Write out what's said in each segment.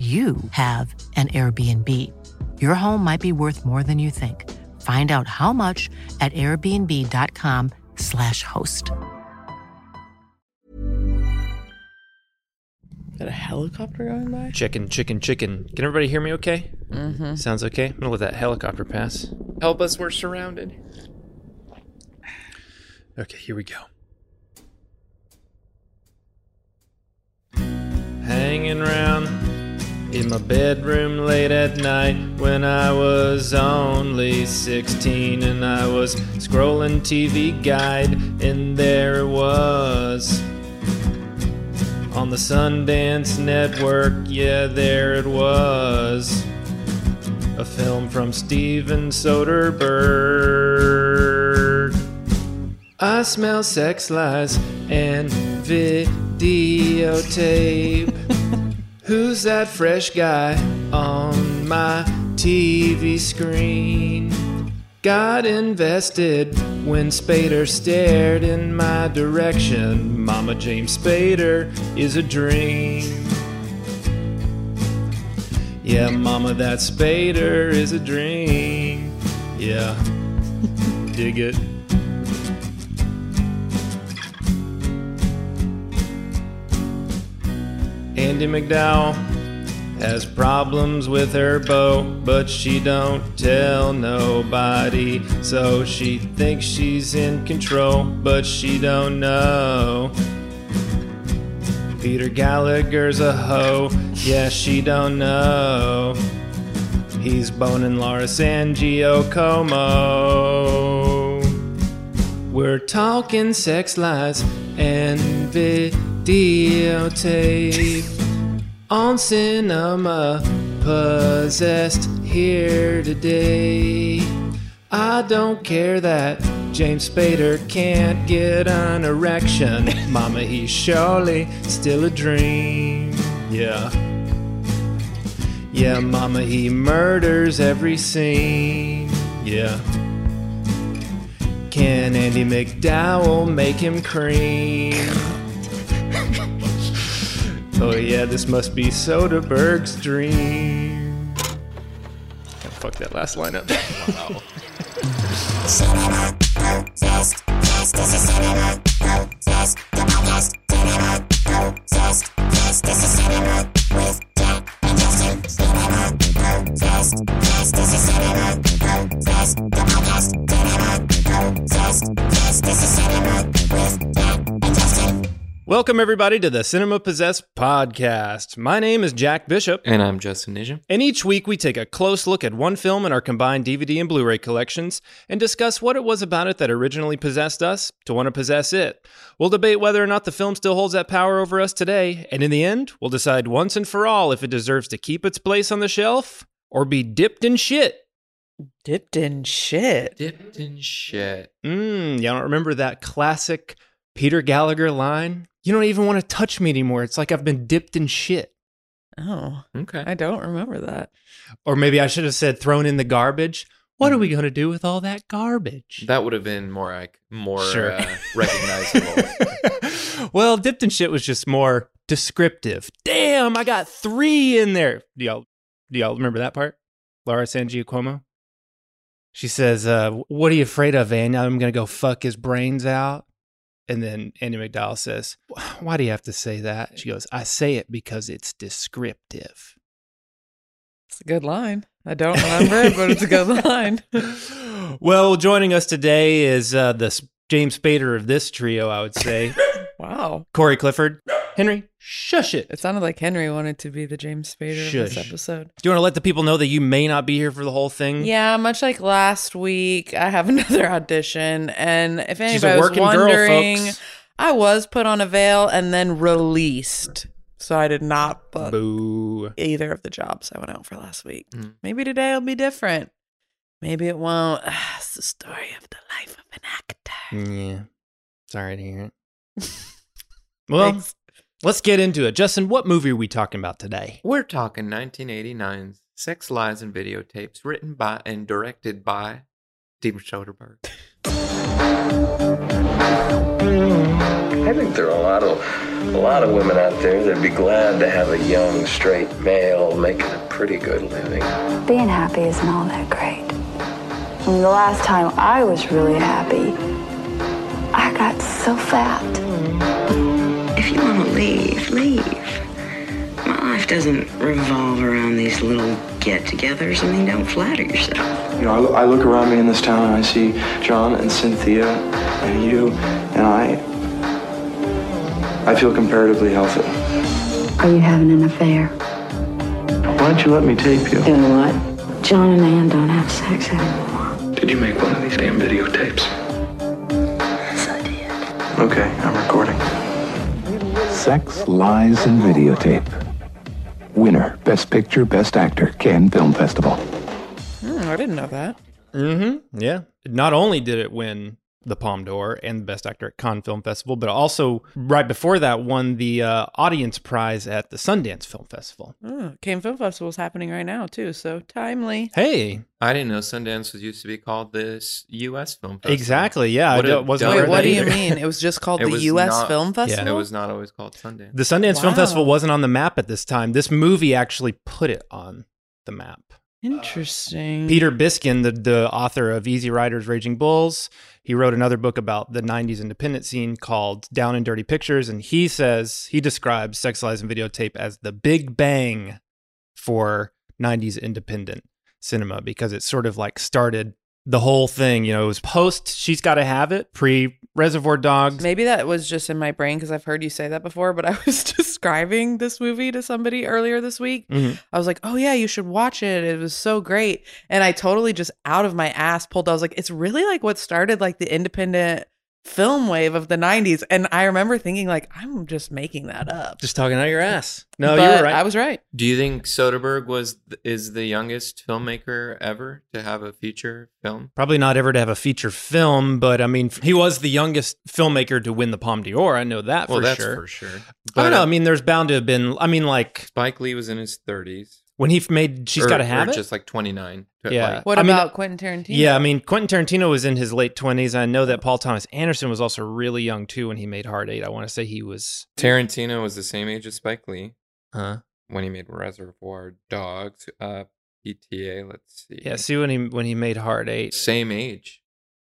you have an Airbnb. Your home might be worth more than you think. Find out how much at airbnb.com/slash host. Got a helicopter going by? Chicken, chicken, chicken. Can everybody hear me okay? Mm-hmm. Sounds okay. I'm gonna let that helicopter pass. Help us, we're surrounded. Okay, here we go. Hanging around in my bedroom late at night when I was only 16 and I was scrolling TV guide and there it was on the Sundance Network. Yeah, there it was. A film from Steven Soderbergh. I smell sex lies and videotape. Who's that fresh guy on my TV screen? Got invested when Spader stared in my direction. Mama James Spader is a dream. Yeah, Mama, that Spader is a dream. Yeah, dig it. Andie MacDowell has problems with her beau, but she don't tell nobody. So she thinks she's in control, but she don't know. Peter Gallagher's a hoe, yeah, she don't know. He's boning Laura San Giacomo. We're talking sex lies and videotape on cinema possessed here today. I don't care that James Spader can't get an erection. Mama, he's surely still a dream. Yeah. Yeah, Mama, he murders every scene. Yeah. Can Andie MacDowell make him cream? Oh yeah, this must be Soderbergh's dream. Gotta fuck that last line up. wow. Welcome, everybody, to the Cinema Possessed podcast. My name is Jack Bishop, And I'm Justin Nijam. and each week we take a close look at one film in our combined DVD and Blu ray collections and discuss what it was about it that originally possessed us to want to possess it. We'll debate whether or not the film still holds that power over us today, and in the end, we'll decide once and for all if it deserves to keep its place on the shelf or be dipped in shit. Dipped in shit. Dipped in shit. Mmm, you don't remember that classic Peter Gallagher line? You don't even want to touch me anymore. It's like I've been dipped in shit. Oh, Okay. I don't remember that. Or maybe I should have said thrown in the garbage. What are we going to do with all that garbage? That would have been more like more Sure. uh, recognizable. well, dipped in shit was just more descriptive. Damn, I got three in there. Do y'all, do y'all remember that part? Laura San Giacomo? She says, uh, What are you afraid of, Ann? I'm going to go fuck his brains out. And then Andie MacDowell says, Why do you have to say that? She goes, I say it because it's descriptive. It's a good line. I don't remember it, but it's a good line. well, joining us today is uh, the James Spader of this trio, I would say. Wow. Corey Clifford. Henry, shush it. It sounded like Henry wanted to be the James Spader of this episode. Do you want to let the people know that you may not be here for the whole thing? Yeah, much like last week, I have another audition, and if She's a anybody was girl, wondering, folks. I was put on a veil and then released, so I did not book Boo. either of the jobs I went out for last week. Mm. Maybe today will be different. Maybe it won't. It's the story of the life of an actor. Yeah. Sorry to hear it. well, Thanks. Let's get into it. Justin, what movie are we talking about today? We're talking 1989's Sex, Lies, and Videotapes, written by and directed by Steven Soderbergh. I think there are a lot of a lot of women out there that'd be glad to have a young straight male making a pretty good living. Being happy isn't all that great. I mean, the last time I was really happy, I got so fat. Leave, leave. My life doesn't revolve around these little get-togethers. I mean, don't flatter yourself. You know, I, lo- I look around me in this town and I see John and Cynthia and you, and I. I feel comparatively healthy. Are you having an affair? Why don't you let me tape you? Doing what? John and Ann don't have sex anymore. Did you make one of these damn videotapes? Yes, I did. Okay, I'm recording. Sex, Lies, and Videotape. Winner, Best Picture, Best Actor, Cannes Film Festival. Hmm, I didn't know that. Mm-hmm. Yeah. Not only did it win the Palme d'Or and the Best Actor at Cannes Film Festival, but also right before that won the uh, Audience Prize at the Sundance Film Festival. Oh, Cannes Film Festival is happening right now too, so timely. Hey, I didn't know Sundance was used to be called this U.S. Film Festival. exactly. Yeah, What I a don't- wasn't Wait, what that do you mean? It was just called It the U.S. not- Film Festival. Yeah. It was not always called Sundance. The Sundance Film Festival wasn't on the map at this time. This movie actually put it on the map. Uh, Interesting. Peter Biskind, the, the author of Easy Riders, Raging Bulls, he wrote another book about the 90s independent scene called Down and Dirty Pictures. And he says, he describes Sex, Lies, and Videotape as the big bang for 90s independent cinema because it sort of like started the whole thing. You know, it was post She's Gotta Have It, pre Reservoir Dogs. Maybe that was just in my brain because I've heard you say that before, but I was describing this movie to somebody earlier this week. Mhm. I was like, oh, yeah, you should watch it. It was so great. And I totally just out of my ass pulled, I was like, it's really like what started like the independent film wave of the 90s. And I remember thinking, like, I'm just making that up. Just talking out your ass. No, But you were right. I was right. Do you think Soderbergh was is the youngest filmmaker ever to have a feature film? Probably not ever to have a feature film, but I mean, he was the youngest filmmaker to win the Palme d'Or. I know that well, for that's sure. for sure. I don't know. I mean, there's bound to have been. I mean, like Spike Lee was in his 30s. When he made She's Or- Gotta or Have It. Just like 29. Yeah. like- What I mean, about Quentin Tarantino? yeah, I mean, Quentin Tarantino was in his late 20s. I know that Paul Thomas Anderson was also really young too when he made Hard Eight. I want to say he was. Tarantino was the same age as Spike Lee Huh? when he made Reservoir Dogs. Uh, PTA, let's see. Yeah. See when he when he made Hard Eight Same age,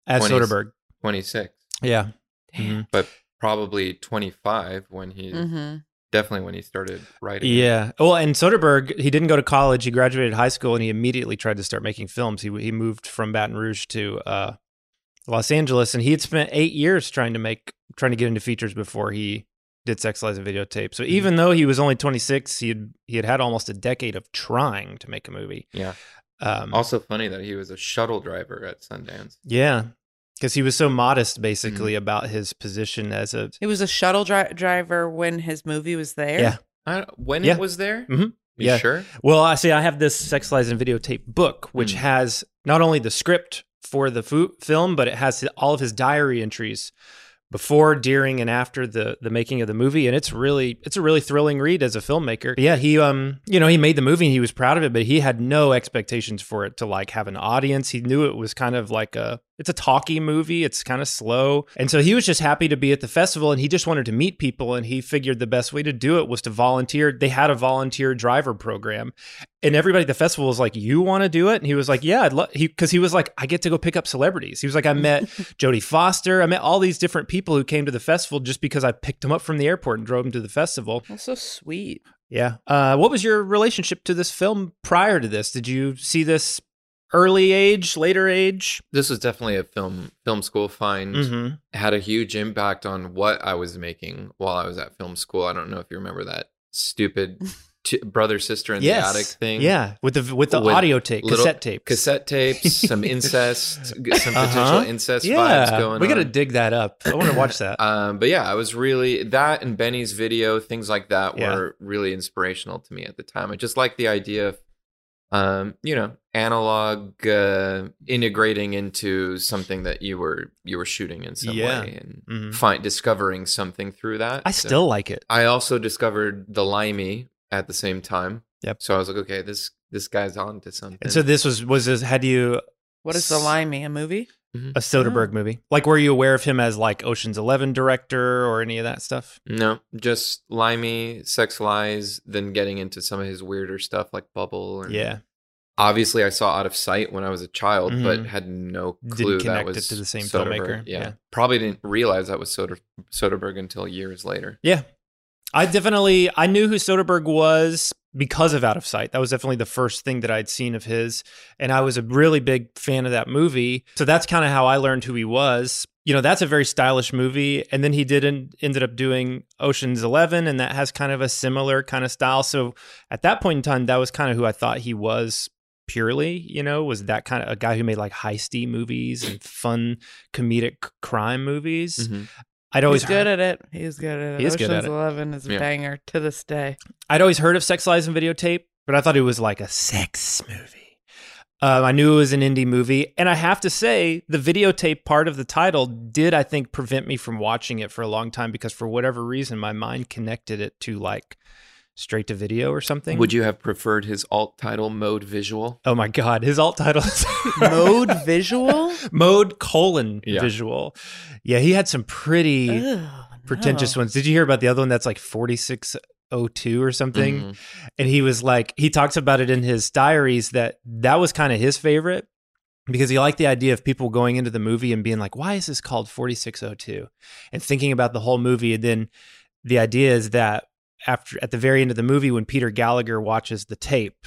as 20s. Soderbergh. 26. Yeah. Damn. Mhm. But probably 25 when he, Mm-hmm. Definitely when he started writing. Yeah. Well, and Soderbergh, he didn't go to college. He graduated high school and he immediately tried to start making films. He he moved from Baton Rouge to uh, Los Angeles, and he had spent eight years trying to make trying to get into features before he did Sex Lies and Videotape. So even though he was only 26, he had he had had almost a decade of trying to make a movie. Yeah. Um, Also funny that he was a shuttle driver at Sundance. yeah, because he was so modest, basically, about his position as a He was a shuttle dri- driver when his movie was there. yeah. I, when Yeah. it was there? hmm You Yeah. sure? Well, I see. I have this Sex Lies and Videotape book, which Mm. has not only the script for the fu- film, but it has all of his diary entries before, during, and after the the making of the movie, and it's really it's a really thrilling read as a filmmaker. But yeah, he um you know he made the movie and he was proud of it, but he had no expectations for it to like have an audience. He knew it was kind of like a it's a talky movie. It's kind of slow, and so he was just happy to be at the festival, and he just wanted to meet people, and he figured the best way to do it was to volunteer. They had a volunteer driver program, and everybody at the festival was like, "You want to do it?" And he was like, "Yeah, I'd love." He because he was like, "I get to go pick up celebrities." He was like, "I met Jodie Foster. I met all these different people who came to the festival just because I picked them up from the airport and drove them to the festival." That's so sweet. Yeah. Uh, what was your relationship to this film prior to this? Did you see this early age, later age? This was definitely a film film school find. Mhm. It had a huge impact on what I was making while I was at film school. I don't know if you remember that stupid t- brother sister in Yes. the attic thing. Yeah, with the with the audio tape, cassette tapes, cassette tapes, some incest, some potential Uh-huh. incest yeah. vibes going we gotta dig that up. I want to watch that. Um, but yeah, I was really that and Benny's video, things like that Yeah. were really inspirational to me at the time. I just like the idea of, um, you know, analog uh, integrating into something that you were you were shooting in some Yeah. way and Mhm. find discovering something through that. I So- still like it. I also discovered the Limey at the same time. Yep. So I was like, okay, this this guy's on to something. And so this was was this had you What is the Limey? A movie? a Soderbergh movie? Like were you aware of him as like Ocean's 11 director or any of that stuff? No, just Limey, Sex Lies, then getting into some of his weirder stuff like Bubble. And Yeah. Obviously, I saw Out of Sight when I was a child, Mhm. but had no Didn't clue that connect it was to the same Soderbergh. filmmaker. Yeah. Yeah. probably didn't realize that was Soder- Soderbergh until years later. Yeah. I definitely I knew who Soderbergh was because of Out of Sight. That was definitely the first thing that I'd seen of his and I was a really big fan of that movie. So that's kind of how I learned who he was. You know, that's a very stylish movie and then he did en- ended up doing Ocean's 11 and that has kind of a similar kind of style. So at that point in time that was kind of who I thought he was purely, you know, was that kind of a guy who made like heisty movies and fun comedic crime movies. Mhm. I'd always He's good at it. He's good at it. He is good at it. Eleven is a Yeah. banger to this day. I'd always heard of Sex Lies and Videotape, but I thought it was like a sex movie. Um, I knew it was an indie movie, and I have to say, the videotape part of the title did, I think, prevent me from watching it for a long time because, for whatever reason, my mind connected it to like straight to video or something. Would you have preferred his alt title Mode Visual? Oh my god, his alt title is Mode visual. Mode colon Yeah. visual. Yeah, he had some pretty Ugh, pretentious no. ones. Did you hear about the other one that's like 4602 or something? Mhm. And he was like, he talks about it in his diaries that that was kind of his favorite because he liked the idea of people going into the movie and being like, why is this called 4602? And thinking about the whole movie. And then the idea is that after at the very end of the movie, when Peter Gallagher watches the tape,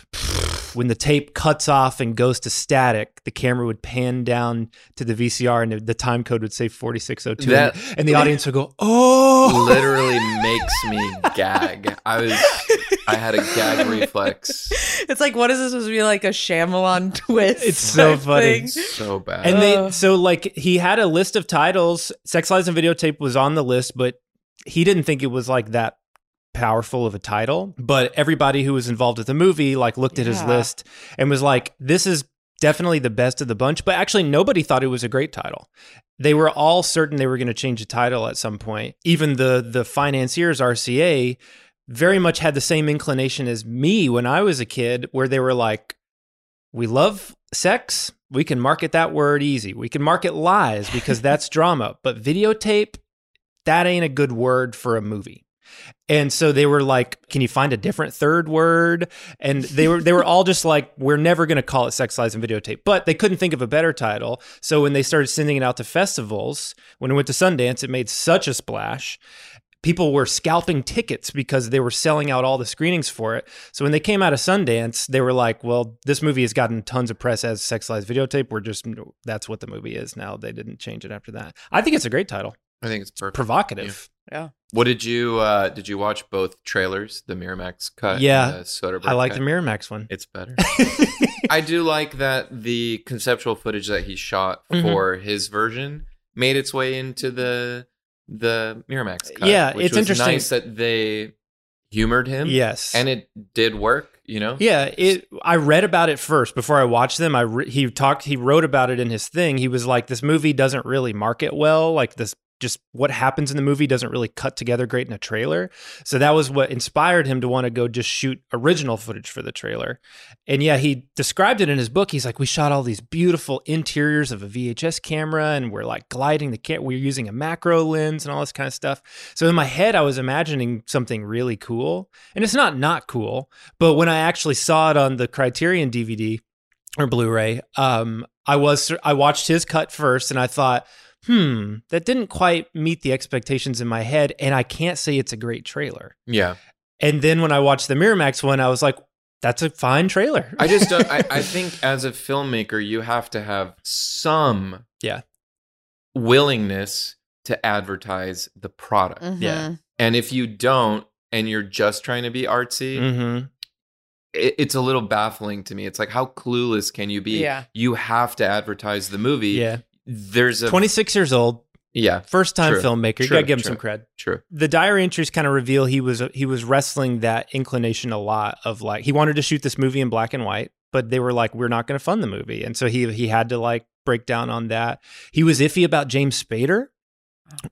when the tape cuts off and goes to static, the camera would pan down to the VCR and the, the time code would say 4602. That- and, and the audience would go, oh, Literally makes me gag. I was, I had a gag reflex. It's like, what is this supposed to be like a Shyamalan twist? It's so funny. thing? So bad. And they so like he had a list of titles. Sex Lies and Videotape was on the list, but he didn't think it was like that powerful of a title. But everybody who was involved with the movie like looked at his list and was like, "This is definitely the best of the bunch." But actually, nobody thought it was a great title. They were all certain they were going to change the title at some point. Even the the financiers RCA very much had the same inclination as me when I was a kid, where they were like, we love sex. We can market that word easy. We can market lies because that's drama. But videotape, that ain't a good word for a movie. And so they were like, "Can you find a different third word?" And they were they were all just like, "We're never going to call it Sex Lies and Videotape." But they couldn't think of a better title. So when they started sending it out to festivals, when it went to Sundance, it made such a splash. People were scalping tickets because they were selling out all the screenings for it. So when they came out of Sundance, they were like, "Well, this movie has gotten tons of press as Sex Lies Videotape. We're just that's what the movie is now. They didn't change it after that. I think it's a great title, I think it's perfect. provocative. Yeah. What did you uh did you watch both trailers, the Miramax cut Yeah. and the Soderbergh I like cut? the Miramax one. It's better. I do like that the conceptual footage that he shot Mhm. for his version made its way into the the Miramax cut. Yeah, which it's was interesting. Nice that they humored him. Yes. and it did work. You know. Yeah, it. I read about it first before I watched them. I re- he talked. He wrote about it in his thing. He was like, "This movie doesn't really market well. Like this just what happens in the movie doesn't really cut together great in a trailer. So that was what inspired him to want to go just shoot original footage for the trailer. And yeah, he described it in his book. He's like, we shot all these beautiful interiors of a VHS camera and we're like gliding the camera. We're using a macro lens and all this kind of stuff. So in my head, I was imagining something really cool. And it's not not cool. But when I actually saw it on the Criterion DVD or Blu-ray, um, I was I watched his cut first and I thought, hmm, that didn't quite meet the expectations in my head, and I can't say it's a great trailer. Yeah. And then when I watched the Miramax one, I was like, that's a fine trailer. I just don't. I, I think as a filmmaker, you have to have some yeah willingness to advertise the product. Mhm. Yeah. And if you don't, and you're just trying to be artsy, Mm-hmm. it, it's a little baffling to me. It's like, how clueless can you be? Yeah. You have to advertise the movie. Yeah. There's a 26 years old, Yeah. first time True. filmmaker. You True, gotta give him true. some cred. True. The diary entries kind of reveal he was he was wrestling that inclination a lot of like he wanted to shoot this movie in black and white, but they were like, we're not going to fund the movie, and so he he had to like break down on that. He was iffy about James Spader,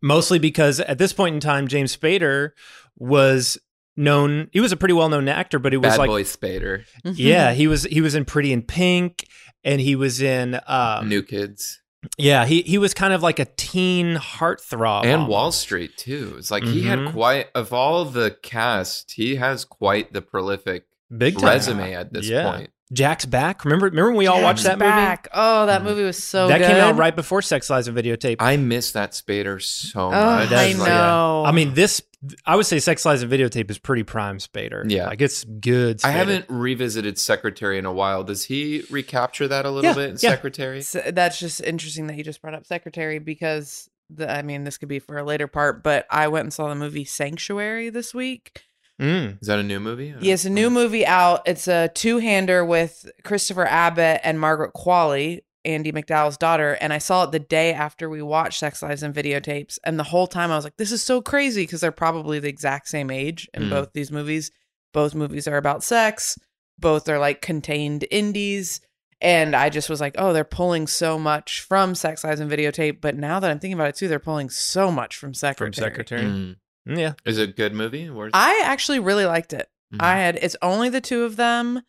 mostly because at this point in time, James Spader was known. He was a pretty well known actor, but it was Bad like Boy Spader. yeah, he was he was in Pretty in Pink, and he was in um, New Kids. Yeah he he was kind of like a teen heartthrob and almost. Wall Street too. It's like he had Mhm. quite of all the cast, he has quite the prolific Big resume at this Yeah. point. Jack's back. Remember, remember when we all watched that Back. Oh, that mm. movie was so? That good. came out right before Sex Lies and Videotape. I miss that Spader so Oh, much. I Like, know. I mean, this I would say Sex Lies and Videotape is pretty prime Spader. Yeah. like it's good. I haven't revisited Secretary in a while. Does he recapture that a little Yeah, bit in yeah. Secretary? So that's just interesting that you just brought up Secretary because the, I mean, this could be for a later part, but I went and saw the movie Sanctuary this week. Mm. Is that a new movie? Yeah, it's a new movie out. It's a two-hander with Christopher Abbott and Margaret Qualley, Andie MacDowell's daughter. And I saw it the day after we watched Sex Lives and Videotapes. And the whole time I was like, this is so crazy because they're probably the exact same age in Mm. both these movies. Both movies are about sex. Both are like contained indies. And I just was like, oh, they're pulling so much from Sex Lives and Videotape. But now that I'm thinking about it too, they're pulling so much from Secretary. from Secretary. Mm. Yeah, Is it a good movie? Where's- I actually really liked it. Mhm. I had it's only the two of them,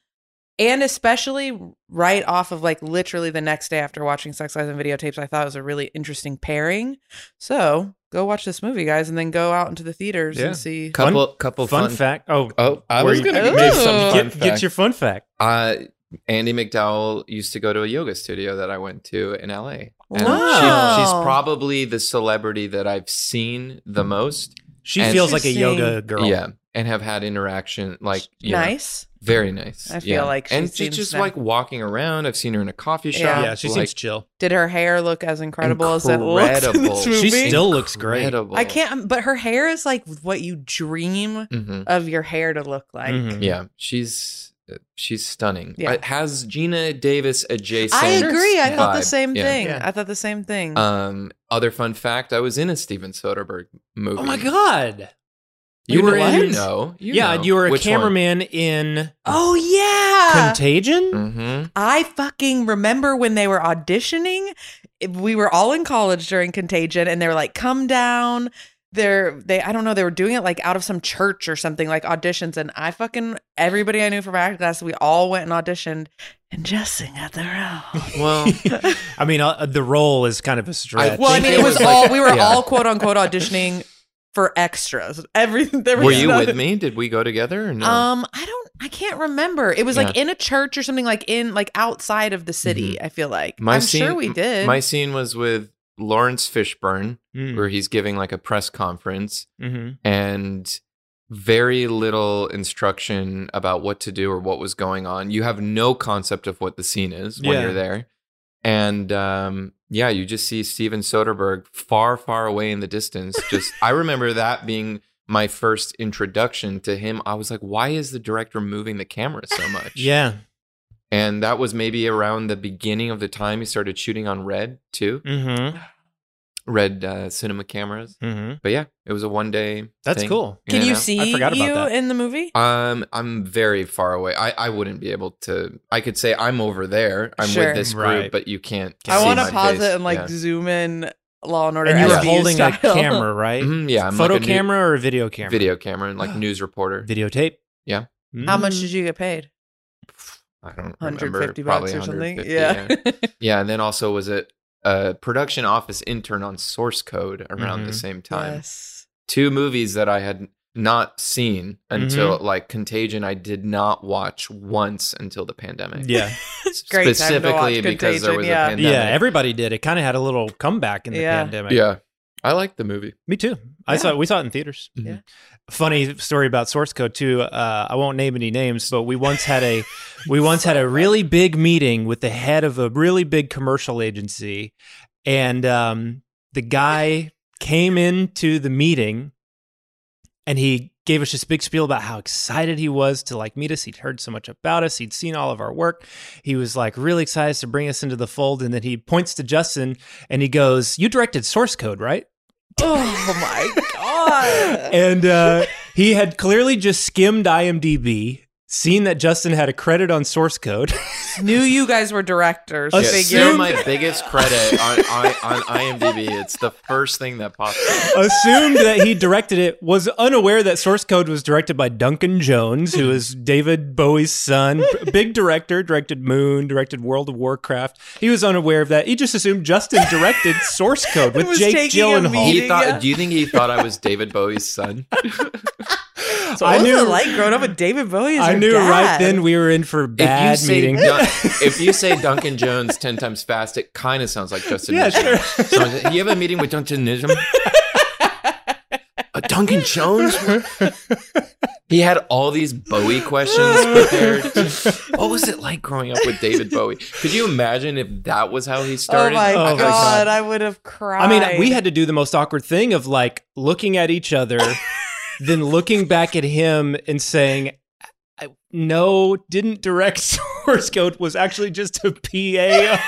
and especially right off of like literally the next day after watching Sex Lies and Videotapes, I thought it was a really interesting pairing. So go watch this movie, guys, and then go out into the theaters Yeah. and see. couple Fun- couple fun, fun, fact. Oh, Oh, I was gonna Ooh. give some fun get, fact. get your fun fact. Uh, Andie MacDowell used to go to a yoga studio that I went to in LA. And Wow. she, she's probably the celebrity that I've seen the most. She And- feels like a yoga girl. Yeah. And have had interaction like you know, Nice. very nice. I feel yeah. like she and she's just nice. like walking around. I've seen her in a coffee shop. Yeah. yeah, she like, seems chill. Did her hair look as incredible as it looks in Incredible. this She movie? She still looks great. I can't, but her hair is like what you dream Mhm. of your hair to look like. Mhm. Yeah, she's she's stunning. Yeah. It has Geena Davis adjacent. I agree. I thought the same Yeah. thing. Yeah. I thought the same thing. Um, other fun fact: I was in a Steven Soderbergh movie. Oh my god. You You were in, you know, you yeah, know. you were a Which one? cameraman in oh yeah. Contagion. Mhm. I fucking remember when they were auditioning. We were all in college during Contagion, and they were like, "Come down." They're they I don't know they were doing it like out of some church or something like auditions, and I fucking everybody I knew from acting class, we all went and auditioned, and Jesse at the role. Well, I mean, uh, the role is kind of a stretch. well, I mean, it it was, was all like- we were yeah. all quote unquote auditioning for extras. Everything there was were you nothing- with me? Did we go together? Or no? Um, I don't, I can't remember. It was like in a church or something, like in like outside of the city. I feel like my I'm scene, sure we did. My scene was with Laurence Fishburne, Mm. where he's giving like a press conference, Mhm. and very little instruction about what to do or what was going on. You have no concept of what the scene is when Yeah. you're there. And um, yeah, you just see Steven Soderbergh far, far away in the distance. Just I remember that being my first introduction to him. I was like, why is the director moving the camera so much? Yeah. And that was maybe around the beginning of the time he started shooting on red too, Mm-hmm. Red uh, cinema cameras. Mm-hmm. But yeah, it was a one day. That's thing, cool. Can you out. see I forgot about you that. in the movie? Um, I'm very far away. I, I wouldn't be able to. I could say I'm over there. I'm Sure. with this group, Right. but you can't. I want to pause face. it and like Yeah. zoom in Law and Order. And you were SVU holding a camera, right? Mhm, yeah, I'm Photo like a new- camera or a video camera? Video camera and like news reporter. Videotape. Yeah. How much did you get paid? I don't 150 remember. bucks Probably or something? Yeah. yeah. Yeah, and then also was it a production office intern on Source Code around the Mhm. same time. Yes. Two movies that I had not seen until Mm-hmm. like Contagion I did not watch once until the pandemic. Yeah. Great time to Specifically watch because there was yeah. a pandemic. Yeah, everybody did. It kind of had a little comeback in the Yeah. pandemic. Yeah. I like the movie. Me too. I saw we saw it in theaters. Yeah. Funny story about source code too. Uh, I won't name any names, but we once had a we once had a really big meeting with the head of a really big commercial agency, and um, the guy came into the meeting, and he gave us this big spiel about how excited he was to like meet us. He'd heard so much about us. He'd seen all of our work. He was like really excited to bring us into the fold. And then he points to Justin and he goes, "You directed source code, right?" Oh my god. and uh, he had clearly just skimmed IMDb, seen that Justin had a credit on source code. Knew you guys were directors. Yeah, Yeah, still my biggest credit on, on, on IMDb. It's the first thing that pops up. assumed that he directed it, was unaware that source code was directed by Duncan Jones, who is David Bowie's son, big director, directed Moon, directed World of Warcraft. He was unaware of that. He just assumed Justin directed source code with was Jake taking Gyllenhaal. meeting. He thought. Yeah. Do you think he thought I was David Bowie's son? So I was knew- it like growing up with David Bowie. As I your knew right then we were in for if bad say meeting. Dun- if you say Duncan Jones ten times fast, it kind of sounds like Justin. Yeah, Nism. Someone said, you have a meeting with Duncan Nism? a Duncan Jones? he had all these Bowie questions prepared. what was it like growing up with David Bowie? Could you imagine if that was how he Oh started? my Oh my god, God. I would have cried. I mean, we had to do the most awkward thing of like looking at each other, then looking back at him and saying, I, "No, didn't direct source code. Was actually just a PA."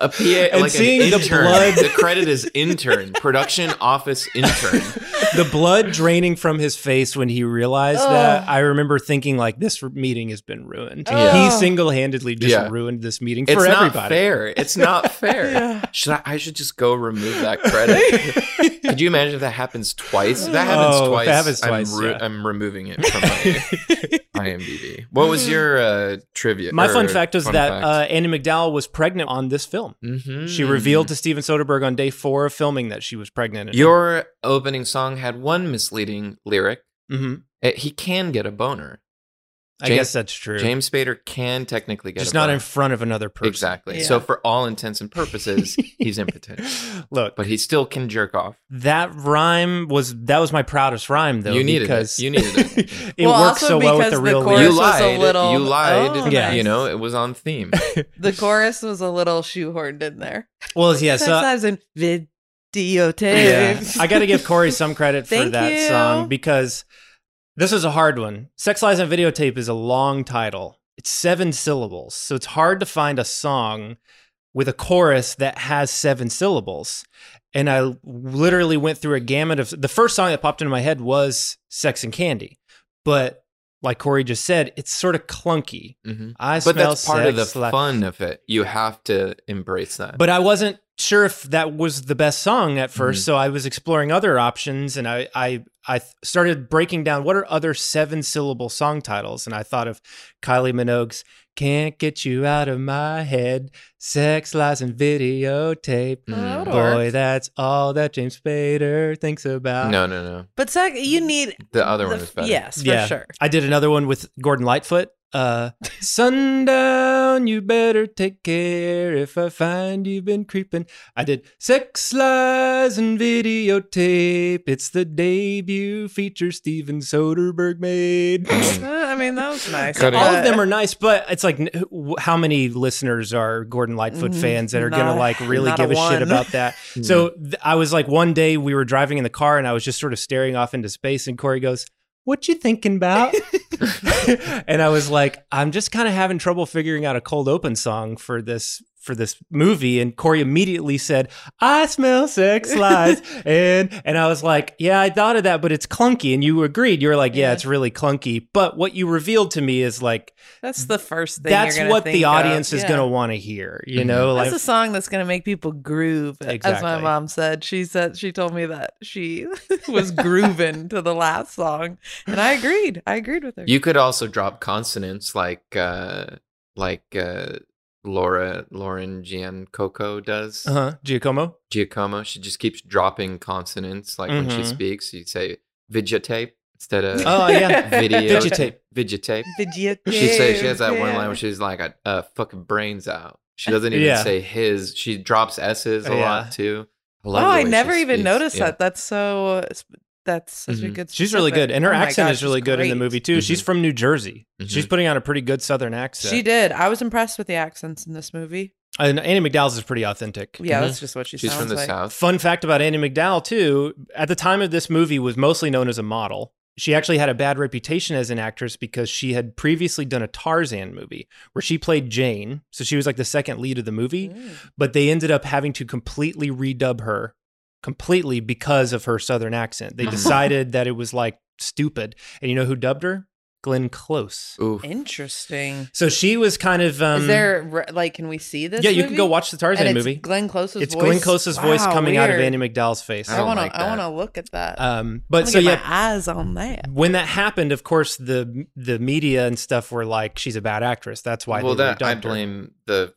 a PA, And like seeing an the blood- The credit is intern, production office intern. the blood draining from his face when he realized that. I remember thinking, like, this meeting has been ruined. Yeah. He single handedly just Yeah. ruined this meeting It's for not everybody. fair. It's not fair. Should I, I should just go remove that credit. Could you imagine if that happens twice? If that happens Oh, twice, that happens twice, I'm, yeah. I'm removing it from my IMDb. What was your uh, trivia? My fun fact was fun that uh, Annie MacDowell was pregnant on this film. Mhm. She revealed to Steven Soderbergh on day four of filming that she was pregnant. your opening song had one misleading lyric. Mhm. Uh, He can get a boner. I guess that's true. James Spader can technically get just a not in front of another person. Exactly. Yeah. So for all intents and purposes, he's impotent, Look, but he still can jerk off. that rhyme was that was my proudest rhyme though. You needed it. because You needed it. it Well, works also so well with because the the real chorus You lyrics. was a lied. little- you lied. Oh, Yeah. You know, it was on theme. the chorus was a little shoehorned in there. Well, yeah. Sex So lives and yeah. I got to give Corey some credit for that you. song because this is a hard one. Sex Lies and Videotape is a long title. It's seven syllables, so it's hard to find a song with a chorus that has seven syllables. And I literally went through a gamut of the first song that popped into my head was Sex and Candy, but like Corey just said, it's sort of clunky. Mhm. I But smell that's part of the fun of it. You have to embrace that. but I wasn't sure if that was the best song at 1st Mhm. so I was exploring other options, and I I I started breaking down what are other seven syllable song titles, and I thought of Kylie Minogue's "Can't Get You Out of My Head," "Sex Lies and Videotape." That would Boy, work. that's all that James Spader thinks about. no, no, no. But sec- you need The other the one is better. Yes, for yeah, sure. I did another one with Gordon Lightfoot. Uh, sundown, you better take care if I find you've been creeping. I did sex lies and videotape. It's the debut feature Steven Soderbergh made. I mean, that was nice. Cutting- All of them are nice, but it's like, n- how many listeners are Gordon Lightfoot Mm, fans that are gonna like really not a give a, shit one. about that? so th- I was like, one day we were driving in the car, and I was just sort of staring off into space, and Corey goes, "What you thinking about?" and I was like, "I'm just kind of having trouble figuring out a cold open song for this for this movie and Corey immediately said, I smell sex lies. and and I was like, Yeah, I thought of that, but it's clunky. And you agreed. You were like, Yeah, Yeah. it's really clunky. But what you revealed to me is like That's the first thing. that's you're gonna what the think of. audience is Yeah. gonna want to hear. You Mhm. know, That's a song that's gonna make people groove. As my mom said, she said she told me that she was grooving to the last song, and I agreed. I agreed with her. You could also drop consonants like uh like uh Laura Lauren Giancoco does. uh-huh. Giacomo. Giacomo, she just keeps dropping consonants like when she Mhm. speaks, you say videotape instead of Oh yeah. video Videotape. Videotape. Video She says she has that one line where she's like, "I uh, fucking brains out." She doesn't even Yeah. say his. She drops s's a Yeah. lot too. I Oh, love the I never even speaks. noticed Yeah. that. That's so. That's such a Mhm. good. She's really good. And her Oh accent God, is really she's good in the movie too. She's from New Jersey. She's Mhm. putting on a pretty good southern accent. She did. I was impressed with the accents in this movie. And Annie MacDowell's is pretty authentic. Yeah, that's just what she She's sounds from the like. south. Fun fact about Annie MacDowell too, at the time of this movie was mostly known as a model. She actually had a bad reputation as an actress because she had previously done a Tarzan movie where she played Jane. So she was like the second lead of the movie, Mm. but they ended up having to completely redub her completely because of her southern accent. They Mhm. decided that it was like stupid. And you know who dubbed her? Glenn Close. Oof. Interesting. So she was kind of um Is there like? Can we see this? Yeah, you can go watch the Tarzan And it's movie. Glenn Close's it's voice. Glenn Close's voice Wow, coming out of weird. Annie MacDowell's face. I I want to. I want to look at that. Um, but but so so get yeah, my eyes on that. when that happened, of course the the media and stuff were like, "She's a bad actress." That's why. well, they that I redubbed her. blame the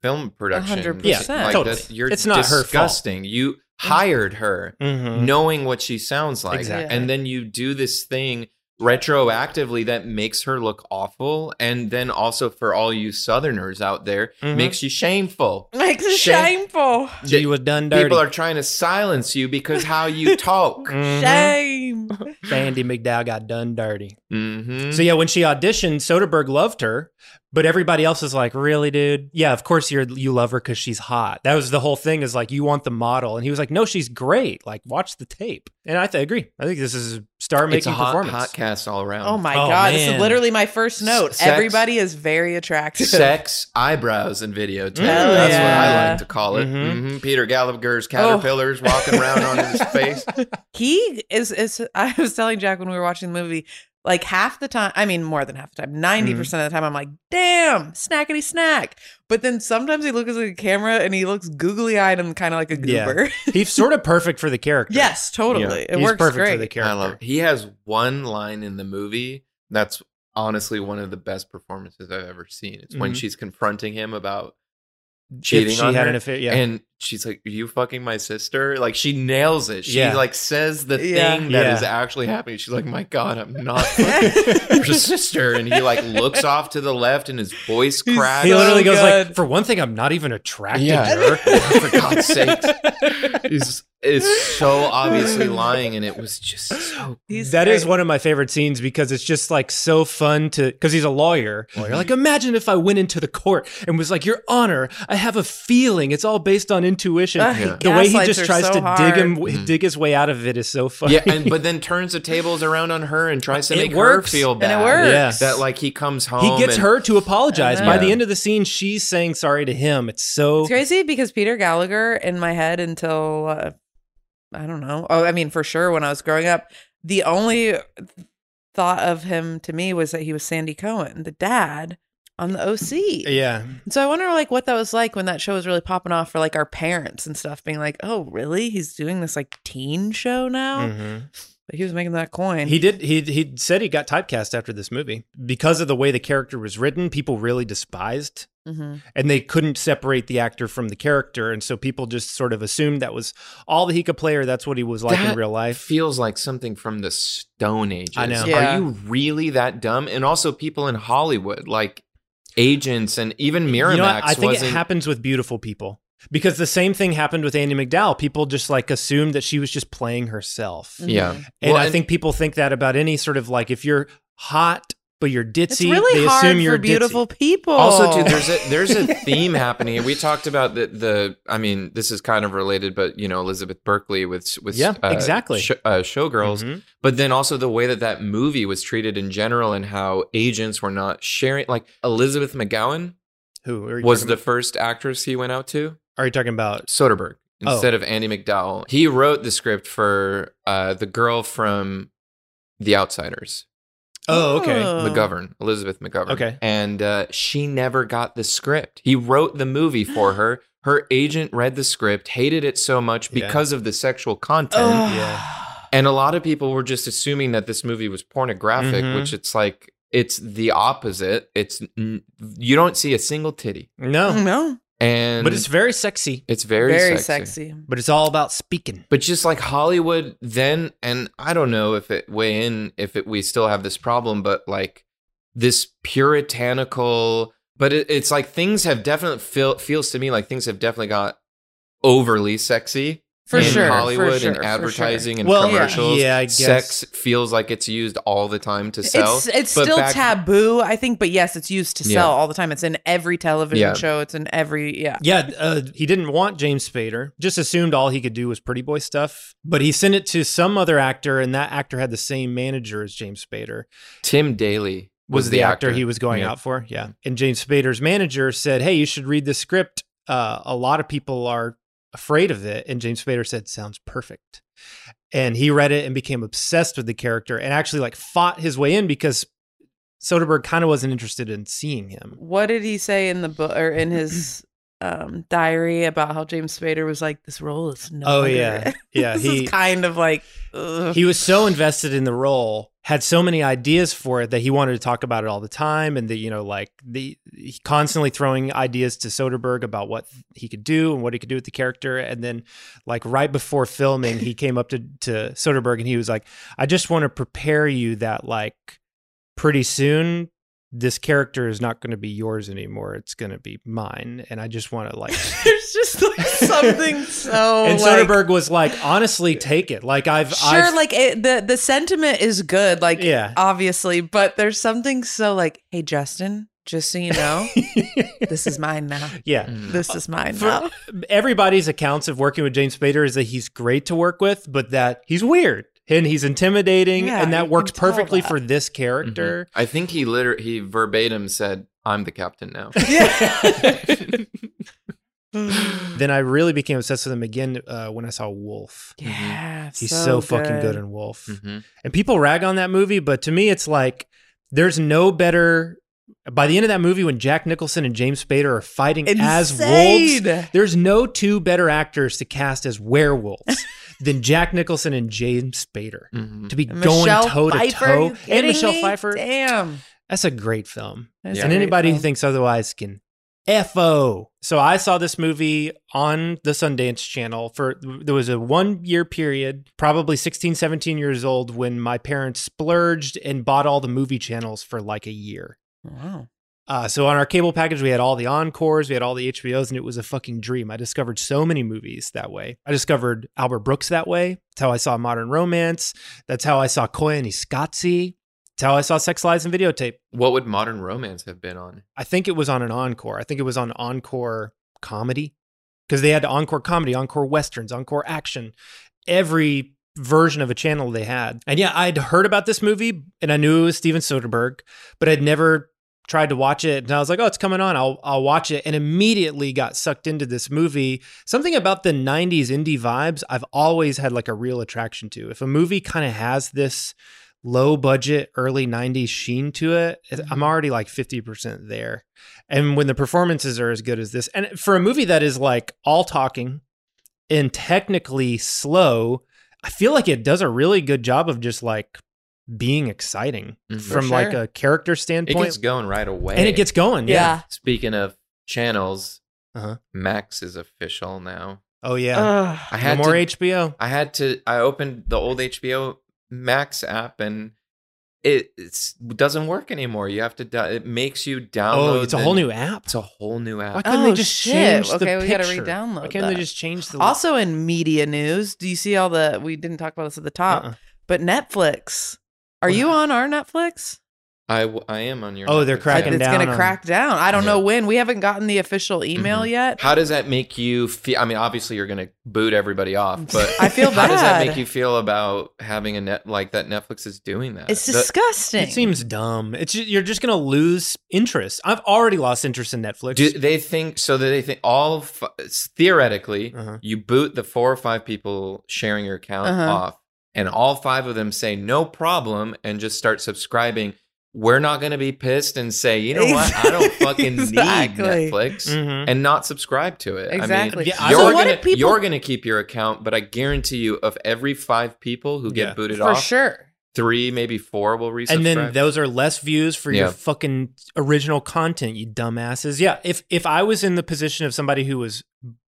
film production. hundred Yeah. Like totally. that, you're It's not her fault. disgusting. You hired her Mhm. knowing what she sounds like, Exactly. and then you do this thing retroactively that makes her look awful, and then also for all you Southerners out there, Mhm. makes you shameful. Makes you Shame- shameful. She was done dirty. People are trying to silence you because how you talk. Mhm. Shame. Andie MacDowell got done dirty. hmm So yeah, when she auditioned, Soderbergh loved her, but everybody else is like, "Really, dude? Yeah, of course you're you love her because she's hot." That was the whole thing. Is like you want the model, and he was like, "No, she's great. Like watch the tape." And I th- agree. I think this is a star making performance. hot cast all around. Oh my Oh, god! This is literally my first note. Sex- Everybody is very attractive. Sex, eyebrows, and videotape. Hell That's what I like to call it. Mhm. hmm Peter Gallagher's caterpillars walking around on his face. He is. Is I was telling Jack when we were watching the movie. Like half the time, I mean more than half the time, 90% Mm-hmm. of the time, I'm like, damn, snackety snack. But then sometimes he looks at the camera and he looks googly eyed and kind of like a Yeah. goober. He's sort of perfect for the character. yes, totally. Yeah. It He's works perfect great. for the character. I love. it. He has one line in the movie that's honestly one of the best performances I've ever seen. It's when Mhm. she's confronting him about cheating she on had her, an affair, yeah. and she's like, "Are you fucking my sister?" Like she nails it. She Yeah. like says the Yeah. thing that is Yeah. actually happening. She's like, "My God, I'm not fucking your sister." And he like looks off to the left, and his voice He's cracks. he literally so goes good. like, "For one thing, I'm not even attracted Yeah. to her." Oh, for God's sake, he's is so obviously lying, and it was just so. He's That is great. one of my favorite scenes because it's just like so fun to because he's a lawyer. Lawyer, like imagine if I went into the court and was like, "Your Honor, I have a feeling. It's all based on intuition." Ugh, he The way he just tries so to dig him, hard. dig his way out of it is so funny. Yeah, and but then turns the tables around on her and tries to It make works. her feel And it bad. works. Yeah. That like he comes home. he gets and- her to apologize. By know. the end of the scene, she's saying sorry to him. It's so It's crazy because Peter Gallagher in my head until uh, I don't know. Oh, I mean, for sure, when I was growing up, the only thought of him to me was that he was Sandy Cohen, the dad on the OC. yeah. And so I wonder, like, what that was like when that show was really popping off for like our parents and stuff, being like, "Oh, really? He's doing this like teen show now." Mhm. But he was making that coin. He did. He he said he got typecast after this movie because of the way the character was written. People really despised, Mhm. and they couldn't separate the actor from the character, and so people just sort of assumed that was all that he could play, or that's what he was like in real life. feels like something from the Stone age I know. Yeah. Are you really that dumb? And also people in Hollywood, like agents and even Miramax You know what? I think wasn't. it happens with beautiful people because the same thing happened with Andie MacDowell. People just like assumed that she was just playing herself, mm-hmm. yeah, and Well, I think people think that about any sort of like if you're hot but you're ditzy, it's really they hard assume you're for beautiful ditzy. people. Also, too, there's a there's a theme happening, we talked about the the. I mean, this is kind of related, but you know, Elizabeth Berkley with with Yeah, uh, exactly. sh- uh, Showgirls, Mhm. but then also the way that that movie was treated in general, and how agents were not sharing. Like Elizabeth McGowan, Who are you was the about? first actress he went out to. Are you talking about? Soderbergh Oh. instead of Andie MacDowell. He wrote the script for uh, the girl from The Outsiders, Oh, okay. Oh. McGovern, Elizabeth McGovern. Okay. And uh, she never got the script. He wrote the movie for her. Her agent read the script, hated it so much Yeah. because of the sexual content. Ugh. Yeah. And a lot of people were just assuming that this movie was pornographic, Mhm. which it's like, it's the opposite. It's n- you don't see a single titty. No, No. And but it's very sexy. it's very, Very, sexy. sexy. But it's all about speaking. But just like Hollywood then, and I don't know if it weigh in if it, we still have this problem, but like this puritanical, but it, it's like things have definitely feel feels to me like things have definitely got overly sexy For in sure, for Hollywood sure, and for advertising sure. and Well, yeah. commercials. Yeah, I guess. Sex feels like it's used all the time to sell. It's it's But still back- taboo, I think, but yes, it's used to Yeah. sell all the time. It's in every television Yeah. show. It's in every yeah. Yeah, uh, he didn't want James Spader. Just assumed all he could do was pretty boy stuff. But he sent it to some other actor, and that actor had the same manager as James Spader. Tim Daly Was, the, actor, he was going Yeah. out for? Yeah. And James Spader's manager said, "Hey, you should read the script. Uh, a lot of people are afraid of it." And James Spader said, "Sounds perfect." And he read it and became obsessed with the character, and actually like fought his way in because Soderbergh kind of wasn't interested in seeing him. What did he say in the book or in his um diary about how James Spader was like this role is no Oh yeah, yeah. this he kind of like ugh. he was so invested in the role had so many ideas for it that he wanted to talk about it all the time and the you know like the he constantly throwing ideas to Soderbergh about what he could do and what he could do with the character. And then like right before filming he came up to to Soderbergh and he was like I just want to prepare you that like pretty soon this character is not going to be yours anymore it's going to be mine and I just want to like There's just like something so and like, Soderbergh was like honestly take it like I've Sure, I've, like it, the the sentiment is good, like Yeah. obviously, but there's something so like, hey Justin, just so you know, this is mine now. yeah mm. This is mine For now. everybody's accounts of working with James Spader is that he's great to work with, but that he's weird and he's intimidating, Yeah, and that works perfectly that. for this character. I think he literally he verbatim said, "I'm the captain now." Then I really became obsessed with him again uh, when I saw Wolf. Yeah, He's so, fucking good in Wolf. Mhm. And people rag on that movie, but to me, it's like there's no better. By the end of that movie, when Jack Nicholson and James Spader are fighting as wolves, there's no two better actors to cast as werewolves than Jack Nicholson and James Spader. Mhm. To be And going toe to Pfeiffer, toe, and Michelle me? Pfeiffer. Damn. That's a great film. That's and great anybody who thinks otherwise can FO. So I saw this movie on the Sundance Channel for there was a 1 year period, probably 16 17 years old when my parents splurged and bought all the movie channels for like a year. Wow. Uh, so on our cable package, we had all the encores, we had all the HBOs, and it was a fucking dream. I discovered so many movies that way. I discovered Albert Brooks that way. That's how I saw Modern Romance. That's how I saw Koyaanisqatsi. That's how I saw Sex Lies and Videotape. What would modern romance have been on? I think it was on an encore. I think it was on encore comedy because they had encore comedy, encore westerns, encore action, every version of a channel they had. And yeah, I'd heard about this movie and I knew it was Steven Soderbergh, but I'd never tried to watch it and I was like, "Oh, it's coming on. I'll I'll watch it." And immediately got sucked into this movie. Something about the 90s indie vibes I've always had like a real attraction to. If a movie kind of has this low budget early 90s sheen to it it- i'm mm-hmm. already like 50% there and when the performances are as good as this and for a movie that is like all talking and technically slow i feel like it does a really good job of just like being exciting Mhm. from For like a character standpoint. It gets going right away, and it gets going yeah, Yeah. Speaking of channels, Uh-huh. Max is official now. oh yeah Ugh. I no had more to, hbo I had to. I opened the old HBO Max app and it it's, doesn't work anymore. You have to. do- It makes you download. oh it's a whole new app It's a whole new why app. couldn't Oh, they just shit. change the Okay, we gotta picture? re-download why can't they just change the Also in media news, do you see all the we didn't talk about this at the top, Uh-uh. but Netflix. Are you on our Netflix? I, w- I am on your. Oh, they're Netflix cracking it's account. going to on- crack down. I don't Yeah. know when. We haven't gotten the official email Mhm. yet. How does that make you feel? I mean, obviously you're going to boot everybody off, but I feel How does that bad. make you feel about having a net like that? Netflix is doing that. It's The- disgusting. It seems dumb. It's ju- you're just gonna lose interest. I've already lost interest in Netflix. Do they think so? That they think all f- theoretically, Uh-huh. you boot the four or five people sharing your account Uh-huh. off, and all five of them say no problem and just start subscribing. We're not going to be pissed and say, you know what? I don't fucking Exactly. need Netflix Mhm. and not subscribe to it. Exactly. I mean, Yeah, I- you're So what gonna if people- you're gonna keep your account, but I guarantee you, of every five people who get Yeah. booted for off, sure. three maybe four will resubscribe. and then those are less views for your fucking original content, you dumbasses. Yeah, if if I was in the position of somebody who was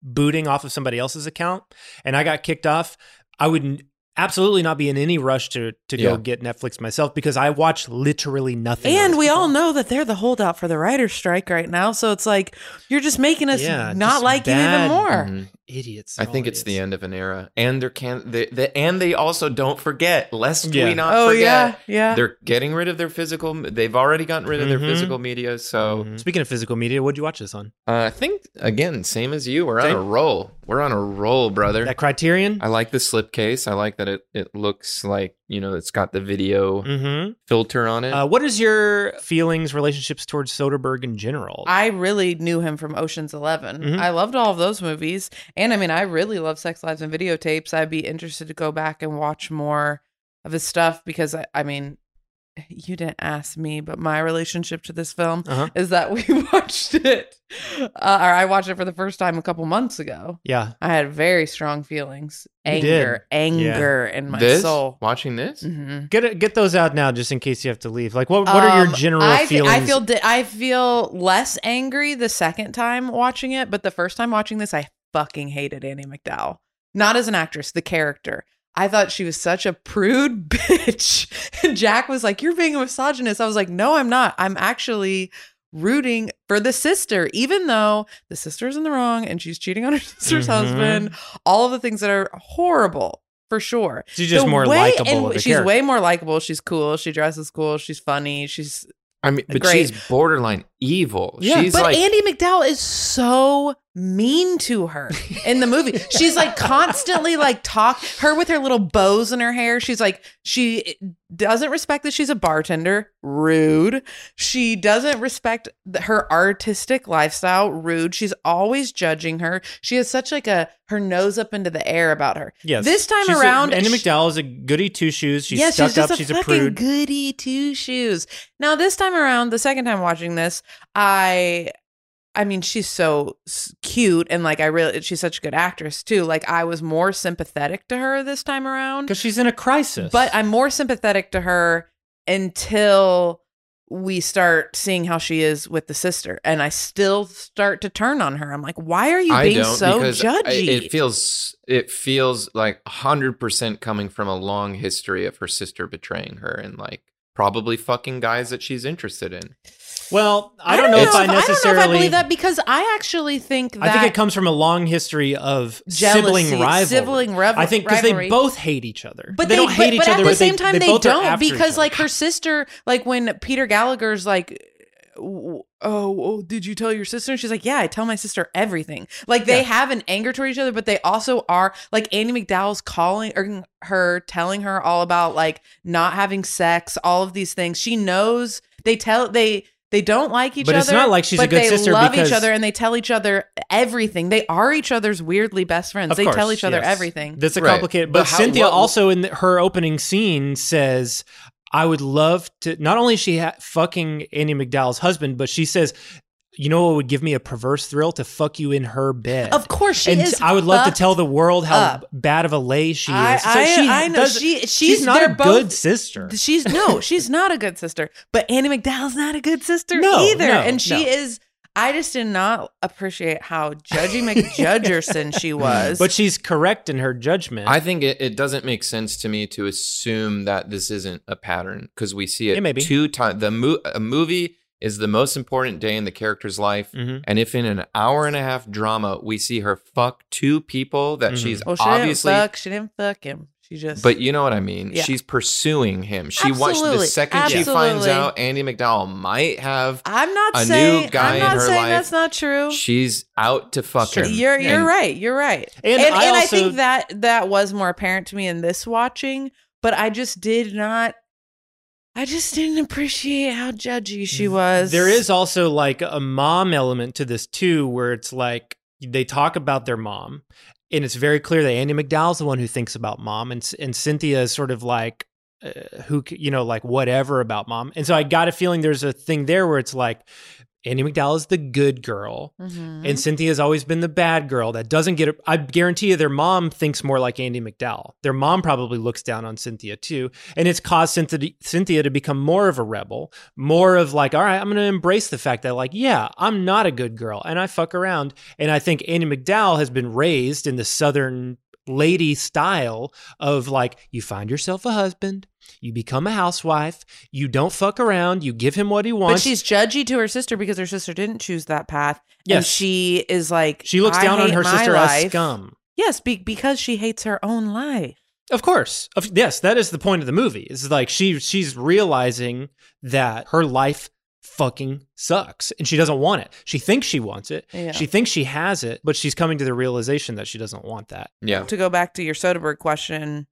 booting off of somebody else's account and I got kicked off, I would n- absolutely not be in any rush to to Yeah. go get Netflix myself because I watch literally nothing. And we people. all know that they're the holdout for the writer's strike right now. So it's like you're just making us Yeah, not like bad. you even more. Mm-hmm. Idiots. I think all it's the end of an era, and they're can they, they and they also don't forget. Lest Yeah. we not Oh, forget. yeah, yeah. They're getting rid of their physical. They've already gotten rid of their Mhm. physical media. So Mhm. Speaking of physical media, what'd you watch this on? uh, I think again, same as you. We're on a roll. We're on a roll, brother. That Criterion. I like the slipcase. I like that it it looks like you know it's got the video Mm-hmm. filter on it. Uh, what is your feelings, relationships towards Soderbergh in general? I really knew him from Ocean's 11. Mhm. I loved all of those movies. And I mean, I really love Sex Lives and Videotapes. I'd be interested to go back and watch more of his stuff because I, I mean, you didn't ask me, but my relationship to this film Uh-huh. is that we watched it, uh, or I watched it for the first time a couple months ago. yeah. I had very strong feelings, anger, anger in my this soul. watching this. Mhm. Get it, get those out now, just in case you have to leave. Like, what what are your Um, general I feelings? I feel di- I feel less angry the second time watching it, but the first time watching this, I fucking hated Annie MacDowell. Not as an actress, the character. I thought she was such a prude bitch. And Jack was like, "You're being a misogynist." I was like, "No, I'm not. I'm actually." rooting for the sister even though the sister's in the wrong and she's cheating on her sister's Mhm. husband all of the things that are horrible for sure She's just The more way- likable and of a she's character. way more likable she's cool she dresses cool she's funny she's I mean, but Great. she's borderline evil. Yeah, she's but like Andie MacDowell is so mean to her in the movie. She's like constantly like talk her with her little bows in her hair. She's like she doesn't respect that she's a bartender. Rude. She doesn't respect her artistic lifestyle. Rude. She's always judging her. She has such like a her nose up into the air about her. Yes. This time She's a- around, Andie MacDowell is a goody two shoes. She's yeah, stuck she's just up. a she's a fucking prude. goody two shoes. Now this time around, the second time watching this, I, I mean, she's so cute and like I really, she's such a good actress too. Like I was more sympathetic to her this time around, Because she's in a crisis. but I'm more sympathetic to her until we start seeing how she is with the sister, and I still start to turn on her. I'm like, why are you I being so judgy? I- it feels it feels like hundred percent coming from a long history of her sister betraying her and like probably fucking guys that she's interested in. Well, I, don't know if I I don't know if necessarily. I believe that because I actually think that I think it comes from a long history of Jealousy, sibling rivalry. sibling rev- I think because they both hate each other, But they, they, don't hate but, each but other. At the but they- same time, they, they, don't because, like, her sister, like when Peter Gallagher's like, "Oh, oh, did you tell your sister?" And she's like, "Yeah, I tell my sister everything." Like they Yeah. have an anger toward each other, but they also are like Andie MacDowell's calling or her, telling her all about like not having sex, all of these things. She knows. They tell they. They don't like each But other. it's not like she's a but good they sister love because- each other and they tell each other everything. They are each other's weirdly best friends. Of they tell each other yes. everything. That's a Right. complicated. But But, how- Cynthia what- also in the, her opening scene says, "I would love to." Not only is she ha- fucking Andie MacDowell's husband, but she says, "You know what would give me a perverse thrill to fuck you in her bed." Of course, she and is. I would love to tell the world how up. bad of a lay she is. I, So I, she I know does- she she's, not a both, good sister. She's no, she's not a good sister. But Annie MacDowell's not a good sister No, either, no, and she no. is. I just did not appreciate how Judgy McJudgerson she was. But she's correct in her judgment. I think it, it doesn't make sense to me to assume that this isn't a pattern because we see it Yeah, maybe. two times. The mo- a movie is the most important day in the character's life, Mhm. and if in an hour and a half drama we see her fuck two people that Mhm. she's well, she obviously didn't fuck. She didn't fuck him. She just But you know what I mean. Yeah. She's pursuing him. She wants the Absolutely. second she finds out Andie MacDowell might have I'm not a saying new guy I'm not in her saying life. that's not true. She's out to fuck him. You're you're And right. You're right. And And, and, I I, think that that was more apparent to me in this watching, but I just did not. I just didn't appreciate how judgy she was. There is also like a mom element to this too, where it's like they talk about their mom, and it's very clear that Andie MacDowell's the one who thinks about mom, and and Cynthia is sort of like uh, who you know like whatever about mom, and so I got a feeling there's a thing there where it's like Andie MacDowell is the good girl, Mhm. and Cynthia's always been the bad girl that doesn't get. it. I guarantee you, their mom thinks more like Andie MacDowell. Their mom probably looks down on Cynthia too, and it's caused Cynthia, Cynthia to become more of a rebel, more of like, all right, I'm going to embrace the fact that like, yeah, I'm not a good girl, and I fuck around. And I think Andie MacDowell has been raised in the Southern lady style of like, you find yourself a husband. You become a housewife. You don't fuck around. You give him what he wants. But she's judgy to her sister because her sister didn't choose that path. And Yes. she is like she looks "I down on her my sister as life." scum. Yes, be- because she hates her own life. Of course. Of, yes, that is the point of the movie. Is like she she's realizing that her life fucking sucks and she doesn't want it. She thinks she wants it. Yeah. She thinks she has it, but she's coming to the realization that she doesn't want that. Yeah. To go back to your Soderbergh question,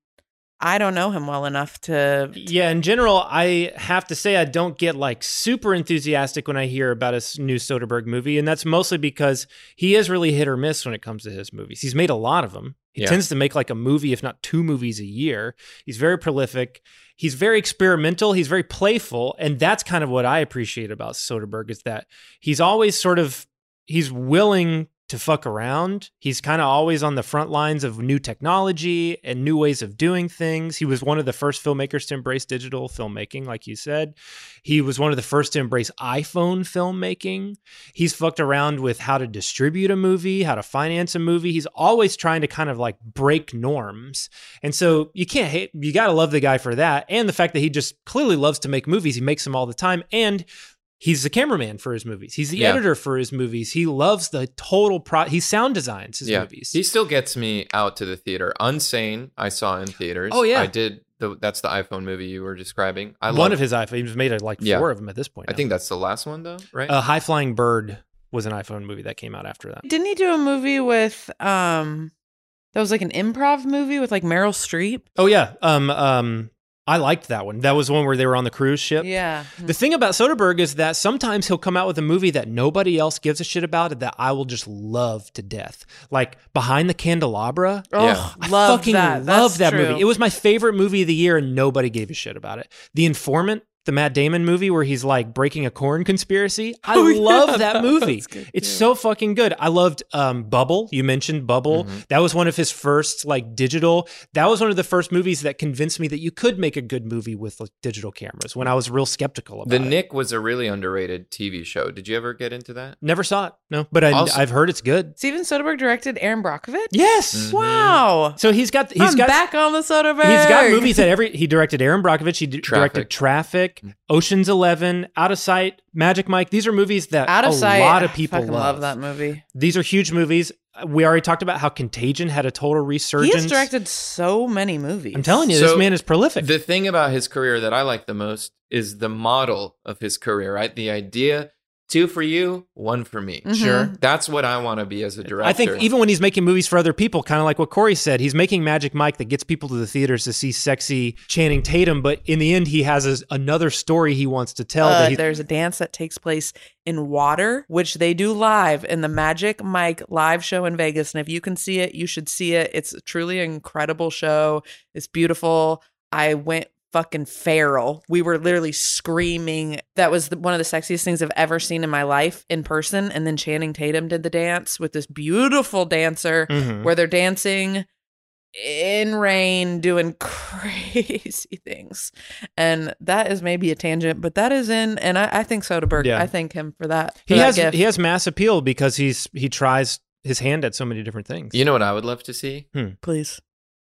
I don't know him well enough to. Yeah, in general, I have to say I don't get like super enthusiastic when I hear about a s- new Soderbergh movie, and that's mostly because he is really hit or miss when it comes to his movies. He's made a lot of them. He Yeah. tends to make like a movie, if not two movies a year. He's very prolific. He's very experimental. He's very playful, and that's kind of what I appreciate about Soderbergh is that he's always sort of he's willing to fuck around. He's kind of always on the front lines of new technology and new ways of doing things. He was one of the first filmmakers to embrace digital filmmaking, like you said. He was one of the first to embrace iPhone filmmaking. He's fucked around with how to distribute a movie, how to finance a movie. He's always trying to kind of like break norms. And so you can't hate, you got to love the guy for that. And the fact that he just clearly loves to make movies. He makes them all the time. And He's the cameraman for his movies. He's the Yeah. editor for his movies. He loves the total pro. He sound designs his yeah. movies. He still gets me out to the theater. Unsane, I saw in theaters. Oh, yeah. I did. The, that's the iPhone movie you were describing. I One love- of his iPhone. He's made like Yeah. four of them at this point. I think that's the last one though, right? A High Flying Bird was an iPhone movie that came out after that. Didn't he do a movie with um that was like an improv movie with like Meryl Streep? Oh yeah. Um um I liked that one. That was one where they were on the cruise ship. Yeah. The thing about Soderbergh is that sometimes he'll come out with a movie that nobody else gives a shit about that I will just love to death. Like Behind the Candelabra. Oh, Yeah. I love fucking that. love That's that movie. It was my favorite movie of the year and nobody gave a shit about it. The Informant, the Matt Damon movie where he's like breaking a corn conspiracy. I Oh, yeah, love that that movie. good, It's too. so fucking good. I loved um, Bubble. You mentioned Bubble. Mm-hmm. That was one of his first like digital. That was one of the first movies that convinced me that you could make a good movie with like, digital cameras when I was real skeptical about the it. The Knick was a really underrated TV show. Did you ever get into that? Never saw it. No, but I, Also- I've heard it's good. Steven Soderbergh directed Erin Brockovich? Yes. Mm-hmm. Wow. So he's got he's I'm got back on the Soderbergh. He's got movies that every he directed Erin Brockovich, he d- directed Traffic, Ocean's Eleven, Out of Sight, Magic Mike. These are movies that Out of a sight. lot of people fucking love that movie. These are huge movies. We already talked about how Contagion had a total resurgence. He has directed so many movies. I'm telling you, this man is prolific. The thing about his career that I like the most is the model of his career, right? The idea two for you, one for me. Mhm. Sure. That's what I want to be as a director. I think even when he's making movies for other people, kind of like what Corey said, he's making Magic Mike that gets people to the theaters to see sexy Channing Tatum, but in the end, he has a, another story he wants to tell. Uh, that he, there's a dance that takes place in water, which they do live in the Magic Mike live show in Vegas. And if you can see it, you should see it. It's truly an incredible show. It's beautiful. I went fucking feral. We were literally screaming. That was the, one of the sexiest things I've ever seen in my life in person. And then Channing Tatum did the dance with this beautiful dancer Mhm. where they're dancing in rain doing crazy things and that is maybe a tangent but that is in and i, I think soderbergh Yeah. i thank him for that for he that has gift. he has mass appeal because he's he tries his hand at so many different things. You know what I would love to see? please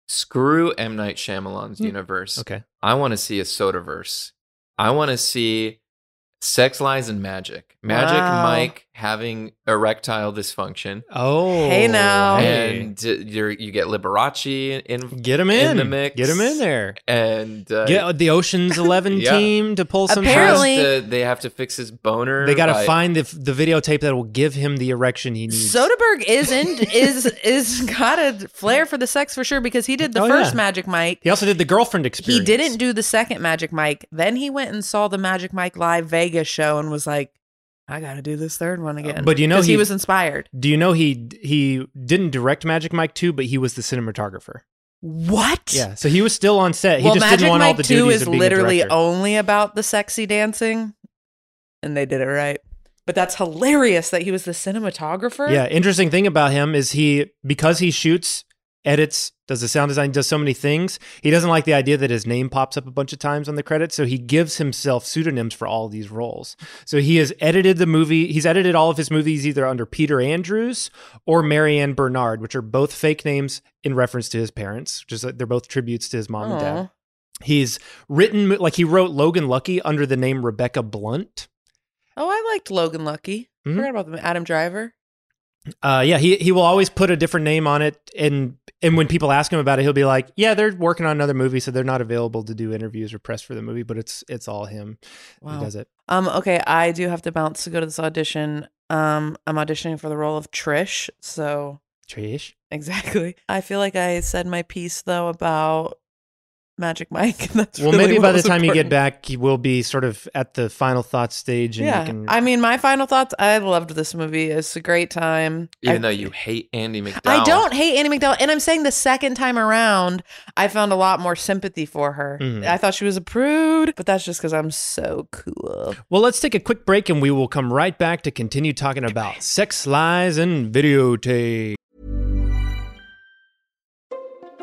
Screw M Night Shyamalan's Hmm. universe. Okay. I want to see a Sodaverse. I want to see Sex, Lies, and Magic. Magic Wow. Mike having erectile dysfunction. Oh, Hey, now. And you're, you get Liberace in get him in, in the mix. Get him in there. and uh, Get the Ocean's Eleven Yeah. team to pull some. Apparently- has to- they have to fix his boner. they got to by- find the the videotape that will give him the erection he needs. Soderbergh is in is is got a flair for the sex for sure because he did the Oh, first yeah. Magic Mike. he also did the girlfriend experience. He didn't do the second Magic Mike. Then he went and saw the Magic Mike live Vegas show and was like, I got to do this third one again. but you know he, he- was inspired. Do you know he he didn't direct Magic Mike 2, but he was the cinematographer. What? Yeah, so he was still on set. He well, just Magic didn't want all Mike the 2 duties is of being a literally only about the sexy dancing, and they did it right. But that's hilarious that he was the cinematographer. Yeah, interesting thing about him is he because he shoots, edits, does the sound design, does so many things. He doesn't like the idea that his name pops up a bunch of times on the credits, so he gives himself pseudonyms for all these roles. So he has edited the movie. He's edited all of his movies either under Peter Andrews or Mary Ann Bernard, which are both fake names in reference to his parents. Just like they're both tributes to his mom and dad. He's written like he wrote Logan Lucky under the name Rebecca Blunt. Oh, I liked Logan Lucky. Mhm. Forgot about the Adam Driver. Uh, yeah, he he will always put a different name on it, and and when people ask him about it, he'll be like, "Yeah, they're working on another movie, so they're not available to do interviews or press for the movie, but it's it's all him. Wow. He does it. Um, okay, I do have to bounce to go to this audition. Um, I'm auditioning for the role of Trish, so Trish. exactly. I feel like I said my piece though about Magic Mike. That's well, really maybe by the was time you get back, he will be sort of at the final thoughts stage, and Yeah, can. I mean, my final thoughts. I loved this movie. It's a great time. even I, though you hate Andie MacDowell. I don't hate Andie MacDowell, and I'm saying the second time around, I found a lot more sympathy for her. Mhm. I thought she was a prude, but that's just because I'm so cool. well, let's take a quick break, and we will come right back to continue talking about sex, lies, and videotape.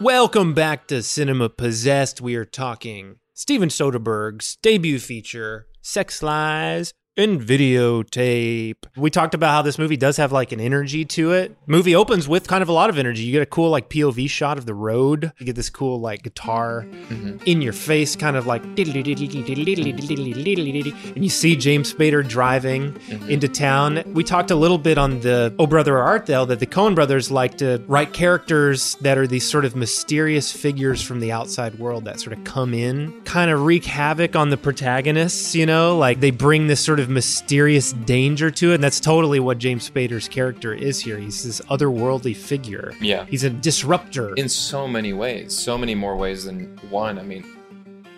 Welcome back to Cinema Possessed. We are talking Steven Soderbergh's debut feature, Sex Lies and Videotape. We talked about how this movie does have like an energy to it. Movie opens with kind of a lot of energy. You get a cool like POV shot of the road. You get this cool like guitar mm-hmm. in your face, kind of like, and you see James Spader driving mm-hmm. into town. We talked a little bit on the Oh Brother Art Thou that the Coen brothers like to write characters that are these sort of mysterious figures from the outside world that sort of come in, kind of wreak havoc on the protagonists, you know, like they bring this sort of mysterious danger to it. And that's totally what James Spader's character is here. He's this otherworldly figure. Yeah. He's a disruptor. in so many ways, so many more ways than one. I mean,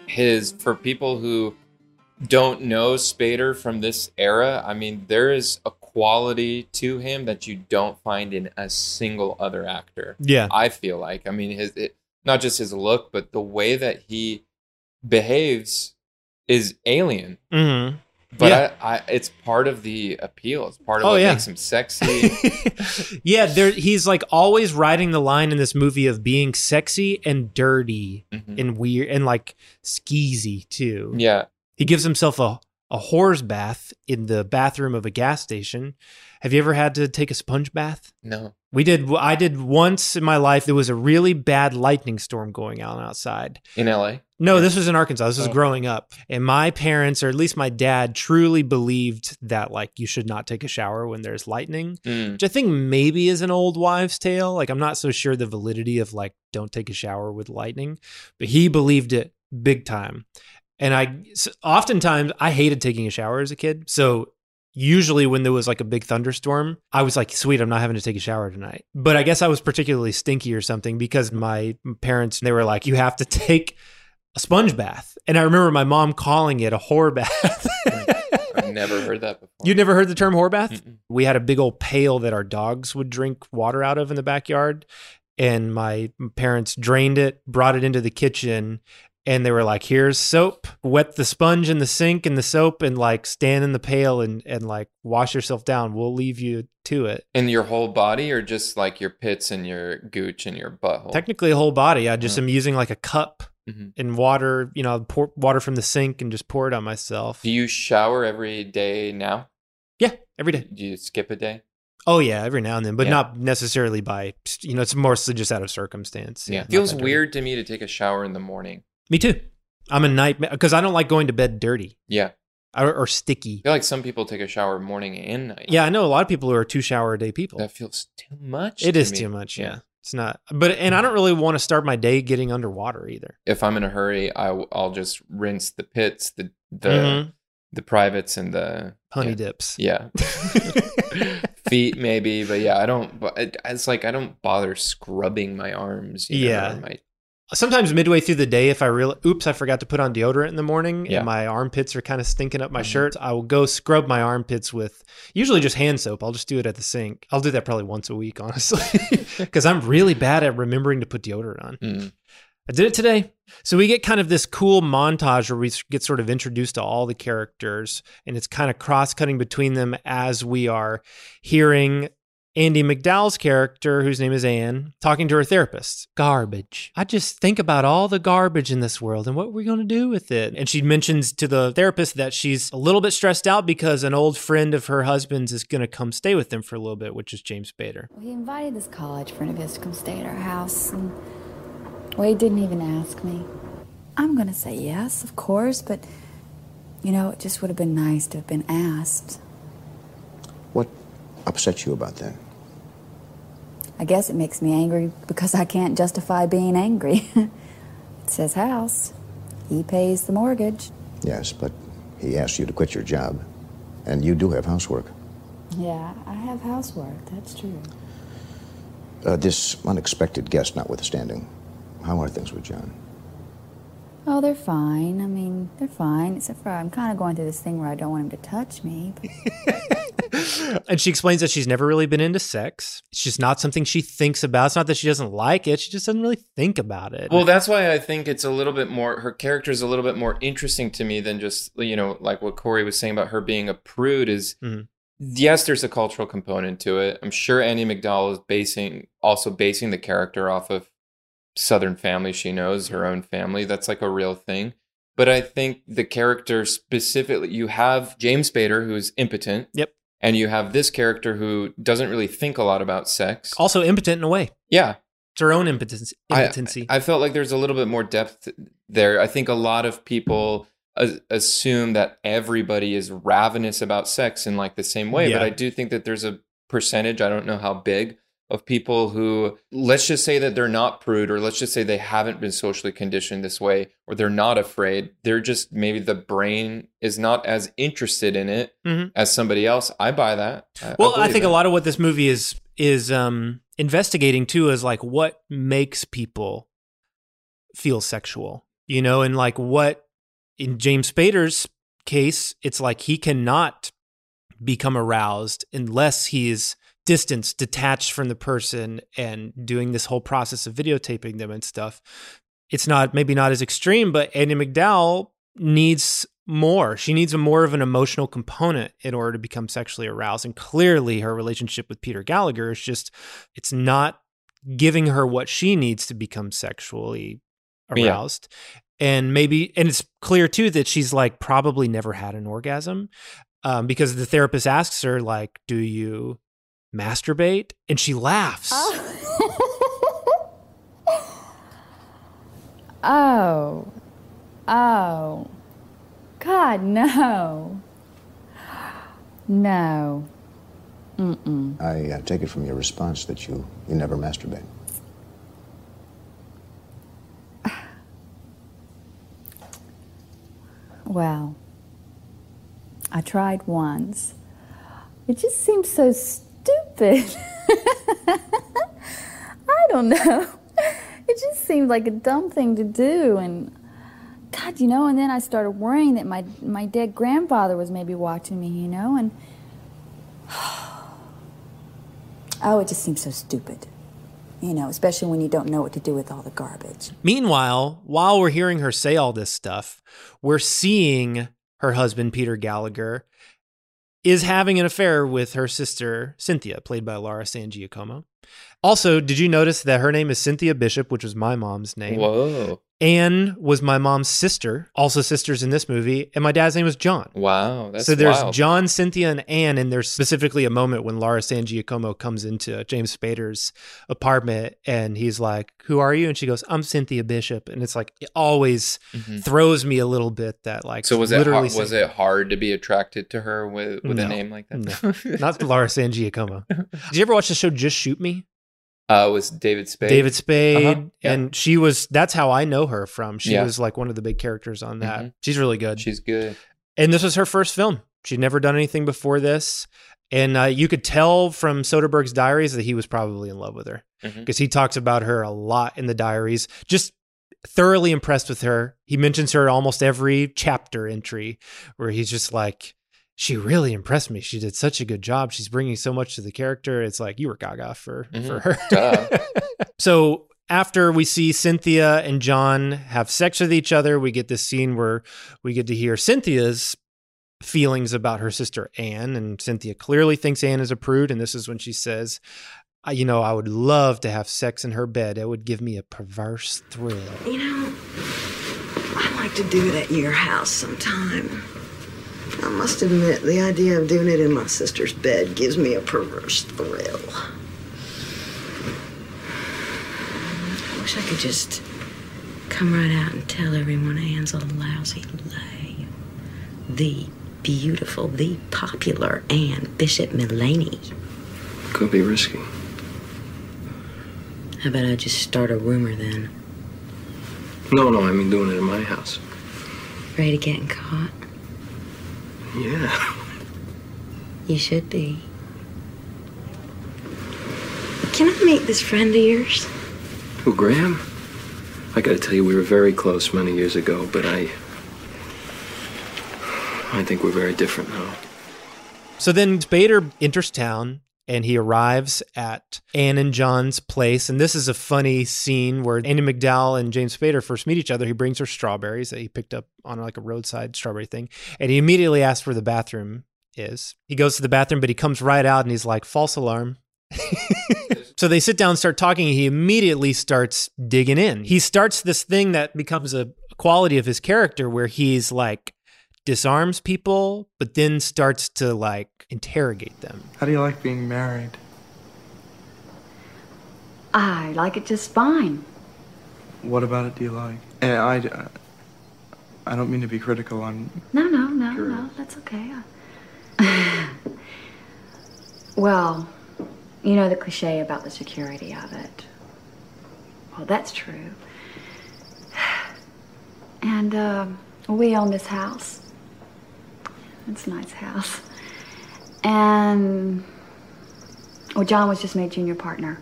his for people who don't know Spader from this era, I mean, there is a quality to him that you don't find in a single other actor. Yeah. I feel like. I mean, his it, not just his look, but the way that he behaves is alien. Mm-hmm. But Yeah. I, I, it's part of the appeal. It's part of Oh, what yeah. makes him sexy. yeah, there he's like always riding the line in this movie of being sexy and dirty Mhm. and weird and like skeezy too. yeah. He gives himself a, a whore's bath in the bathroom of a gas station. Have you ever had to take a sponge bath? No. We did. I did once in my life. There was a really bad lightning storm going on outside. In LA? No, this was in Arkansas. This was Oh. growing up. And my parents, or at least my dad, truly believed that like you should not take a shower when there's lightning, Mm. which I think maybe is an old wives' tale. Like I'm not so sure the validity of like don't take a shower with lightning, but he believed it big time. And I oftentimes I hated taking a shower as a kid. So usually when there was like a big thunderstorm, I was like, sweet, I'm not having to take a shower tonight. But I guess I was particularly stinky or something because my parents, they were like, you have to take a sponge bath. And I remember my mom calling it a whore bath. I've never heard that before. You'd never heard the term whore bath? We had a big old pail that our dogs would drink water out of in the backyard. And my parents drained it, brought it into the kitchen, and they were like, here's soap, wet the sponge in the sink and the soap, and like stand in the pail and, and like wash yourself down. We'll leave you to it. In your whole body or just like your pits and your gooch and your butthole? Technically, a whole body. I just Oh. am using like a cup Mhm. and water, you know, pour water from the sink and just pour it on myself. Do you shower every day now? Yeah, every day. Do you skip a day? Oh yeah, every now and then, but Yeah. not necessarily by you know. It's mostly just out of circumstance. Yeah. not Feels weird to me to take a shower in the morning. Me too. I'm a nightmare because I don't like going to bed dirty Yeah. or, or sticky. I feel like some people take a shower morning and night. Yeah, I know a lot of people who are two shower a day people. That feels too much. It to is me. too much. Yeah. it's not. But and I don't really want to start my day getting underwater either. If I'm in a hurry, I, will just rinse the pits, the the Mhm. the privates, and the Honey yeah. dips. Yeah. Feet maybe, but yeah, I don't. But it- it's like I don't bother scrubbing my arms. you know, Yeah. or my Sometimes midway through the day, if I real oops, I forgot to put on deodorant in the morning, Yeah. and my armpits are kind of stinking up my Mhm. shirt, I will go scrub my armpits with usually just hand soap. I'll just do it at the sink. I'll do that probably once a week, honestly, because I'm really bad at remembering to put deodorant on. Mm. I did it today. So we get kind of this cool montage where we get sort of introduced to all the characters, and it's kind of cross cutting between them as we are hearing Andie MacDowell's character, whose name is Anne, talking to her therapist. Garbage. I just think about all the garbage in this world and what we're going to do with it. And she mentions to the therapist that she's a little bit stressed out because an old friend of her husband's is going to come stay with them for a little bit, which is James Spader. He invited this college friend of his to come stay at our house, and well, he didn't even ask me. I'm gonna say yes, of course, but you know, it just would have been nice to have been asked. What upset you about that? I guess it makes me angry because I can't justify being angry. it says house. He pays the mortgage. Yes, but he asked you to quit your job. And you do have housework. Yeah, I have housework, that's true. Uh, this unexpected guest notwithstanding, how are things with John? Oh, they're fine. I mean, they're fine, except for I'm kind of going through this thing where I don't want him to touch me. And she explains that she's never really been into sex. It's just not something she thinks about. It's not that she doesn't like it. She just doesn't really think about it. Well, that's why I think it's a little bit more. Her character is a little bit more interesting to me than just you know, like what Corey was saying about her being a prude. Is Mhm. yes, there's a cultural component to it. I'm sure Annie MacDowell is basing also basing the character off of Southern family she knows, her own family. That's like a real thing. But I think the character specifically, you have James Spader who's impotent. Yep. And you have this character who doesn't really think a lot about sex. also impotent in a way. Yeah. It's her own impotence, impotency. I, felt like there's a little bit more depth there. I think a lot of people assume that everybody is ravenous about sex in like the same way, but I do think that there's a percentage, I don't know how big, of people who let's just say that they're not prude or let's just say they haven't been socially conditioned this way or they're not afraid. They're just maybe the brain is not as interested in it Mhm. as somebody else. I buy that. I- well, I, believe think that. a lot of what this movie is is um, investigating too is like what makes people feel sexual, you know, and like what in James Spader's case, it's like he cannot become aroused unless he is distanced, detached from the person, and doing this whole process of videotaping them and stuff. It's not maybe not as extreme, but Andie MacDowell needs more. She needs a more of an emotional component in order to become sexually aroused. And clearly her relationship with Peter Gallagher is just it's not giving her what she needs to become sexually Yeah. aroused. And maybe, and it's clear too that she's like probably never had an orgasm um, because the therapist asks her, like, do you masturbate? And she laughs. Oh. Oh. God, no. No. Mm-mm. I uh, take it from your response that you, you never masturbate. Well, I tried once. It just seems so stupid. I don't know. It just seemed like a dumb thing to do and God, you know, and then I started worrying that my my dead grandfather was maybe watching me, you know, and oh, it just seems so stupid. You know, especially when you don't know what to do with all the garbage. Meanwhile, while we're hearing her say all this stuff, we're seeing her husband, Peter Gallagher, is having an affair with her sister, Cynthia, played by Laura San Giacomo. Also, did you notice that her name is Cynthia Bishop, which was my mom's name? Whoa. Anne was my mom's sister, also sisters in this movie, and my dad's name was John. Wow, that's so there's wild. John, Cynthia, and Anne, and there's specifically a moment when Laura San Giacomo comes into James Spader's apartment, and he's like, "Who are you?" And she goes, "I'm Cynthia Bishop," and it's like it always Mhm. throws me a little bit that like So was it literally hard, was it hard to be attracted to her with with a name like that? No, not Laura San Giacomo. Did you ever watch the show Just Shoot Me? Uh, was David Spade. David Spade, Uh-huh, yeah. and she was. That's how I know her from. She Yeah. was like one of the big characters on that. Mhm. She's really good. She's good. and this was her first film. She'd never done anything before this, and uh, you could tell from Soderbergh's diaries that he was probably in love with her because he talks about her a lot in the diaries. Just thoroughly impressed with her. He mentions her almost every chapter entry, where he's just like. She really impressed me. She did such a good job. She's bringing so much to the character. It's like you were gaga for for Mhm. her. So after we see Cynthia and John have sex with each other, we get this scene where we get to hear Cynthia's feelings about her sister Anne, and Cynthia clearly thinks Anne is a prude. And this is when she says, "I- "You know, I would love to have sex in her bed. It would give me a perverse thrill." You know, I'd like to do it at your house sometime. I must admit, the idea of doing it in my sister's bed gives me a perverse thrill. I wish I could just come right out and tell everyone Anne's a lousy lay. The beautiful, the popular Anne Bishop Millaney. Could be risky. How about I just start a rumor then? No, no, I mean doing it in my house. Afraid of getting caught? Yeah. You should be. Can I meet this friend of yours? Who, Graham? I gotta tell you, we were very close many years ago, but I. I think we're very different now. So then Spader enters town and he arrives at Anne and John's place. And this is a funny scene where Andie MacDowell and James Spader first meet each other. He brings her strawberries that he picked up on like a roadside strawberry thing. And he immediately asks where the bathroom is. He goes to the bathroom, but he comes right out and he's like, false alarm. so they sit down and start talking. And he immediately starts digging in. He starts this thing that becomes a quality of his character where he's like, disarms people, but then starts to like interrogate them. How do you like being married? I like it just fine. What about it do you like? And I, I don't mean to be critical. I'm No, no, no, no, that's okay. well, you know the cliche about the security of it. Well, that's true. And um, we own this house. It's a nice house. And well, John was just made junior partner,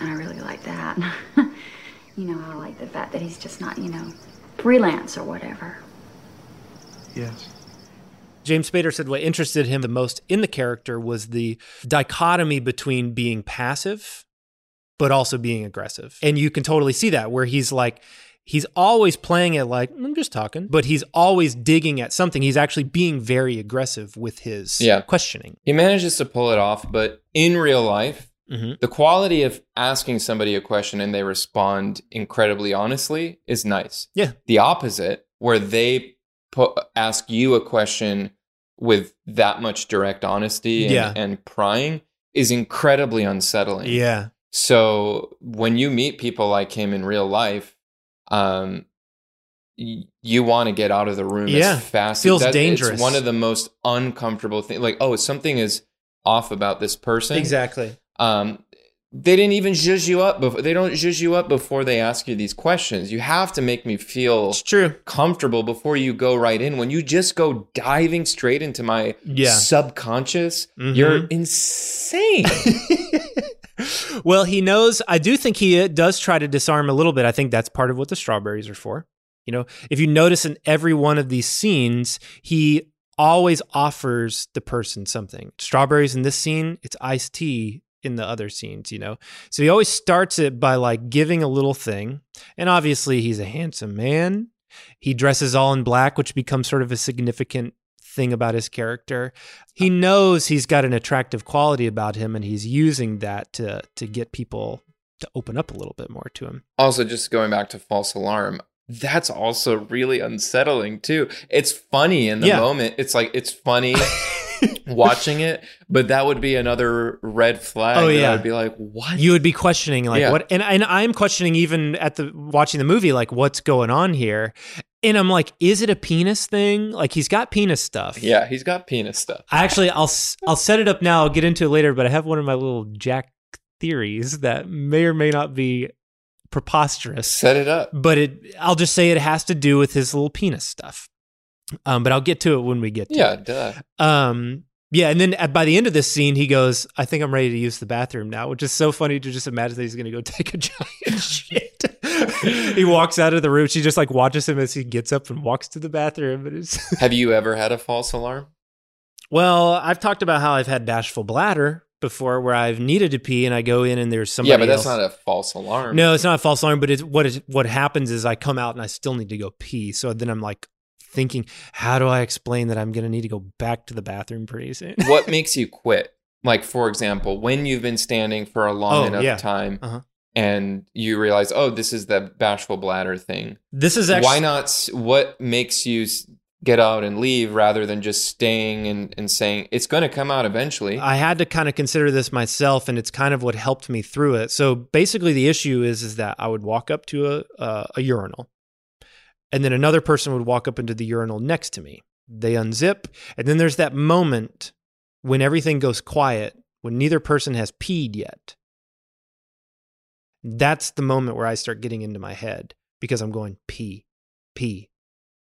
and I really like that. you know, I like the fact that he's just not, you know, freelance or whatever. yes. James Spader said what interested him the most in the character was the dichotomy between being passive but also being aggressive. And you can totally see that where he's like he's always playing it like I'm just talking, but he's always digging at something. He's actually being very aggressive with his Yeah. questioning. He manages to pull it off, but in real life, Mhm. The quality of asking somebody a question and they respond incredibly honestly is nice. Yeah. The opposite, where they put, ask you a question with that much direct honesty and, Yeah. and prying, is incredibly unsettling. Yeah. So when you meet people like him in real life, um, y- you want to get out of the room Yeah. as fast. Feels that- dangerous. It's one of the most uncomfortable things. Like, oh, something is off about this person. Exactly. Um, they didn't even zhuzh you up before. They don't zhuzh you up before they ask you these questions. You have to make me feel true. comfortable before you go right in. When you just go diving straight into my Yeah. subconscious, Mhm. you're insane. Well, he knows. I do think he uh, does try to disarm a little bit. I think that's part of what the strawberries are for. You know, if you notice in every one of these scenes, he always offers the person something. Strawberries in this scene, it's iced tea in the other scenes, you know? So he always starts it by like giving a little thing. And obviously, he's a handsome man. He dresses all in black, which becomes sort of a significant thing about his character. He knows he's got an attractive quality about him and he's using that to to get people to open up a little bit more to him. Also, just going back to false alarm, that's also really unsettling too. It's funny in the Yeah. moment. It's like it's funny watching it, but that would be another red flag. Oh, yeah. I'd be like, what? You would be questioning like Yeah. what and and I'm questioning even at the watching the movie like what's going on here. And I'm like is it a penis thing? Like he's got penis stuff. yeah, he's got penis stuff. I actually I'll I'll set it up now. I'll get into it later, but I have one of my little Jack theories that may or may not be preposterous. Set it up. But it I'll just say it has to do with his little penis stuff. Um, but I'll get to it when we get to Yeah, it. duh. Um, yeah, and then at, by the end of this scene, he goes, "I think I'm ready to use the bathroom now," which is so funny to just imagine that he's going to go take a giant shit. he walks out of the room. She just like watches him as he gets up and walks to the bathroom. Have you ever had a false alarm? well, I've talked about how I've had bashful bladder before, where I've needed to pee and I go in and there's somebody. yeah, but that's else. not a false alarm. No, it's not a false alarm, but it's what is what happens is I come out and I still need to go pee. So then I'm like thinking, how do I explain that I'm going to need to go back to the bathroom pretty soon? what makes you quit? Like, for example, when you've been standing for a long Oh, enough yeah. time Uh-huh. and you realize, oh, this is the bashful bladder thing. This is actually Why not? What makes you get out and leave rather than just staying and, and saying, it's going to come out eventually? I had to kind of consider this myself, and it's kind of what helped me through it. So basically, the issue is is that I would walk up to a a, a urinal, and then another person would walk up into the urinal next to me. They unzip, and then there's that moment when everything goes quiet, when neither person has peed yet. That's the moment where I start getting into my head because I'm going pee, pee.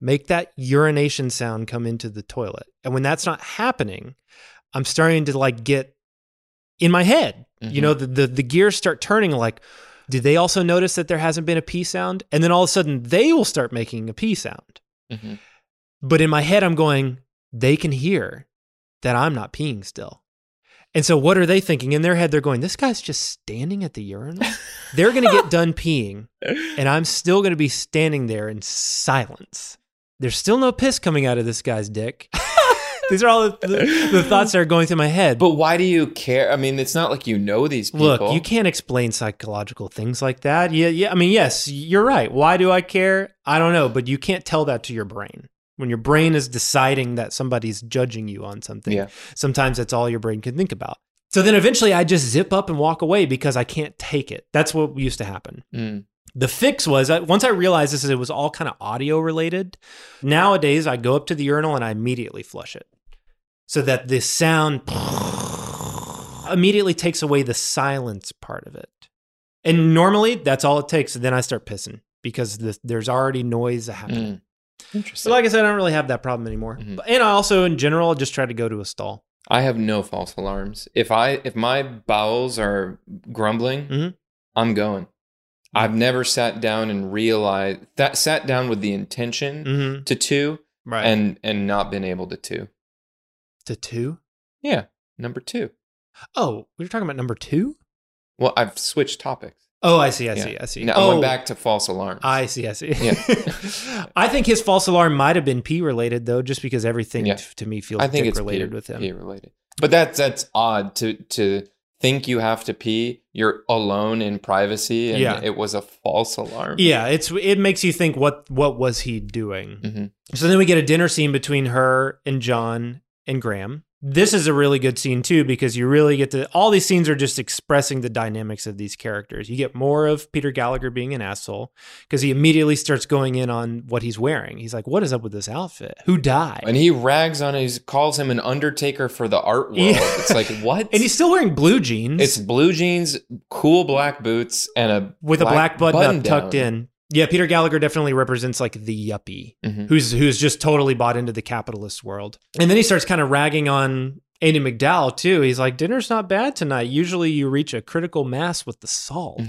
Make that urination sound come into the toilet. And when that's not happening, I'm starting to like get in my head. You Mhm. know, the, the the gears start turning like, did they also notice that there hasn't been a P sound? And then all of a sudden they will start making a P pee sound. Mhm. But in my head, I'm going, they can hear that I'm not peeing still. And so what are they thinking? In their head, they're going, this guy's just standing at the urinal. they're going to get done peeing, and I'm still going to be standing there in silence. There's still no piss coming out of this guy's dick. These are all the, the, thoughts that are going through my head. But why do you care? I mean, it's not like you know these people. Look, you can't explain psychological things like that. Yeah, yeah. I mean, yes, you're right. Why do I care? I don't know, but you can't tell that to your brain. When your brain is deciding that somebody's judging you on something, Yeah. sometimes that's all your brain can think about. So then eventually I just zip up and walk away because I can't take it. That's what used to happen. Mm. The fix was uh, once I realized this, it was all kind of audio related. Nowadays, I go up to the urinal and I immediately flush it so that the sound immediately takes away the silence part of it. And normally, that's all it takes. And then I start pissing because the, there's already noise happening. Mm. Interesting. So, like I said, I don't really have that problem anymore. Mhm. But- And I also, in general, just try to go to a stall. I have no false alarms. If I if my bowels are grumbling, Mhm. I'm going. I've never sat down and realized that sat down with the intention Mhm. to two Right. and and not been able to two. To two? Yeah, number two. Oh, we were talking about number two? Well, I've switched topics. Oh, I see, I Yeah. see, I see. Now, oh, I went back to false alarms. I see, I see. Yeah. I think his false alarm might have been P related though, just because everything Yeah. t- to me feels I think it's related with him. P related. But that's that's odd to to think you have to pee, you're alone in privacy, and Yeah. it was a false alarm. Yeah, it's it makes you think what what was he doing? Mhm. So then we get a dinner scene between her and John and Graham. This is a really good scene too because you really get to all these scenes are just expressing the dynamics of these characters. You get more of Peter Gallagher being an asshole because he immediately starts going in on what he's wearing. He's like, "What is up with this outfit? Who died?" And he rags on. He calls him an undertaker for the art world. Yeah. It's like what? and he's still wearing blue jeans. It's blue jeans, cool black boots, and a with a black button, button up tucked in. Yeah, Peter Gallagher definitely represents like the yuppie Mhm. who's who's just totally bought into the capitalist world. And then he starts kind of ragging on Andie MacDowell too. He's like, "Dinner's not bad tonight. Usually you reach a critical mass with the salt."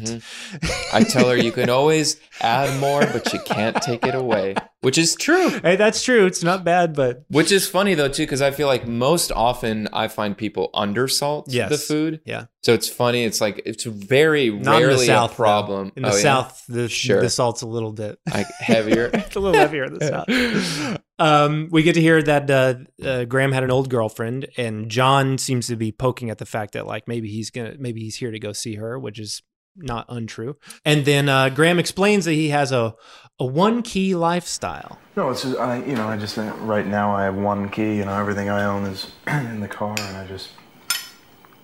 I tell her you can always add more, but you can't take it away, which is true. Hey, that's true. It's not bad, but Which is funny though too, because I feel like most often I find people undersalt Yes. the food. Yeah. So it's funny. It's like it's very not rarely south a problem. though. In the Oh, yeah? south, the Sure. the salt's a little bit like heavier. it's a little heavier in the south. Um, we get to hear that uh, uh, Graham had an old girlfriend, and John seems to be poking at the fact that like maybe he's gonna maybe he's here to go see her, which is not untrue. And then uh, Graham explains that he has a a one key lifestyle. No, it's just, I, you know, I just uh, right now I have one key. You know, everything I own is in the car, and I just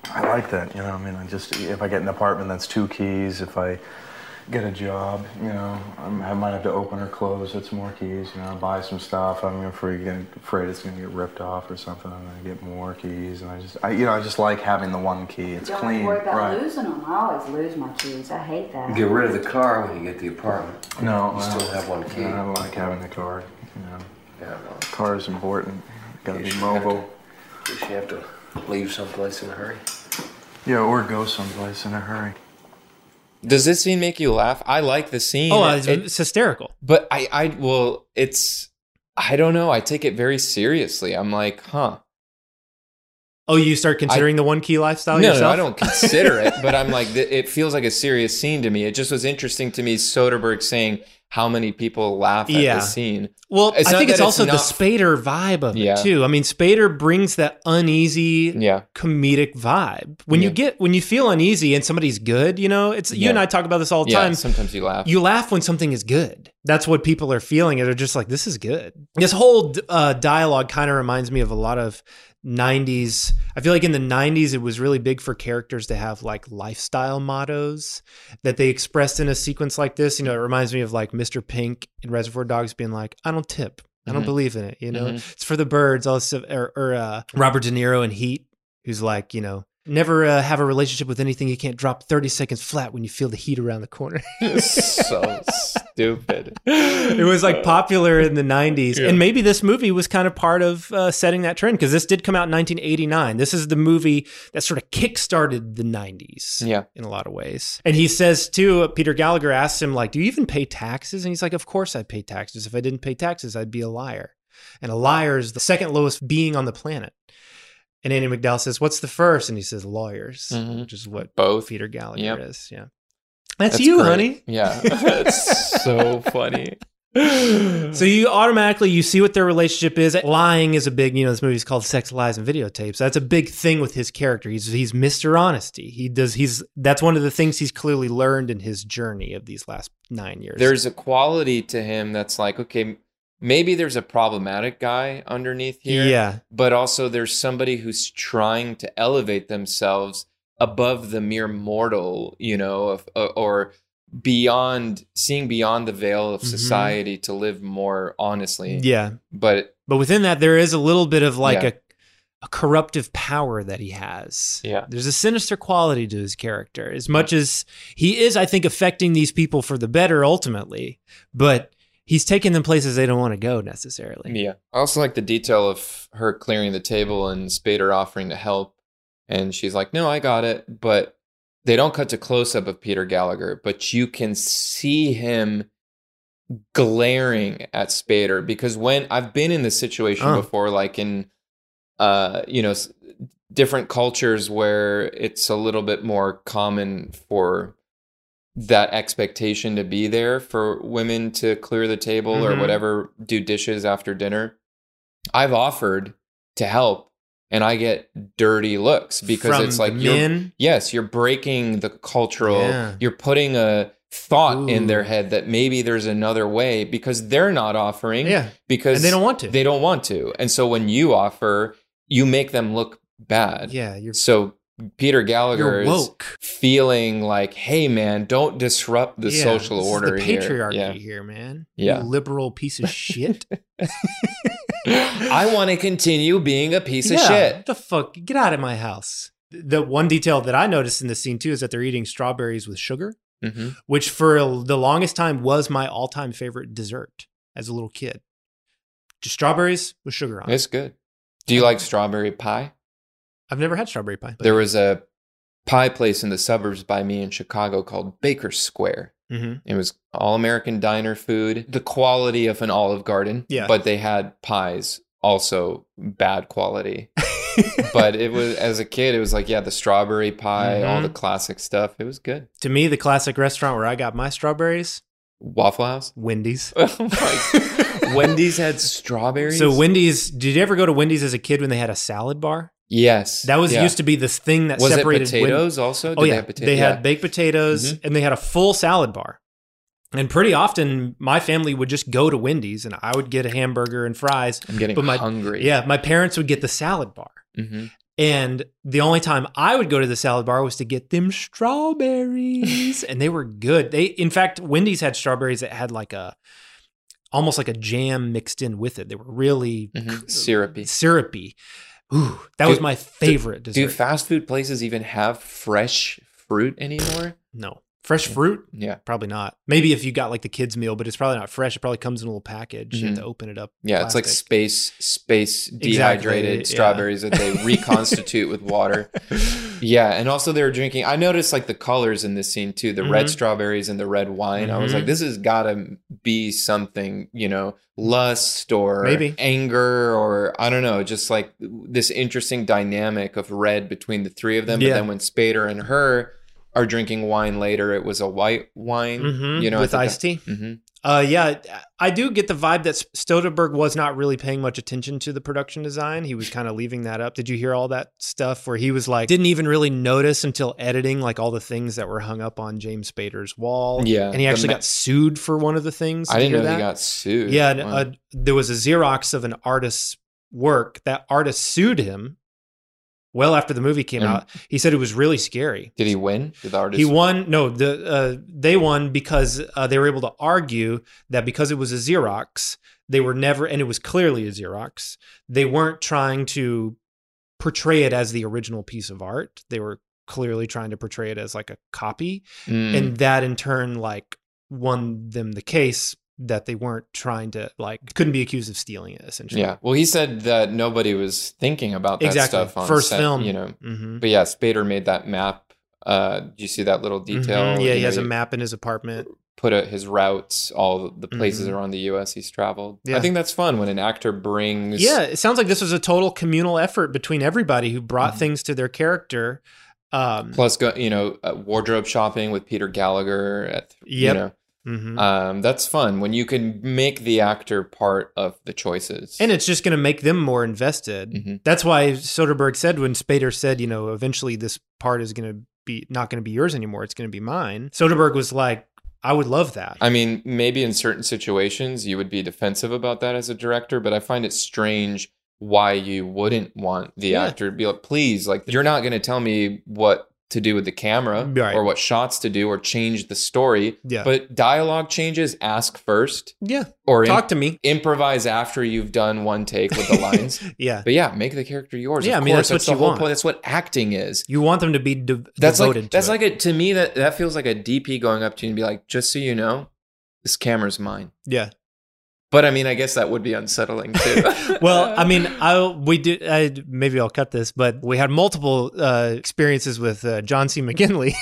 I like that. You know, I mean, I just if I get an apartment, that's two keys. If I get a job, you know, I'm, I might have to open or close. That's more keys. You know, buy some stuff. I'm afraid afraid it's gonna get ripped off or something. I'm gonna get more keys, and I just, I, you know, I just like having the one key. It's Don't clean, worry about right? losing them. I always lose my keys. I hate that. Get rid of the car when you get the apartment. No, you well, still have one key. I don't like having the car. You know, Yeah, well, car is important. Got to you be mobile. to- you should have to leave someplace in a hurry. Yeah, or go someplace in a hurry. Does this scene make you laugh? I like the scene. Oh, it's, It- it's hysterical. but I, I, well, it's, I don't know. I take it very seriously. I'm like, huh. Oh, you start considering the one key lifestyle no, yourself? no, I don't consider it, but I'm like, it feels like a serious scene to me. It just was interesting to me, Soderbergh saying how many people laugh at Yeah. the scene. Well, It's I think it's also the not- Spader vibe of Yeah. it too. I mean, Spader brings that uneasy, Yeah. comedic vibe. When you get when you feel uneasy and somebody's good, you know, it's you and I talk about this all the Yeah, time. sometimes you laugh. You laugh when something is good. That's what people are feeling. They're just like, this is good. This whole uh, dialogue kind of reminds me of a lot of 90s. I feel like in the 90s, it was really big for characters to have like lifestyle mottos that they expressed in a sequence like this. You know, it reminds me of like Mr. Pink in Reservoir Dogs being like, I don't tip. I don't Mhm. believe in it. You know, Mhm. it's for the birds. Stuff. Or, or uh, Robert De Niro in Heat, who's like, you know, never uh, have a relationship with anything you can't drop 30 seconds flat when you feel the heat around the corner. so stupid. it was like popular in the 90s. Yeah. And maybe this movie was kind of part of uh, setting that trend because this did come out in 1989. This is the movie that sort of kickstarted the 90s Yeah. in a lot of ways. And he says, too, uh, Peter Gallagher asks him, like, do you even pay taxes? And he's like, of course I pay taxes. If I didn't pay taxes, I'd be a liar. And a liar is the second lowest being on the planet. And Andie MacDowell says, what's the first? And he says, lawyers, Mhm. which is what Both. Peter Gallagher Yep. is. Yeah. That's, you, great. honey. Yeah. That's so funny. so you automatically you see what their relationship is. Lying is a big, you know, this movie's called Sex, Lies, and Videotapes. That's a big thing with his character. He's he's Mr. Honesty. He does he's that's one of the things he's clearly learned in his journey of these last nine years. There's a quality to him that's like, okay, maybe there's a problematic guy underneath here. Yeah. But also there's somebody who's trying to elevate themselves above the mere mortal, you know, of, uh, or beyond seeing beyond the veil of Mhm. society to live more honestly. Yeah. But But within that there is a little bit of like Yeah. a a corruptive power that he has. Yeah. There's a sinister quality to his character. As much as he is, I think, affecting these people for the better ultimately, but he's taking them places they don't want to go necessarily. Yeah. I also like the detail of her clearing the table and Spader offering to help. And she's like, no, I got it. But they don't cut to close up of Peter Gallagher, but you can see him glaring at Spader because when I've been in this situation Oh. before, like in, uh, you know, different cultures where it's a little bit more common for that expectation to be there for women to clear the table or Mhm. whatever, do dishes after dinner. I've offered to help and I get dirty looks because From it's like the you're yes, you're breaking the cultural. Yeah. You're putting a thought in their head that maybe there's another way because they're not offering. Yeah. because And they don't want to. They don't want to, and so when you offer, you make them look bad. Yeah, you're So Peter Gallagher is feeling like, "Hey, man, don't disrupt the Yeah, social order the here." patriarchy Yeah. here, man. Yeah. You liberal piece of shit. I want to continue being a piece of shit. What the fuck? Get out of my house. The one detail that I noticed in the scene too is that they're eating strawberries with sugar, hmm which for the longest time was my all-time favorite dessert as a little kid. Just strawberries with sugar on. it. It's good. Do you like strawberry pie? I've never had strawberry pie. But There was a pie place in the suburbs by me in Chicago called Baker Square. Mhm. It was all American diner food, the quality of an Olive Garden. Yeah. But they had pies, also bad quality. but it was, as a kid, it was like, yeah, the strawberry pie, all Mhm. the classic stuff. It was good. to me, the classic restaurant where I got my strawberries, Waffle House? Wendy's. Oh. Wendy's had strawberries? So Wendy's, did you ever go to Wendy's as a kid when they had a salad bar? Yes. That was yeah. used to be the thing that Was separated potatoes also? oh Did they yeah, pota- they yeah. had baked potatoes Mhm. and they had a full salad bar. And pretty often, my family would just go to Wendy's, and I would get a hamburger and fries. I'm getting but my, hungry. Yeah, my parents would get the salad bar. hmm And the only time I would go to the salad bar was to get them strawberries, and they were good. They, in fact, Wendy's had strawberries that had like a, almost like a jam mixed in with it. They were really Mhm. Syrupy. syrupy. Ooh, that was my favorite Do, dessert. do fast food places even have fresh fruit anymore? no, fresh fruit. Yeah. Probably not. Maybe if you got like the kids meal, but it's probably not fresh. It probably comes in a little package. You have Mhm. to open it up. Yeah, it's like plastic. space space Exactly, dehydrated yeah. strawberries that they reconstitute with water. Yeah, and also they were drinking. I noticed like the colors in this scene too, the red Mhm. strawberries and the red wine. I was like, this has got to be something, you know, lust or Maybe. anger or I don't know, just like this interesting dynamic of red between the three of them. But Yeah. then when Spader and her are drinking wine later, it was a white wine, Mhm, you know, with iced tea. hmm Uh, yeah, I do get the vibe that Soderbergh was not really paying much attention to the production design. He was kind of leaving that up. Did you hear all that stuff where he was like, didn't even really notice until editing, like all the things that were hung up on James Spader's wall? Yeah, And he actually ma- got sued for one of the things. I Did you didn't know hear he got sued. Yeah, Wow. uh, there was a Xerox of an artist's work. That artist sued him well after the movie came And- out. He said it was really scary. Did he win? Did the artist? He won. No, the uh, they won because uh, they were able to argue that because it was a Xerox, they were never, and it was clearly a Xerox. They weren't trying to portray it as the original piece of art. They were clearly trying to portray it as like a copy, Mm. and that in turn like won them the case that they weren't trying to like couldn't be accused of stealing it essentially. Yeah. Well, he said that nobody was thinking about that Exactly. stuff on First set, film. you know. Mhm. But yeah, Spader made that map. Uh, do you see that little detail? Mhm. Yeah, You he know, has a map in his apartment. Put a, his routes, all the places Mhm. around the U.S. he's traveled. Yeah. I think that's fun when an actor brings. Yeah, it sounds like this was a total communal effort between everybody who brought Mm-hmm. things to their character. Um, Plus, go, you know, uh, wardrobe shopping with Peter Gallagher. At, You know, Mhm. um, that's fun when you can make the actor part of the choices. and it's just going to make them more invested. Mhm. That's why Soderbergh said when Spader said, you know, eventually this part is going to be not going to be yours anymore. It's going to be mine. Soderbergh was like, I would love that. I mean, maybe in certain situations you would be defensive about that as a director, but I find it strange why you wouldn't want the Yeah. actor to be like, please, like, you're not going to tell me what to do with the camera Right. or what shots to do or change the story. Yeah. But dialogue changes, ask first. Yeah. Or Talk to me. Improvise after you've done one take with the lines. Yeah. But yeah, make the character yours. Yeah, Of I mean, course, that's what the you whole want. point. That's what acting is. You want them to be de- That's devoted like to that's it. like a to me that that feels like a DP going up to you and be like, just so you know, this camera's mine. yeah. But I mean, I guess that would be unsettling too. well, I mean, I we did. I, maybe I'll cut this, but we had multiple uh, experiences with uh, John C. McGinley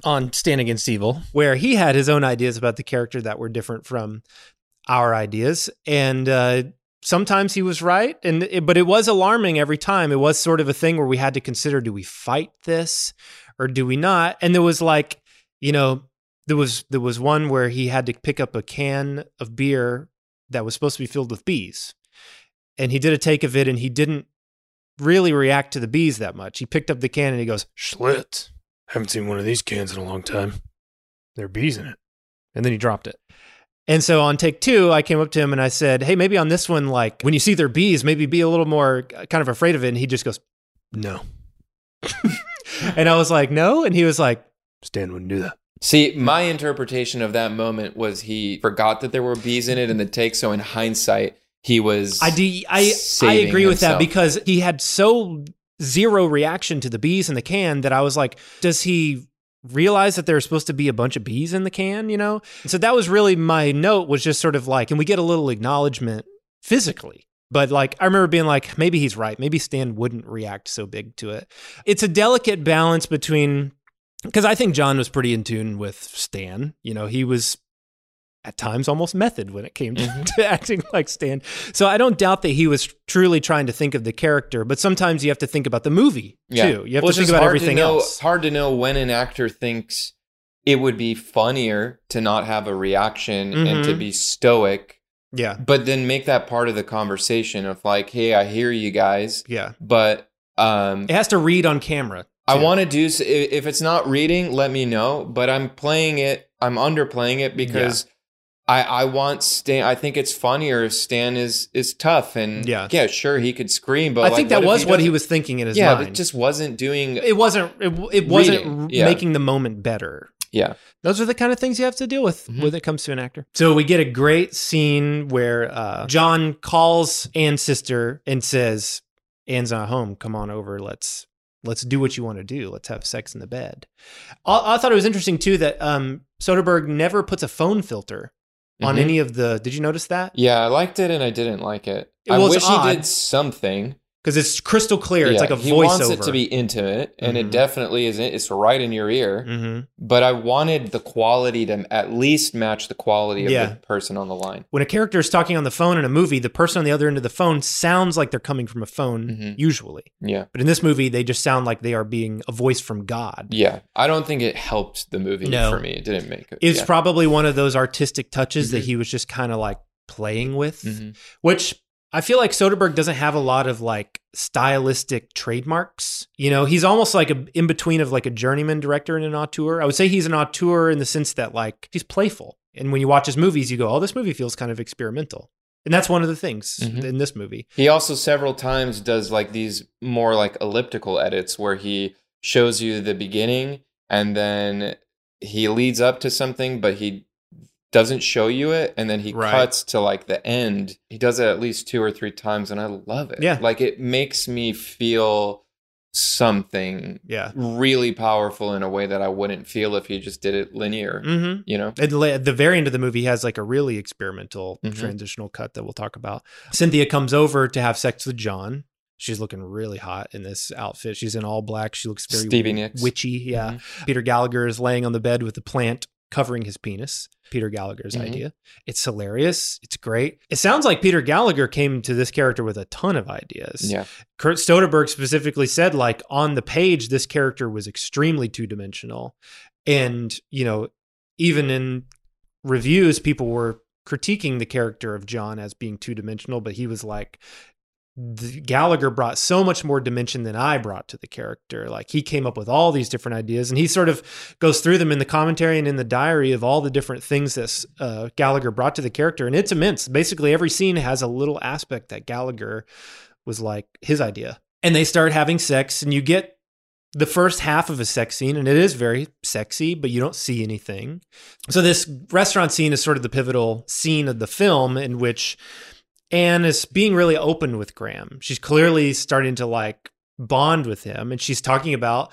on Stand Against Evil, where he had his own ideas about the character that were different from our ideas, and uh, sometimes he was right, and it, but it was alarming every time. It was sort of a thing where we had to consider: do we fight this or do we not? And there was like, you know, there was there was one where he had to pick up a can of beer that was supposed to be filled with bees and he did a take of it and he didn't really react to the bees that much. He picked up the can and he goes, Schlitz. Haven't seen one of these cans in a long time. There are bees in it. and then he dropped it. And so on take two, I came up to him and I said, Hey, maybe on this one, like when you see their bees, maybe be a little more uh, kind of afraid of it. And he just goes, No. and I was like, No. And he was like, Stan wouldn't do that. See, my interpretation of that moment was he forgot that there were bees in it in the take. So in hindsight, he was. I, de- I, I agree with that because he had so zero reaction to the bees in the can that I was like, Does he realize that there's supposed to be a bunch of bees in the can, you know? So that was really my note was just sort of like, and we get a little acknowledgement physically. But like, I remember being like, maybe he's right. Maybe Stan wouldn't react so big to it. It's a delicate balance between, because I think John was pretty in tune with Stan. You know, he was at times almost method when it came to, Mm-hmm. to acting like Stan. So I don't doubt that he was truly trying to think of the character, but sometimes you have to think about the movie too. You have Well, to think about everything know, else. Hard to know when an actor thinks it would be funnier to not have a reaction and to Mhm. be stoic. Yeah. But then make that part of the conversation of like, hey, I hear you guys. Yeah. But um It has to read on camera. I want to do if it's not reading, let me know. But I'm playing it. I'm underplaying it because I I want Stan. I think it's funnier if Stan is is tough and Yeah. yeah, sure he could scream, but I like, think that was what he was thinking in his yeah, mind. but just wasn't doing. it wasn't it, it wasn't yeah. making the moment better. Yeah. Those are the kind of things you have to deal with Mm-hmm. when it comes to an actor. So we get a great scene where uh, John calls Anne's sister and says, "Anne's not home. Come on over. Let's let's do what you want to do. Let's have sex in the bed." I, I thought it was interesting too that um, Soderbergh never puts a phone filter on Mhm. any of the. Did you notice that? Yeah, I liked it and I didn't like it. It I wish odd. he did something Because it's crystal clear. It's like a he voiceover. wants it to be intimate, and Mhm. it definitely is. It's right in your ear. Mhm. But I wanted the quality to at least match the quality of Yeah. the person on the line. when a character is talking on the phone in a movie, the person on the other end of the phone sounds like they're coming from a phone, Mhm. usually. Yeah. But in this movie, they just sound like they are being a voice from God. Yeah, I don't think it helped the movie No. for me. It didn't make it. It's yeah. probably one of those artistic touches that Mhm. he was just kind of like playing with, Mhm. which I feel like Soderbergh doesn't have a lot of like stylistic trademarks. You know, he's almost like a in between of like a journeyman director and an auteur. I would say he's an auteur in the sense that like he's playful. And when you watch his movies, you go, "Oh, this movie feels kind of experimental." And that's one of the things Mhm. in this movie. He also several times does like these more like elliptical edits where he shows you the beginning and then he leads up to something, but he doesn't show you it, and then he Right. cuts to like the end. He does it at least two or three times, and I love it. Yeah. like it makes me feel something Yeah. really powerful in a way that I wouldn't feel if he just did it linear. Mhm. You know, At the, at the very end of the movie has like a really experimental Mhm. transitional cut that we'll talk about. Cynthia comes over to have sex with John. She's looking really hot in this outfit. She's in all black. She looks very Stevie Nicks. witchy. Yeah. Peter Gallagher is laying on the bed with the plant covering his penis. Peter Gallagher's Mhm. idea. It's hilarious. It's great. It sounds like Peter Gallagher came to this character with a ton of ideas. yeah. Kurt Soderbergh specifically said, like, on the page, this character was extremely two dimensional. And, you know, even in reviews, people were critiquing the character of John as being two dimensional, but he was like, Gallagher brought so much more dimension than I brought to the character. Like he came up with all these different ideas, and he sort of goes through them in the commentary and in the diary of all the different things that uh, Gallagher brought to the character, and it's immense. Basically, every scene has a little aspect that Gallagher was like his idea, and they start having sex, and you get the first half of a sex scene, and it is very sexy, but you don't see anything. So this restaurant scene is sort of the pivotal scene of the film in which Anne is being really open with Graham. She's clearly starting to like bond with him, and she's talking about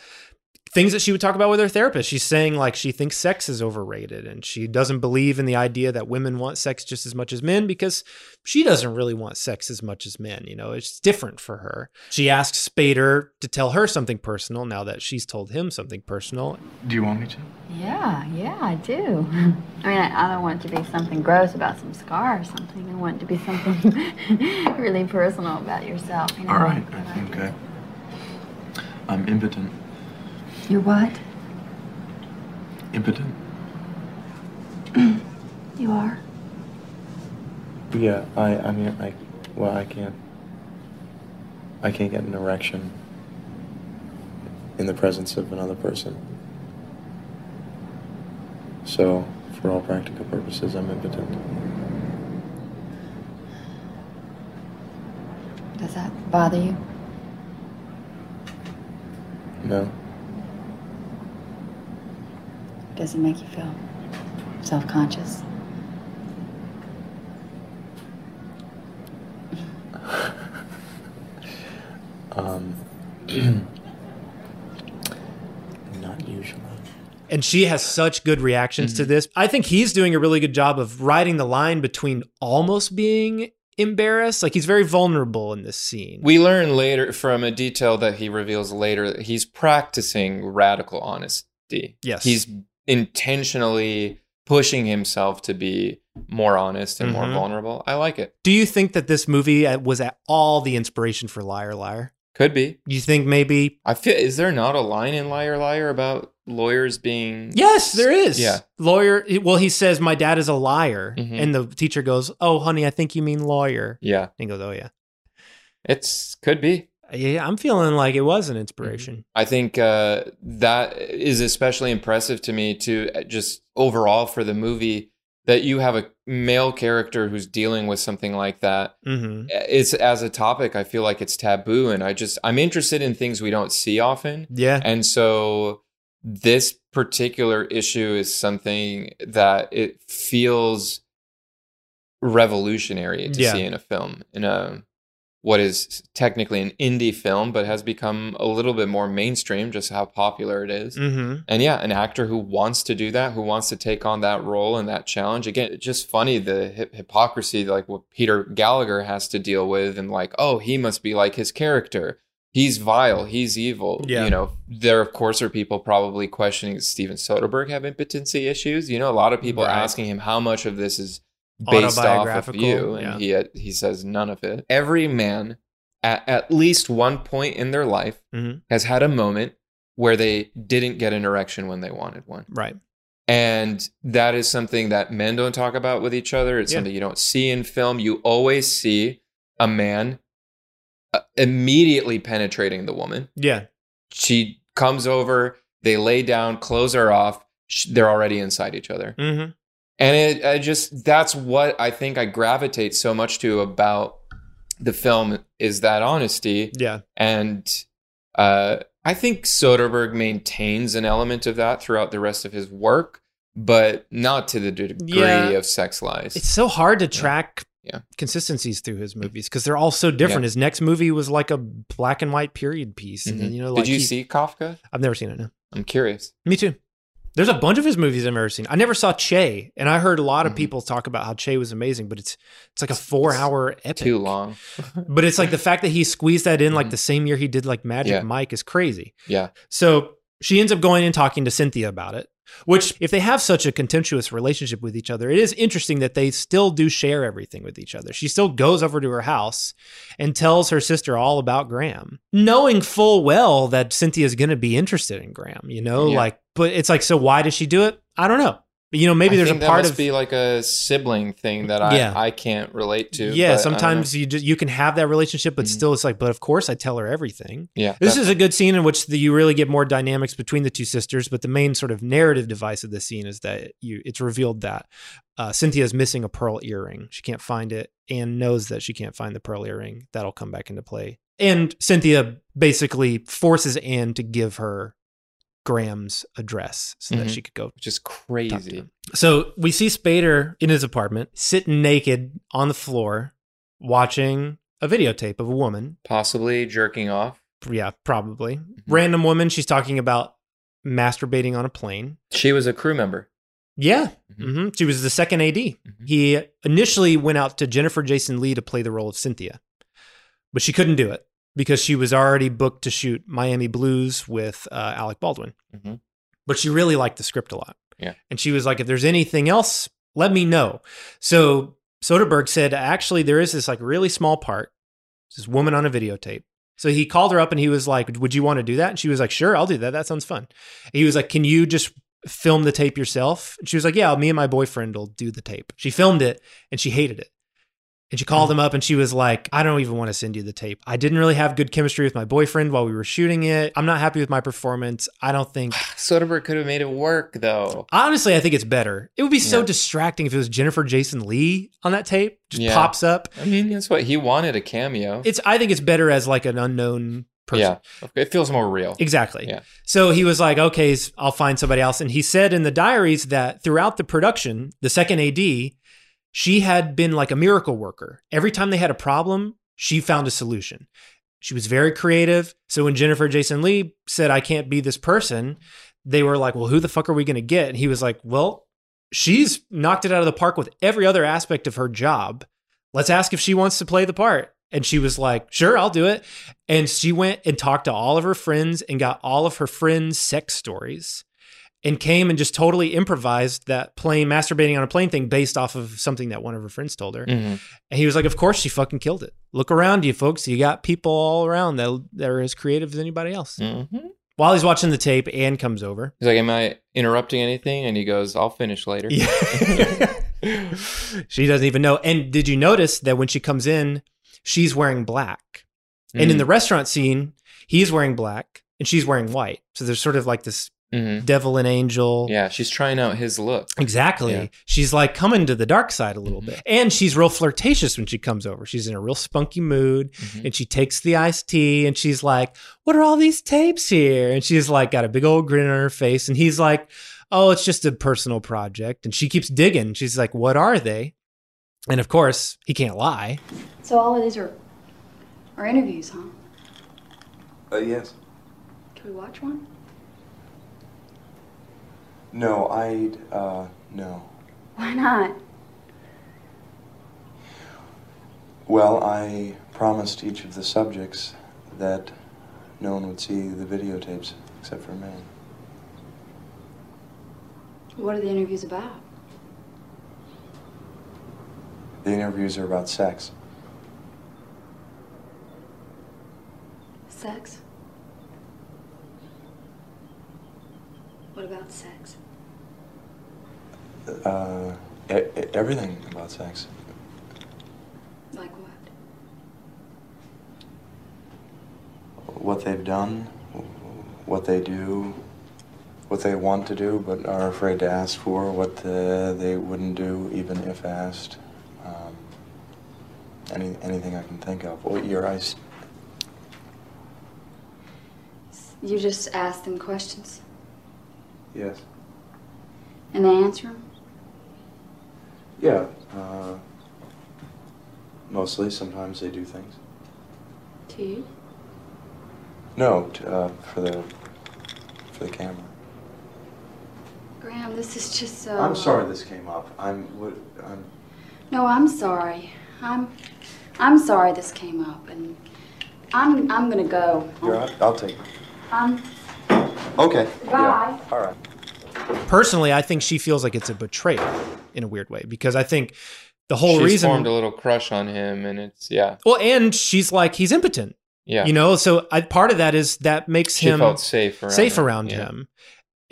things that she would talk about with her therapist. She's saying like she thinks sex is overrated and she doesn't believe in the idea that women want sex just as much as men because she doesn't really want sex as much as men. You know, it's different for her. She asks Spader to tell her something personal now that she's told him something personal. Do you want me to? Yeah, yeah, I do. I mean, I, I don't want it to be something gross about some scar or something. I want it to be something really personal about yourself. You know? All right. Okay. I'm impotent. You're what? Impotent. You are. Yeah. I. I mean, I. Well, I can't. I can't get an erection in the presence of another person. So, for all practical purposes, I'm impotent. Does that bother you? No. Does it make you feel self conscious? Um, not usually. and she has such good reactions Mm-hmm. to this. I think he's doing a really good job of riding the line between almost being embarrassed, like he's very vulnerable in this scene. We learn later from a detail that he reveals later that he's practicing radical honesty. Yes. He's intentionally pushing himself to be more honest and more Mhm. vulnerable. I like it. Do you think that this movie uh, was at all the inspiration for Liar Liar? Could be. You think maybe? I feel is there not a line in Liar Liar about lawyers being Yes, there is. Yeah. Lawyer. Well, he says my dad is a liar, Mhm. and the teacher goes, "Oh, honey, I think you mean lawyer." Yeah. And he goes, "Oh yeah." It's could be. Yeah, I'm feeling like it was an inspiration. I think uh, that is especially impressive to me to uh, just overall for the movie that you have a male character who's dealing with something like that. Mm-hmm. It's as a topic, I feel like it's taboo, and I just I'm interested in things we don't see often. Yeah. and so this particular issue is something that it feels revolutionary to Yeah. see in a film in a what is technically an indie film but has become a little bit more mainstream just how popular it is. Mhm. and yeah an actor who wants to do that who wants to take on that role and that challenge again it's just funny the hip- hypocrisy like what peter gallagher has to deal with and like oh he must be like his character he's vile he's evil Yeah. you know there of course are people probably questioning steven soderbergh have impotency issues you know a lot of people Right. asking him how much of this is based off of you and yeah. he he says none of it every man at, at least one point in their life Mhm. has had a moment where they didn't get an erection when they wanted one Right. and that is something that men don't talk about with each other. It's Yeah. something you don't see in film. You always see a man uh, immediately penetrating the woman. Yeah. She comes over, they lay down, close her off. They're already inside each other. Mm-hmm. And it I just that's what I think I gravitate so much to about the film is that honesty. Yeah. And uh, I think Soderbergh maintains an element of that throughout the rest of his work, but not to the degree Yeah. of Sex Lies. It's so hard to track Yeah. consistencies through his movies because they're all so different. Yeah. His next movie was like a black and white period piece, and then Mhm. you know, Did you he- see Kafka? I've never seen it. No. I'm curious. Me too. There's a bunch of his movies I've never seen. I never saw Che, and I heard a lot of Mhm. people talk about how Che was amazing, but it's it's like a four hour epic. Too long. But it's like the fact that he squeezed that in like the same year he did like Magic Mm-hmm. Yeah. Mike is crazy. Yeah. So she ends up going and talking to Cynthia about it. Which, if they have such a contemptuous relationship with each other, it is interesting that they still do share everything with each other. She still goes over to her house and tells her sister all about Graham, knowing full well that Cynthia's going to be interested in Graham, you know? Yeah. Like, but it's like, so why does she do it? I don't know. But, you know, maybe I there's a part must of. be like a sibling thing that I, Yeah. I can't relate to. yeah, sometimes you just you can have that relationship, but still, it's like, but of course, I tell her everything. Yeah, this is a good scene in which the, you really get more dynamics between the two sisters. But the main sort of narrative device of the scene is that you it's revealed that uh, Cynthia is missing a pearl earring. She can't find it, and knows that she can't find the pearl earring. That'll come back into play. And Cynthia basically forces Anne to give her Graham's address so that Mhm. she could go which is crazy. so we see Spader in his apartment, sitting naked on the floor, watching a videotape of a woman. Possibly jerking off. Yeah, probably. Mm-hmm. Random woman. She's talking about masturbating on a plane. She was a crew member. Yeah. hmm She was the second AD. He initially went out to Jennifer Jason Lee to play the role of Cynthia, but she couldn't do it because she was already booked to shoot Miami Blues with uh, Alec Baldwin. Mhm. But she really liked the script a lot. Yeah. And she was like, if there's anything else, let me know. So Soderbergh said, actually, there is this like really small part, this woman on a videotape. So he called her up and he was like, would you want to do that? And she was like, sure, I'll do that. That sounds fun. He was like, can you just film the tape yourself? And she was like, yeah, me and my boyfriend will do the tape. She filmed it and she hated it. And she called uh-huh. him up and she was like, I don't even want to send you the tape. I didn't really have good chemistry with my boyfriend while we were shooting it. I'm not happy with my performance. I don't think. Soderbergh could have made it work though. Honestly, I think it's better. It would be so Yeah. distracting if it was Jennifer Jason Lee on that tape, just Yeah. pops up. I mean, that's what he wanted a cameo. It's. I think it's better as like an unknown person. Yeah, it feels more real. Exactly. Yeah. So he was like, okay, I'll find somebody else. And he said in the diaries that throughout the production, the second AD, she had been like a miracle worker. Every time they had a problem, she found a solution. She was very creative. So when Jennifer Jason Lee said, I can't be this person, they were like, well, who the fuck are we going to get? And he was like, well, she's knocked it out of the park with every other aspect of her job. Let's ask if she wants to play the part. And she was like, sure, I'll do it. And she went and talked to all of her friends and got all of her friends' sex stories and came and just totally improvised that plane masturbating on a plane thing based off of something that one of her friends told her. Mhm. And he was like, Of course she fucking killed it. Look around you, folks. You got people all around that, that are as creative as anybody else. Mhm. While he's watching the tape, Anne comes over. He's like, "Am I interrupting anything?" And he goes, "I'll finish later." she doesn't even know. And did you notice that when she comes in, she's wearing black? And in the restaurant scene, he's wearing black and she's wearing white. So there's sort of like this Mhm. devil and angel. Yeah, she's trying out his look. Exactly. Yeah. She's like coming to the dark side a Mm-hmm. little bit. And she's real flirtatious when she comes over. She's in a real spunky mood Mm-hmm. and she takes the iced tea and she's like, What are all these tapes here? And she's like, got a big old grin on her face. And he's like, Oh, it's just a personal project. And she keeps digging. She's like, What are they? And of course, he can't lie. So all of these are are interviews, huh? Uh, yes. Can we watch one? No, I, uh, no. Why not? Well, I promised each of the subjects that no one would see the videotapes except for me. What are the interviews about? The interviews are about sex. Sex? What about sex? Uh, e- everything about sex. Like what? What they've done, what they do, what they want to do but are afraid to ask for, what uh, they wouldn't do even if asked. Um, any, anything I can think of. Well, your eyes. You just ask them questions Yes. and they answer them? Yeah. Uh, mostly. Sometimes they do things. To you? No, uh, for the for the camera. Graham, this is just so. I'm sorry this came up. I'm. What, I'm. No, I'm sorry. I'm. I'm sorry this came up, and I'm. I'm gonna go. You're out? I'll take it. I'm. Okay. Bye. All right. Personally, I think she feels like it's a betrayal in a weird way because I think the whole she's reason formed a little crush on him, and it's yeah, Well, and she's like he's impotent. yeah. You know, so I, part of that is that makes She him felt safe around safe him, around yeah. him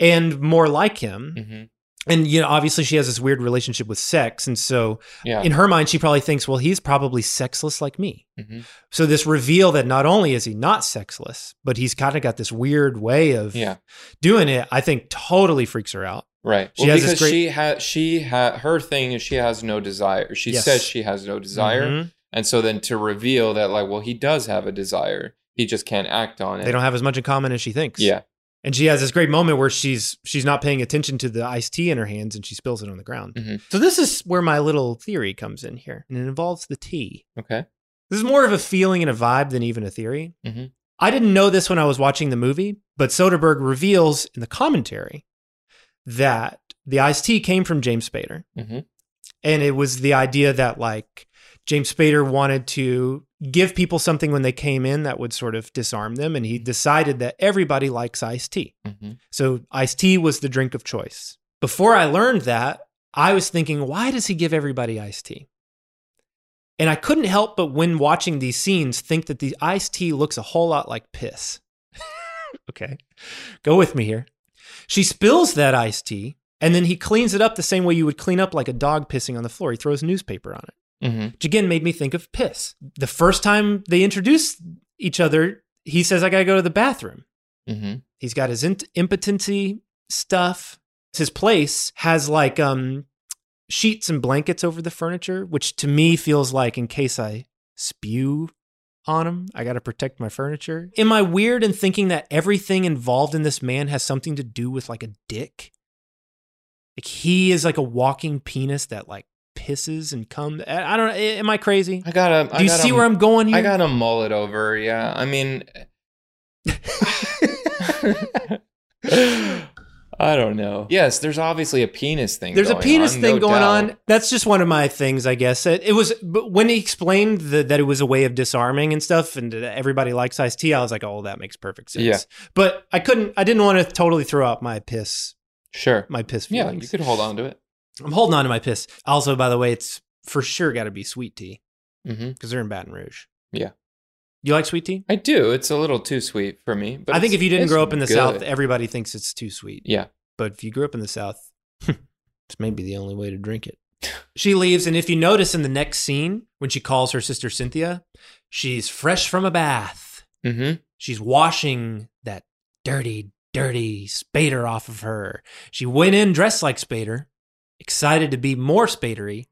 and more like him. Mhm. And you know, obviously she has this weird relationship with sex, and so Yeah. in her mind, she probably thinks, well, he's probably sexless like me. Mhm. So this reveal that not only is he not sexless, but he's kind of got this weird way of Yeah. doing it, I think totally freaks her out. Right. She well, has because great- she had she had her thing is she has no desire. She Yes. says she has no desire, Mhm. and so then to reveal that like, well, he does have a desire. He just can't act on it. They don't have as much in common as she thinks. Yeah. And she has this great moment where she's she's not paying attention to the iced tea in her hands and she spills it on the ground. Mhm. So this is where my little theory comes in here, and it involves the tea. Okay. This is more of a feeling and a vibe than even a theory. Mhm. I didn't know this when I was watching the movie, but Soderbergh reveals in the commentary that the iced tea came from James Spader. Mhm. And it was the idea that like James Spader wanted to give people something when they came in that would sort of disarm them. And he decided that everybody likes iced tea. Mhm. So iced tea was the drink of choice. Before I learned that, I was thinking, why does he give everybody iced tea? And I couldn't help but when watching these scenes think that the iced tea looks a whole lot like piss. okay. Go with me here. She spills that iced tea and then he cleans it up the same way you would clean up like a dog pissing on the floor. He throws newspaper on it. Mhm. which again made me think of piss. The first time they introduce each other, he says, I got to go to the bathroom. Mm-hmm. He's got his int- impotency stuff. His place has like um sheets and blankets over the furniture, which to me feels like in case I spew on him, I got to protect my furniture. Am I weird in thinking that everything involved in this man has something to do with like a dick? Like he is like a walking penis that like pisses and comes. I don't know. Am I crazy? I got a. Do you see where I'm going here? I got to mull it over. Yeah, I mean, I don't know. Yes, there's obviously a penis thing. There's a penis on, thing no going doubt. on. That's just one of my things, I guess. It, it was but when he explained the, that it was a way of disarming and stuff, and everybody likes iced tea. I was like, oh, that makes perfect sense. Yeah. But I couldn't. I didn't want to totally throw out my piss. Sure. My piss feelings. Yeah, you could hold on to it. I'm holding on to my piss. Also, by the way, it's for sure got to be sweet tea Mm-hmm. because they're in Baton Rouge. Yeah, You like sweet tea? I do. It's a little too sweet for me. But I think if you didn't grow up in the good. South, everybody thinks it's too sweet. Yeah. But if you grew up in the South, it's maybe the only way to drink it. She leaves, and if you notice in the next scene, when she calls her sister Cynthia, she's fresh from a bath. Mm-hmm. She's washing that dirty, dirty Spader off of her. She went in dressed like Spader, excited to be more Spadery,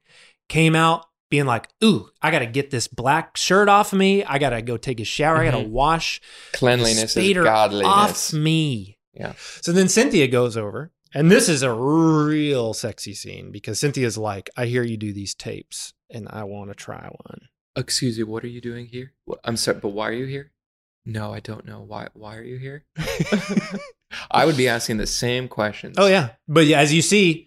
came out being like, Ooh, I got to get this black shirt off of me. I got to go take a shower. I got to Mhm. wash Cleanliness is godliness. off me. Yeah. So then Cynthia goes over, and this is a real sexy scene because Cynthia's like, I hear you do these tapes, and I want to try one. Excuse me, what are you doing here? I'm sorry, but why are you here? No, I don't know. Why why are you here? I would be asking the same questions. Oh, yeah. But yeah, as you see,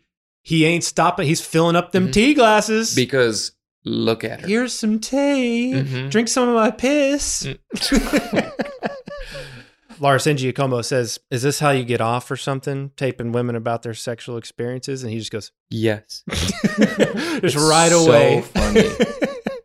he ain't stopping. He's filling up them Mhm. tea glasses. Because look at her. Here's some tea. Mhm. Drink some of my piss. Mm. Lars Giacomo says, Is this how you get off or something? Taping women about their sexual experiences? And he just goes, Yes. just right so away. funny.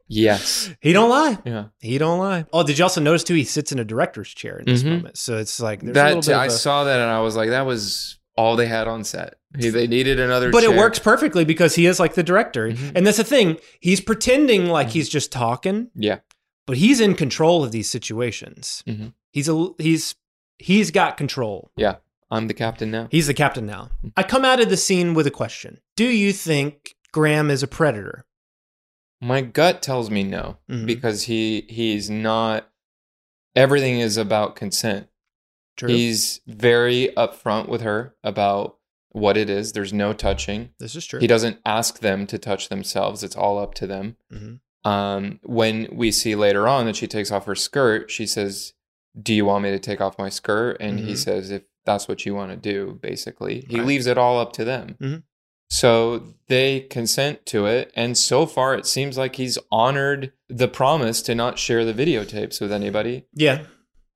Yes. He don't lie. Yeah. He don't lie. Oh, did you also notice too? He sits in a director's chair in this Mhm. moment, so it's like there's a little That bit I of a- saw that and I was like, that was all they had on set. He, they needed another But it works perfectly because he is like the director, Mhm. and that's the thing. He's pretending like he's just talking, Yeah. but he's in control of these situations. Mhm. He's a he's he's got control. Yeah. I'm the captain now. He's the captain now. I come out of the scene with a question: Do you think Graham is a predator? My gut tells me no Mhm. because he he's not everything is about consent. True. He's very upfront with her about what it is. There's no touching. This is true. He doesn't ask them to touch themselves. It's all up to them. Mhm. Um, when we see later on that she takes off her skirt, she says, "Do you want me to take off my skirt?" And he Mhm. says, "If that's what you want to do." Basically, he Right. leaves it all up to them. Mhm. So they consent to it, and so far it seems like he's honored the promise to not share the videotapes with anybody. Yeah.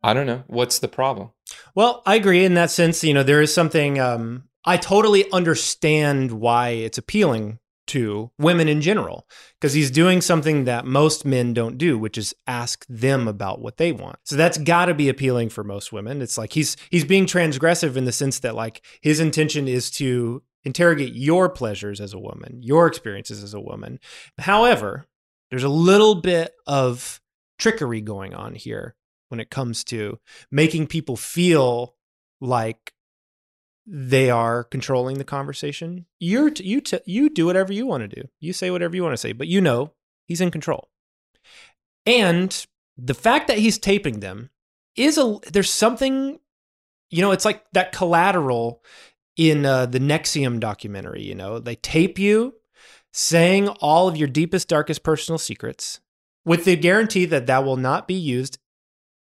I don't know what's the problem. Well, I agree in that sense. You know, there is something. Um, I totally understand why it's appealing to women in general because he's doing something that most men don't do, which is ask them about what they want. So that's got to be appealing for most women. It's like he's he's being transgressive in the sense that like his intention is to interrogate your pleasures as a woman, your experiences as a woman. However, there's a little bit of trickery going on here when it comes to making people feel like they are controlling the conversation. You're t- you t- you do whatever you want to do. You say whatever you want to say, but you know he's in control. And the fact that he's taping them is a there's something you know, it's like that collateral in uh, the NXIVM documentary, you know. They tape you saying all of your deepest darkest personal secrets with the guarantee that that will not be used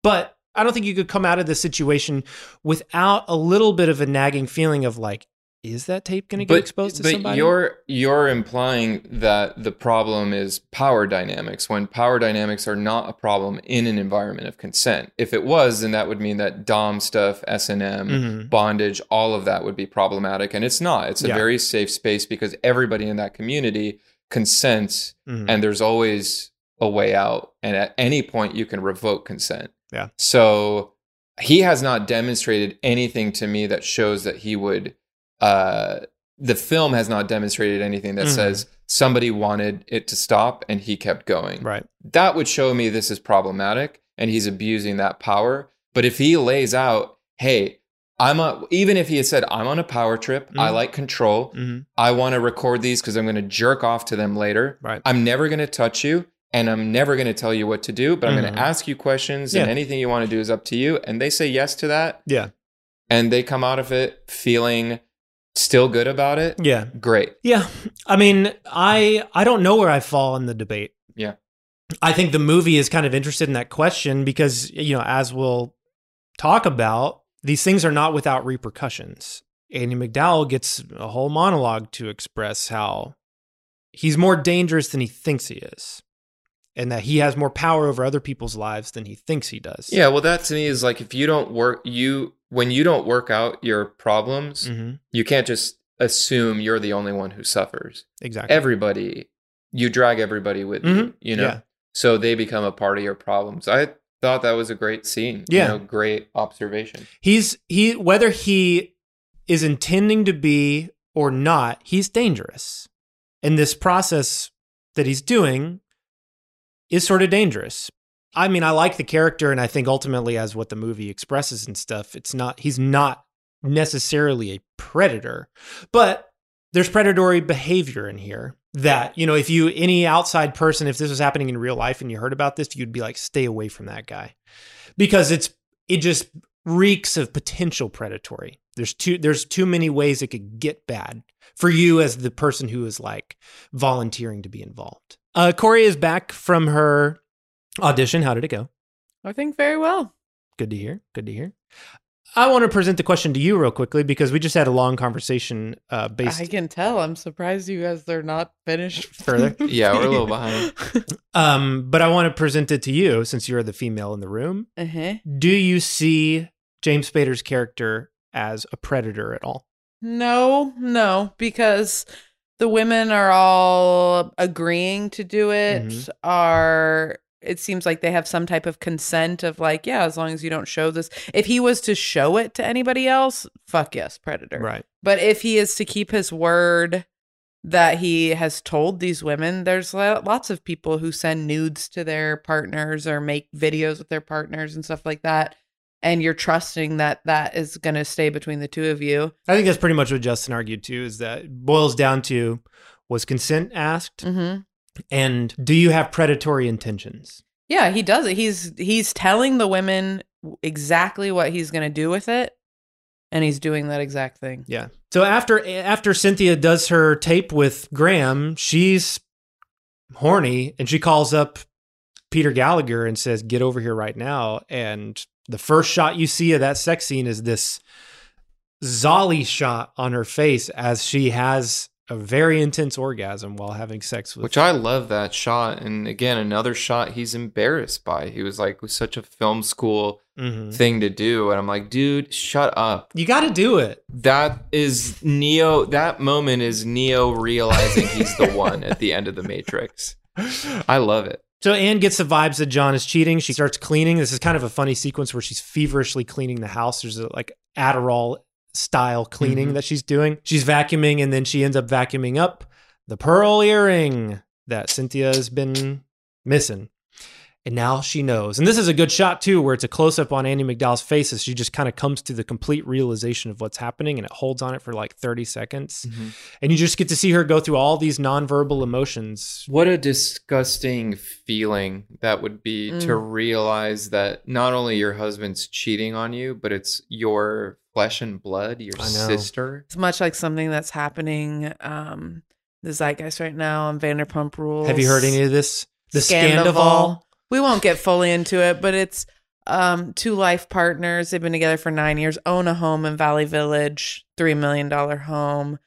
but I don't think you could come out of this situation without a little bit of a nagging feeling of like, is that tape going to get exposed to but somebody? you're you're implying that the problem is power dynamics when power dynamics are not a problem in an environment of consent. If it was, then that would mean that dom stuff, S and M, Mhm. bondage, all of that would be problematic, and it's not. It's a Yeah. very safe space because everybody in that community consents, Mhm. and there's always a way out, and at any point you can revoke consent. Yeah. So he has not demonstrated anything to me that shows that he would uh the film has not demonstrated anything that Mhm. says somebody wanted it to stop and he kept going. Right. That would show me this is problematic and he's abusing that power. But if he lays out, hey, I'm a even if he had said, I'm on a power trip, I Mhm. like control, Mhm. I want to record these because I'm going to jerk off to them later. Right. I'm never going to touch you and I'm never going to tell you what to do, but I'm going Mhm. to ask you questions and anything you want to do is up to you. And they say yes to that Yeah. and they come out of it feeling still good about it. Yeah. Great. Yeah. I mean, I I don't know where I fall in the debate. Yeah. I think the movie is kind of interested in that question because, you know, as we'll talk about, these things are not without repercussions. Andie MacDowell gets a whole monologue to express how he's more dangerous than he thinks he is. And that he has more power over other people's lives than he thinks he does. Yeah, well, that to me is like if you don't work, you when you don't work out your problems, Mhm. you can't just assume you're the only one who suffers. Exactly. Everybody, you drag everybody with you. Mhm. You know, Yeah. so they become a part of your problems. I thought that was a great scene. Yeah. you know, great observation. He's he whether he is intending to be or not, he's dangerous. And this process that he's doing is sort of dangerous. I mean, I like the character and I think ultimately as what the movie expresses and stuff, it's not he's not necessarily a predator, but there's predatory behavior in here that, you know, if you any outside person if this was happening in real life and you heard about this, you'd be like stay away from that guy. Because it's it just reeks of potential predatory. There's too there's too many ways it could get bad for you as the person who is like volunteering to be involved. Uh, Corey is back from her audition. How did it go? I think very well. Good to hear. Good to hear. I want to present the question to you real quickly because we just had a long conversation uh, based I can tell. I'm surprised you guys are not finished further. Yeah, we're a little behind. Um, but I want to present it to you since you're the female in the room. Uh-huh. Do you see James Spader's character as a predator at all? No, no, because the women are all agreeing to do it. Mhm. Are it seems like they have some type of consent of like, yeah, as long as you don't show this. If he was to show it to anybody else, fuck yes, predator. Right. But if he is to keep his word that he has told these women, there's lots of people who send nudes to their partners or make videos with their partners and stuff like that. And you're trusting that that is going to stay between the two of you. I think that's pretty much what Justin argued too. Is that it boils down to was consent asked, Mm-hmm. and do you have predatory intentions? Yeah, he does it. He's he's telling the women exactly what he's going to do with it, and he's doing that exact thing. Yeah. So after after Cynthia does her tape with Graham, she's horny and she calls up Peter Gallagher and says, "Get over here right now." And the first shot you see of that sex scene is this Zolly shot on her face as she has a very intense orgasm while having sex with Which I love that shot. And again, another shot he's embarrassed by. He was like, was such a film school Mhm. thing to do. And I'm like, dude, shut up. You got to do it. That is Neo. That moment is Neo realizing he's the one at the end of the Matrix. I love it. So Anne gets the vibes that John is cheating. She starts cleaning. This is kind of a funny sequence where she's feverishly cleaning the house. There's a like Adderall style cleaning Mhm. that she's doing. She's vacuuming and then she ends up vacuuming up the pearl earring that Cynthia has been missing. And now she knows. And this is a good shot too, where it's a close up on Andie MacDowell's face as she just kind of comes to the complete realization of what's happening and it holds on it for like 30 seconds. Mhm. And you just get to see her go through all these nonverbal emotions. What a disgusting feeling that would be to Mm. realize that not only your husband's cheating on you, but it's your flesh and blood, your sister. It's much like something that's happening um the zeitgeist right now on Vanderpump Rules. Have you heard any of this? The Scandoval. Scandoval? We won't get fully into it, but it's um two life partners. They've been together for nine years. Own a home in Valley Village, three million dollar home.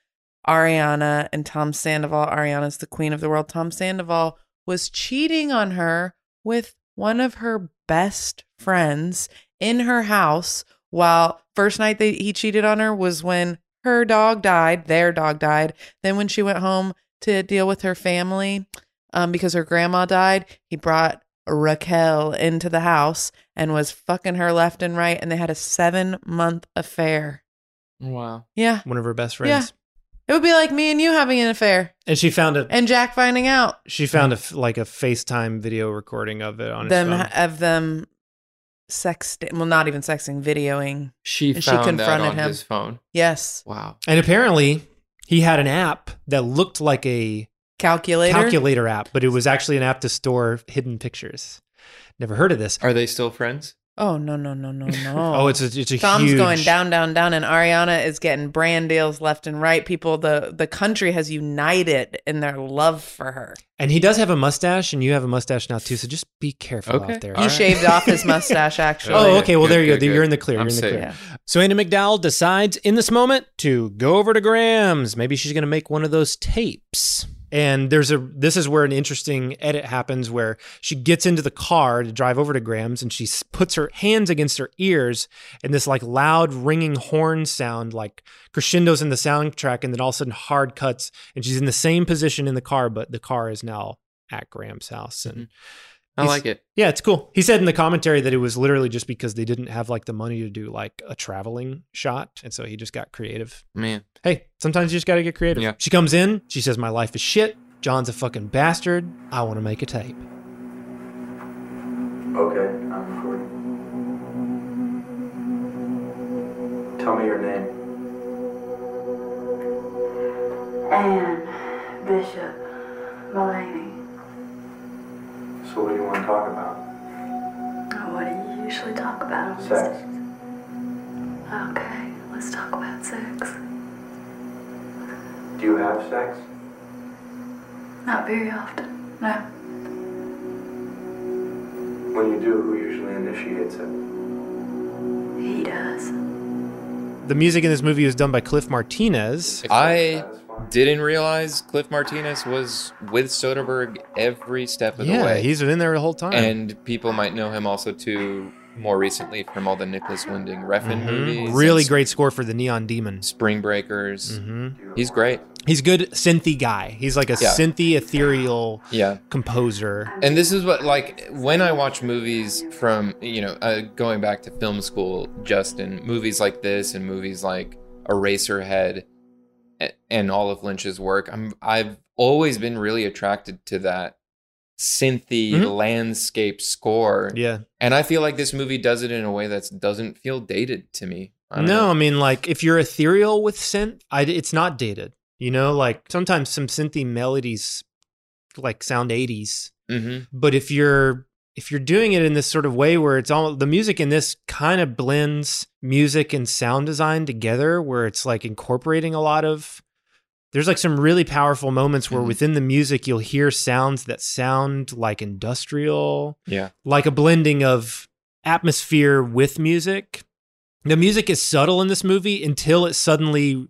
Ariana and Tom Sandoval. Ariana's the queen of the world. Tom Sandoval was cheating on her with one of her best friends in her house. While first night that he cheated on her was when her dog died. Their dog died. Then when she went home to deal with her family, um, because her grandma died, he brought Raquel into the house and was fucking her left and right, and they had a seven month affair. Wow. Yeah, One of her best friends. Yeah. It would be like me and you having an affair And she found it. and Jack finding out she found a f- like a FaceTime video recording of it on his them phone. of them sexting. Well, not even sexting, videoing. She And found that on his phone. Yes, Wow. And apparently, he had an app that looked like a calculator. calculator app, but it was actually an app to store hidden pictures. Never heard of this. Are they still friends? Oh no no no no no! Oh, it's a it's a huge. Tom's huge. going down down down, and Ariana is getting brand deals left and right. People, the the country has united in their love for her. And he does have a mustache, and you have a mustache now too. So just be careful Okay. out there. He shaved off his mustache. Oh, actually, Oh, okay. Well, Good, there you good, go. You're in the clear. I'm You're in the safe. clear. So Anna MacDowell decides in this moment to go over to Graham's. Maybe she's going to make one of those tapes. And there's a this is where an interesting edit happens where she gets into the car to drive over to Graham's and she puts her hands against her ears and this like loud ringing horn sound like crescendos in the soundtrack and then all of a sudden hard cuts and she's in the same position in the car but the car is now at Graham's house and mm-hmm. I He's- like it. yeah, it's cool. He said in the commentary that it was literally just because they didn't have like the money to do like a traveling shot, and so he just got creative. Man. Hey, sometimes you just got to get creative. Yeah. She comes in, she says, "My life is shit. John's a fucking bastard. I want to make a tape." Okay, I'm recording. Tell me your name. Anne Bishop Millaney. So what do you want to talk about? Uh, what do you usually talk about on Sex. Okay, let's talk about sex. Do you have sex? Not very often. No. When you do, who usually initiates it? He does. The music in this movie was done by Cliff Martinez. I didn't realize Cliff Martinez was with Soderbergh every step of the way. yeah, he's been there the whole time. and people might know him also too more recently from all the Nicholas Winding Refn Mhm. movies. Really great score for the Neon Demon. Spring Breakers. Mhm. He's great. He's good synthy guy. He's like a Yeah. synthy ethereal Yeah. composer. And this is what, like, when I watch movies from, you know, uh, going back to film school, Justin, movies like this and movies like Eraserhead and all of Lynch's work, I'm, I've always been really attracted to that synthy Mhm. landscape score. Yeah. And I feel like this movie does it in a way that doesn't feel dated to me. I No, know. I mean like if you're ethereal with synth, I, it's not dated. You know, like sometimes some synthy melodies like sound 80s. Mhm. But if you're if you're doing it in this sort of way where it's all the music in this kind of blends music and sound design together where it's like incorporating a lot of there's like some really powerful moments where Mhm. within the music you'll hear sounds that sound like industrial Yeah. like a blending of atmosphere with music. The music is subtle in this movie until it suddenly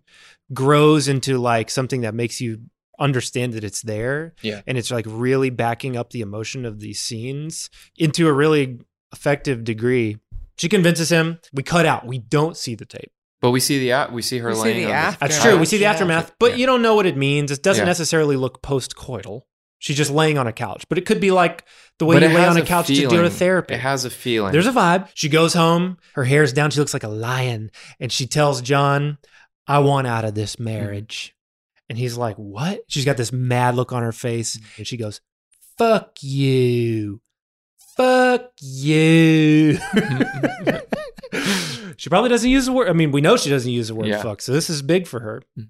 grows into like something that makes you understand that it's there. Yeah. And it's like really backing up the emotion of these scenes into a really effective degree. She convinces him. We cut out. We don't see the tape. But we see the a- we see her We see laying the on after- That's true. We see the Yeah. aftermath, but Yeah. you don't know what it means. It doesn't Yeah. necessarily look post coital. She's just laying on a couch, but it could be like the way But you it lay on a a couch to do feeling. a therapy. It has a feeling. There's a vibe. She goes home, her hair's down, she looks like a lion, and she tells John, I want out of this marriage. And he's like, What? She's got this mad look on her face, mm-hmm. and she goes, Fuck you. Fuck you. Mm-hmm. she probably doesn't use the word. I mean, we know she doesn't use the word Yeah. fuck, so this is big for her. Mm.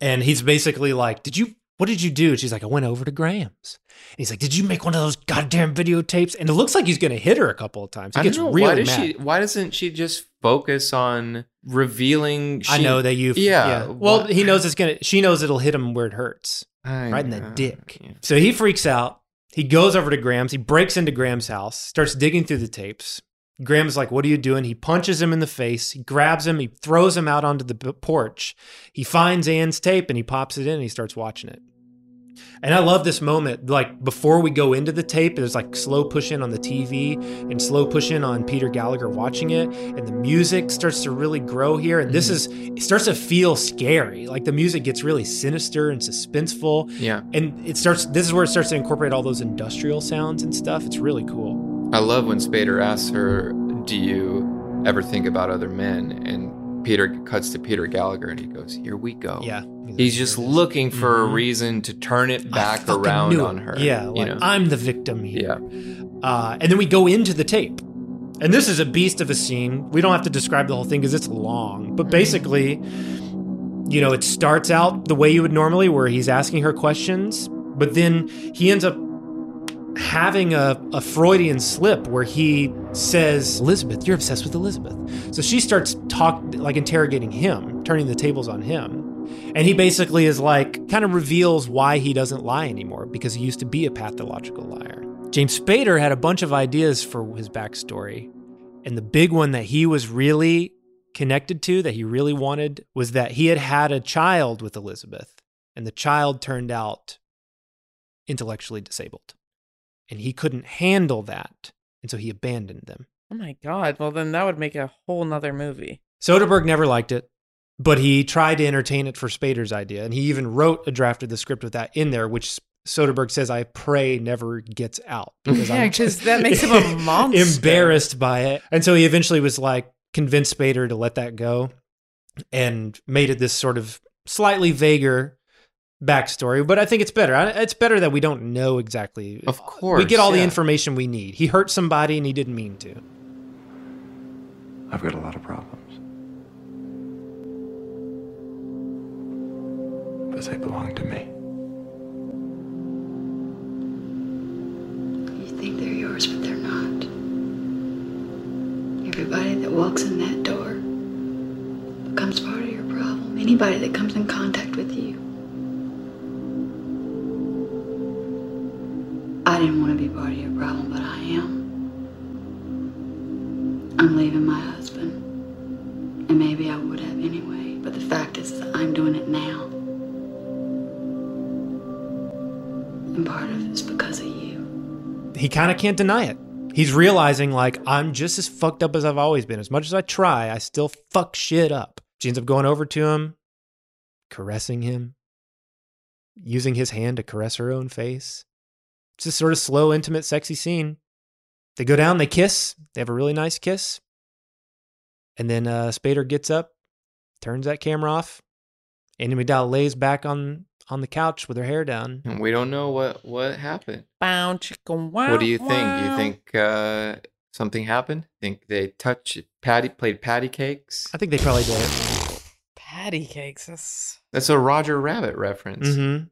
And he's basically like, Did you, what did you do? She's like, I went over to Graham's. And he's like, Did you make one of those goddamn videotapes? And it looks like he's going to hit her a couple of times. He I gets know, really why does mad. she why doesn't she just focus on revealing I know that you. yeah, Well, why- he knows it's gonna. She knows it'll hit him where it hurts, I right in the dick. yeah. So he freaks out. He goes over to Graham's. He breaks into Graham's house. Starts digging through the tapes. Graham's like, "What are you doing?" He punches him in the face. He grabs him. He throws him out onto the porch. He finds Anne's tape and he pops it in. and He starts watching it. And I love this moment. Like before we go into the tape, there's like slow push in on the TV and slow push in on Peter Gallagher watching it, and the music starts to really grow here. And this mm-hmm. is it starts to feel scary. Like the music gets really sinister and suspenseful. Yeah. And it starts. This is where it starts to incorporate all those industrial sounds and stuff. It's really cool. I love when Spader asks her, "Do you ever think about other men?" And Peter cuts to Peter Gallagher and he goes, "Here we go." Yeah. He's just looking for a Mhm. reason to turn it back around on her. Yeah, you know? I'm the victim here. Yeah. Uh, and then we go into the tape. And this is a beast of a scene. We don't have to describe the whole thing because it's long. But basically, you know, it starts out the way you would normally, where he's asking her questions, but then he ends up having a, a Freudian slip where he says, Elizabeth, you're obsessed with Elizabeth. So she starts talk like interrogating him, turning the tables on him. And he basically is like, kind of reveals why he doesn't lie anymore because he used to be a pathological liar. James Spader had a bunch of ideas for his backstory. And the big one that he was really connected to, that he really wanted, was that he had had a child with Elizabeth. And the child turned out intellectually disabled. And he couldn't handle that. And so he abandoned them. Oh my god. Well, then that would make a whole nother movie. Soderbergh never liked it, but he tried to entertain it for Spader's idea. And he even wrote a draft of the script with that in there, which Soderbergh says, I pray never gets out. Because Yeah, I'm just that makes him a monster. Embarrassed by it. And so he eventually was like, convinced Spader to let that go and made it this sort of slightly vaguer backstory. But I think it's better. It's better that we don't know exactly. Of course. We get all the information we need. He hurt somebody and he didn't mean to. I've got a lot of problems. But they belong to me. You think they're yours, but they're not. Everybody that walks in that door becomes part of your problem. Anybody that comes in contact with you. I didn't want to be part of your problem, but I am. I'm leaving my husband. And maybe I would have anyway, but the fact is, I'm doing it now. And part of it's because of you. he kind of can't deny it. He's realizing like I'm just as fucked up as I've always been. As much as I try, I still fuck shit up. She ends up going over to him, caressing him, using his hand to caress her own face. It's this sort of slow, intimate, sexy scene. They go down, they kiss. They have a really nice kiss. And then uh, Spader gets up, turns that camera off. Andie MacDowell lays back on on the couch with her hair down. And we don't know what what happened. Bow, chicken, wow, what do you think? You think uh, something happened? Think they touched patty played patty cakes? I think they probably did. patty cakes? That's... That's a Roger Rabbit reference. Mm-hmm.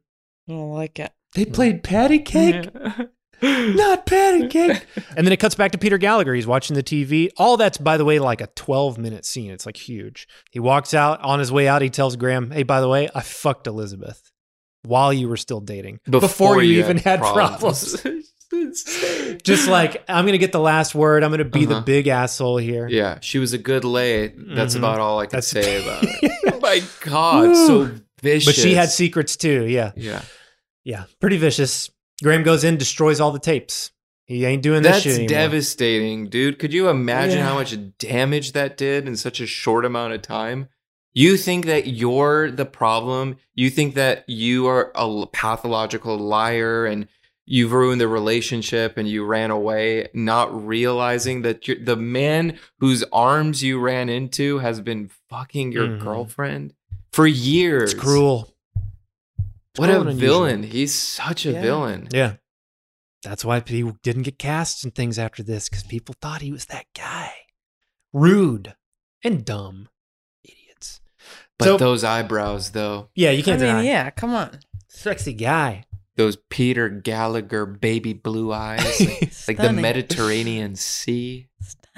I don't like it. They played patty cake? Not patty cake. and then it cuts back to Peter Gallagher. He's watching the TV. All that's, by the way, like a 12 minute scene. It's like huge. He walks out. On his way out, he tells Graham, Hey, by the way, I fucked Elizabeth while you were still dating. Before you, you even had had problems. problems. Just like, I'm going to get the last word. I'm going to be the Uh-huh. big asshole here. Yeah, she was a good lay. That's Mhm. about all I could That's- say about it. oh my God, so vicious. But she had secrets too. Yeah. Yeah. Yeah. Pretty vicious. Graham goes in, destroys all the tapes. He ain't doing this That's shit anymore. devastating, dude. Could you imagine Yeah. how much damage that did in such a short amount of time? You think that you're the problem. You think that you are a pathological liar and you've ruined the relationship and you ran away, not realizing that you're, the man whose arms you ran into has been fucking your Mhm. girlfriend for years. It's cruel. It's What a and unusual. villain. He's such a Yeah. villain. Yeah. That's why he didn't get cast and things after this because people thought he was that guy. Rude and dumb. Idiots. But So- those eyebrows, though, Yeah, you can't mean, deny. yeah, come on. Sexy guy. those Peter Gallagher baby blue eyes, like, like the Mediterranean Sea. Stunning.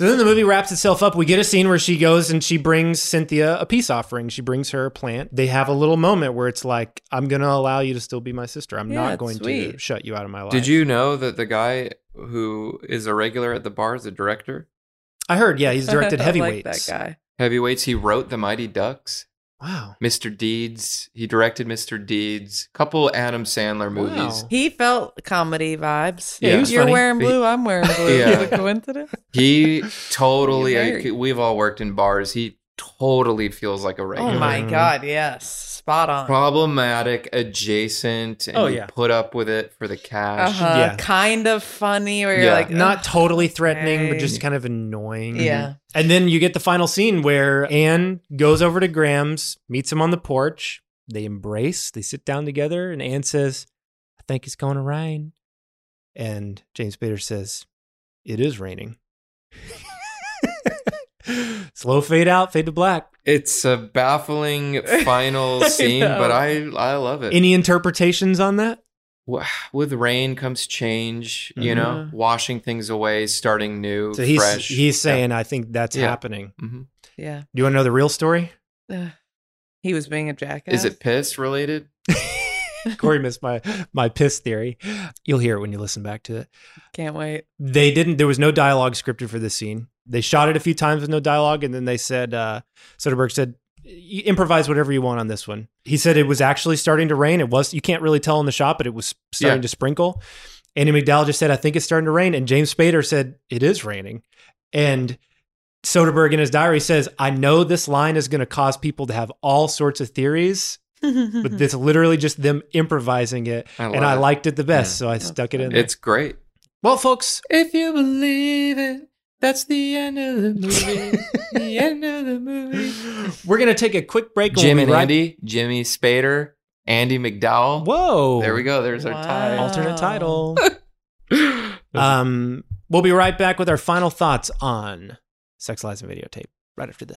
So then the movie wraps itself up. We get a scene where she goes and she brings Cynthia a peace offering. She brings her a plant. They have a little moment where it's like, I'm going to allow you to still be my sister. I'm Yeah, not it's going to shut you out of my life. Did you know that the guy who is a regular at the bar is a director? I heard, yeah, he's directed I heavyweights. like that guy. Heavyweights. He wrote The Mighty Ducks, Wow. Mr. Deeds. He directed Mr. Deeds. Couple Adam Sandler movies. Wow. He felt comedy vibes. Yeah, he was You're funny. wearing blue. I'm wearing blue. Yeah. Is it a coincidence? He totally. I, we've all worked in bars. He totally feels like a rain. Oh my god, yes, spot on. Problematic, adjacent, and Oh, you yeah. put up with it for the cash. Uh-huh. Yeah. Kind of funny where you're Yeah. like not totally threatening, but just kind of annoying. Yeah. And then you get the final scene where Anne goes over to Graham's, meets him on the porch. They embrace, they sit down together, and Anne says, I think it's going to rain. And James Spader says, It is raining. Slow fade out, fade to black. It's a baffling final scene, know. but I I love it. Any interpretations on that? With rain comes change, you know, washing things away, starting new, So he's fresh. he's saying, I think that's Yeah. happening. Mhm. Yeah. Do you want to know the real story? Ugh. He was being a jackass. Is it piss related? Corey missed my my piss theory. You'll hear it when you listen back to it. Can't wait. They didn't. There was no dialogue scripted for this scene. They shot it a few times with no dialogue, and then they said, uh, Soderbergh said, improvise whatever you want on this one." He said it was actually starting to rain. It was. You can't really tell in the shot, but it was starting Yeah. to sprinkle. Andie MacDowell just said, "I think it's starting to rain," and James Spader said, "It is raining," and. Soderbergh in his diary says, I know this line is going to cause people to have all sorts of theories, but it's literally just them improvising it. I and love I it. liked it the best, Yeah. so I stuck it in there. It's great. Well, folks, If you believe it, that's the end of the movie. the end of the movie. we're going to take a quick break. Jim and be right- Andy, Jimmy Spader, Andie MacDowell. Whoa. There we go. There's our tie. Alternate title. um, we'll be right back with our final thoughts on Sex, Lies, and Videotape right after this.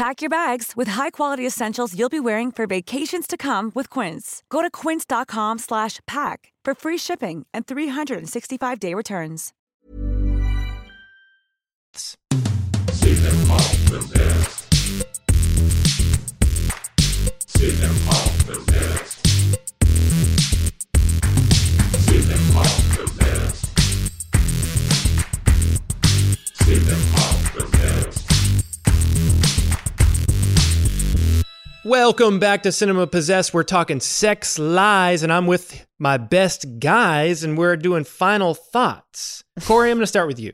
Pack your bags with high-quality essentials you'll be wearing for vacations to come with Quince. Go to quince.com slash pack for free shipping and 365-day returns. Welcome back to Cinema Possessed. We're talking sex, lies, and I'm with my best guys, and we're doing final thoughts. Corey, I'm going to start with you.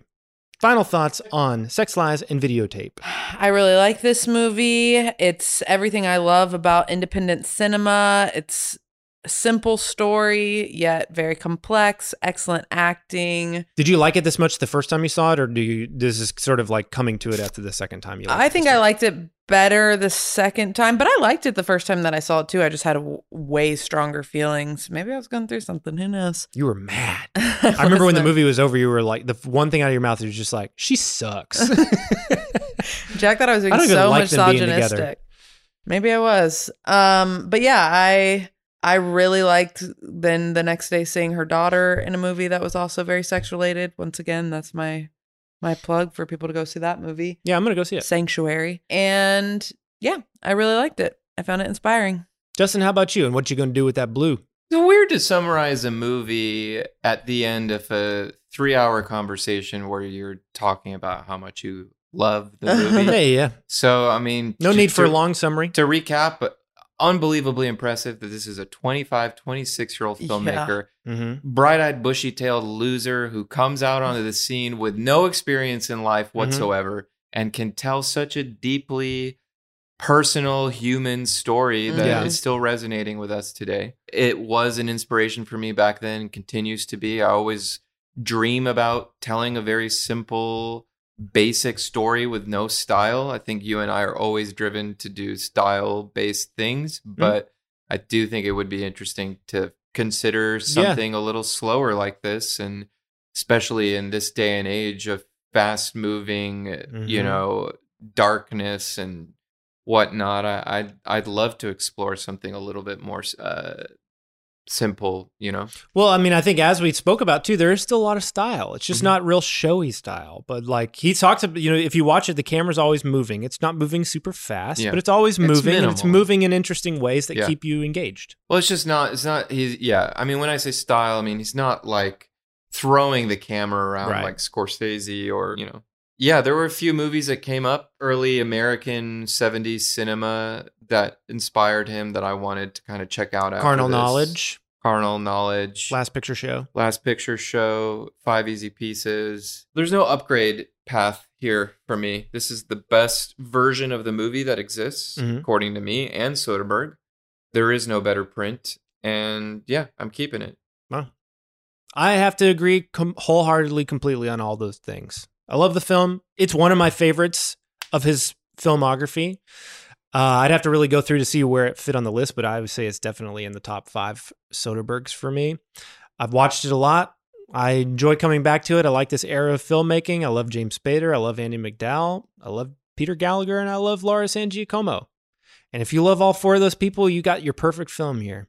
Final thoughts on sex, lies, and videotape. I really like this movie. It's everything I love about independent cinema. It's a simple story, yet very complex, excellent acting. Did you like it this much the first time you saw it, or do you? This is sort of like coming to it after the second time you. liked I it? think I liked it better the second time, but I liked it the first time that I saw it too. I just had a w- way stronger feelings. Maybe I was going through something. Who knows? You were mad. I remember when the movie was over, you were like, the one thing out of your mouth was just like, "She sucks." Jack thought I was being I so like misogynistic. Maybe I was. Um, but yeah, I I really liked then the next day seeing her daughter in a movie that was also very sex related. Once again, that's my my plug for people to go see that movie. Yeah, I'm gonna go see it. Sanctuary. And yeah, I really liked it. I found it inspiring. Justin, how about you? And what you going to do with that blue? It's weird to summarize a movie at the end of a three hour conversation where you're talking about how much you love the movie. Hey, yeah. So, I mean, No to- need for a long summary. To recap, but unbelievably impressive that this is a 25, 26 year old filmmaker, Mm-hmm. bright eyed, bushy tailed loser who comes out onto the scene with no experience in life Mm-hmm. whatsoever and can tell such a deeply personal human story that is Yeah. still resonating with us today. It was an inspiration for me back then continues to be. I always dream about telling a very simple basic story with no style. I think you and I are always driven to do style based things, but I do think it would be interesting to consider something a little slower like this and especially in this day and age of fast moving you Mhm. know darkness and whatnot I, I'd I'd love to explore something a little bit more uh simple you know Well, I mean, I think as we spoke about too, there is still a lot of style. It's Mm-hmm. just not real showy style. But like he talks about, you know, if you watch it, the camera's always moving. It's not moving super fast, Yeah. but it's always It's moving. and it's moving in interesting ways that Yeah. keep you engaged. Well, it's just not. It's not. He's yeah. I mean, when I say style, I mean he's not like throwing the camera around Right. like Scorsese or you know. Yeah, there were a few movies that came up early American '70s cinema that inspired him that I wanted to kind of check out. Carnal this. Knowledge, Carnal Knowledge, Last Picture Show. Last Picture Show, Five Easy Pieces. There's no upgrade path here for me. This is the best version of the movie that exists, Mhm. according to me and Soderbergh. There is no better print. And yeah, I'm keeping it. Wow. I have to agree com- wholeheartedly, completely on all those things. I love the film. It's one of my favorites of his filmography. Uh, I'd have to really go through to see where it fit on the list, but I would say it's definitely in the top five Soderberghs for me. I've watched it a lot. I enjoy coming back to it. I like this era of filmmaking. I love James Spader. I love Andie MacDowell. I love Peter Gallagher, and I love Laura San Giacomo. And if you love all four of those people, you got your perfect film here.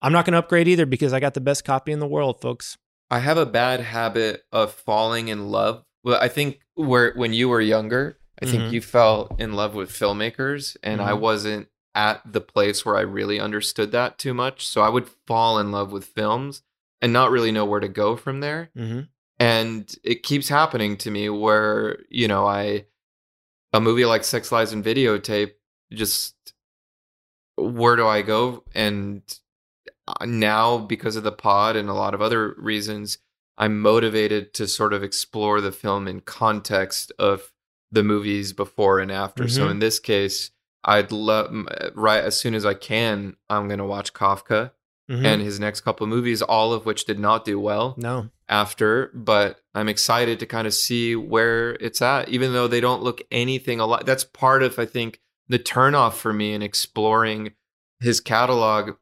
I'm not going to upgrade either because I got the best copy in the world, folks. I have a bad habit of falling in love. Well, I think where when you were younger, I think Mhm. you fell in love with filmmakers, and I Mhm. wasn't at the place where I really understood that too much. So I would fall in love with films and not really know where to go from there. Mm-hmm. And it keeps happening to me where, you know, I, a movie like Sex Lies and Videotape, just where do I go? And uh, now, because of the pod and a lot of other reasons, I'm motivated to sort of explore the film in context of the movies before and after. So Mhm. in this case, I'd love right as soon as I can, I'm to watch Kafka Mhm. and his next couple movies, all of which did not do well No. after, but I'm excited to kind of see where it's at, even though they don't look anything alike. That's part of, I think, the turnoff for me in exploring his catalog.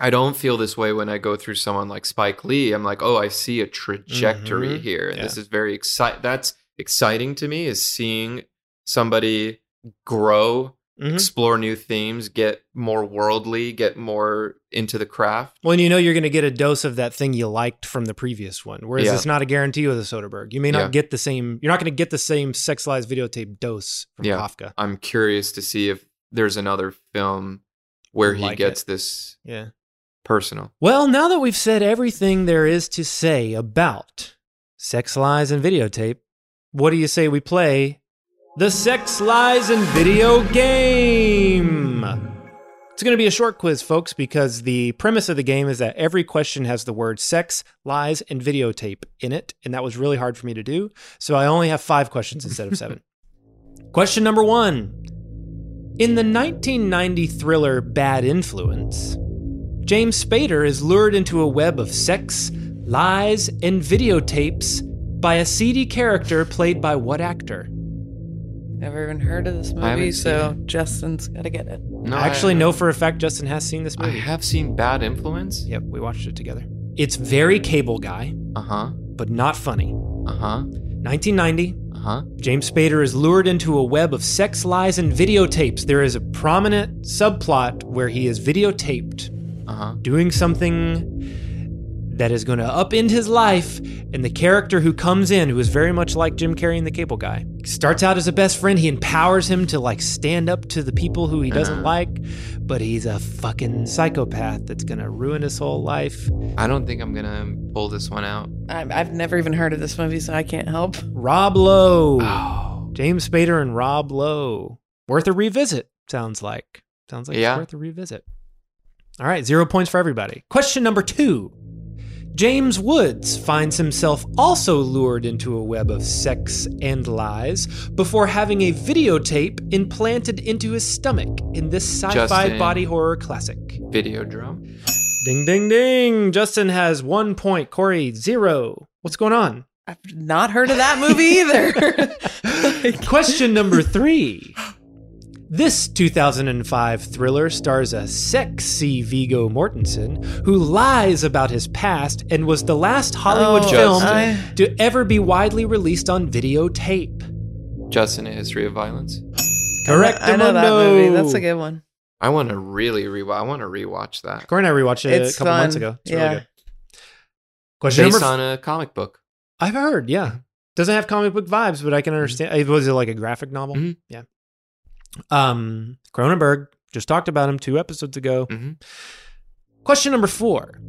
I don't feel this way when I go through someone like Spike Lee. I'm like, oh, I see a trajectory Mhm. here. And Yeah. this is very exciting. That's exciting to me is seeing somebody grow, Mhm. explore new themes, get more worldly, get more into the craft. Well, and you know you're going to get a dose of that thing you liked from the previous one, whereas Yeah. it's not a guarantee with a Soderbergh. You may not Yeah. get the same. You're not going to get the same Sex Lies videotape dose from yeah. Kafka. I'm curious to see if there's another film where he gets it. this Yeah. personal. Well, now that we've said everything there is to say about Sex Lies and videotape, what do you say we play the Sex Lies and Video Game? It's going to be a short quiz, folks, because the premise of the game is that every question has the word sex, lies, and videotape in it. And that was really hard for me to do. So I only have five questions instead of seven. Question number one In the 1990 thriller Bad Influence, James Spader is lured into a web of sex, lies, and videotapes by a seedy character played by what actor? Never even heard of this I haven't movie, seen so Justin's got to get it. No, I actually I, know for a fact Justin has seen this movie. I movie. have seen Bad Influence. Yep, we watched it together. It's very cable guy, Uh huh. but not funny. Uh huh. 1990, Uh huh. James Spader is lured into a web of sex, lies, and videotapes. There is a prominent subplot where he is videotaped Uh huh. doing something that is going to upend his life. And the character who comes in, who is very much like Jim Carrey in The Cable Guy, starts out as a best friend. He empowers him to like stand up to the people who he doesn't Uh. like, but he's a fucking psychopath that's going to ruin his whole life. I don't think I'm gonna pull this one out. I'm, I've never even heard of this movie, so I can't help. Rob Lowe. Oh. James Spader and Rob Lowe. Worth a revisit, sounds like. Sounds like Yeah. it's worth a revisit. All right, zero points for everybody. Question number two. James Woods finds himself also lured into a web of sex and lies before having a videotape implanted into his stomach in this sci fi Justin. body horror classic. Videodrome. Ding, ding, ding. Justin has one point. Corey, zero. What's going on? I've not heard of that movie either. Question number three This 2005 thriller stars a sexy Viggo Mortensen who lies about his past and was the last Hollywood Oh, film Justin. to ever be widely released on videotape. Justin, a history of violence. Correct. I know that movie. That's a good one. I want to really rewatch. I want to rewatch that. Corey and I rewatched it It's a couple months ago. It's Yeah. really good. Question Based number f- on a comic book. I've heard, yeah. Doesn't have comic book vibes, but I can understand. uh, Was it like a graphic novel? Mhm. Yeah. Um, Cronenberg just talked about him two episodes ago. Mhm. Question number four.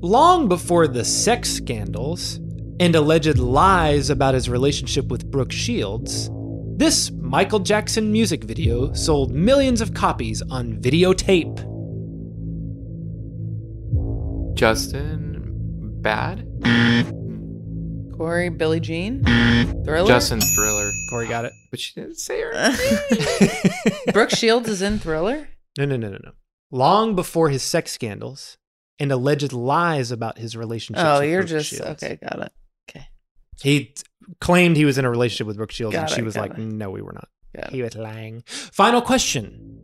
Long before the sex scandals and alleged lies about his relationship with Brooke Shields, this Michael Jackson music video sold millions of copies on videotape. Justin, bad. Corey, Billie Jean, Thriller. Justin, thriller. Corey got it. But she didn't say her. Brooke Shields is in Thriller. No, no, no, no, no. Long before his sex scandals and alleged lies about his relationship. Oh, with you're Brooke just Shields. okay. Got it. Okay. He t- claimed he was in a relationship with Brooke Shields, Got and she was like, it. "No, we were not." Got he was lying. Final question.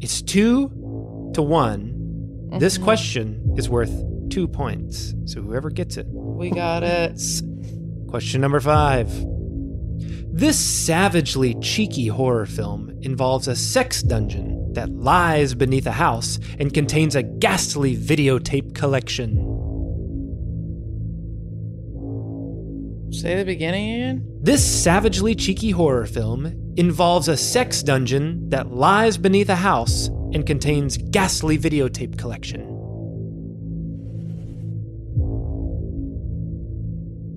It's two to one. This Mhm. question is worth two points. So whoever gets it. We got it. Question number five. This savagely cheeky horror film involves a sex dungeon that lies beneath a house and contains a ghastly videotape collection. Say the beginning again. This savagely cheeky horror film involves a sex dungeon that lies beneath a house and contains ghastly videotape collection.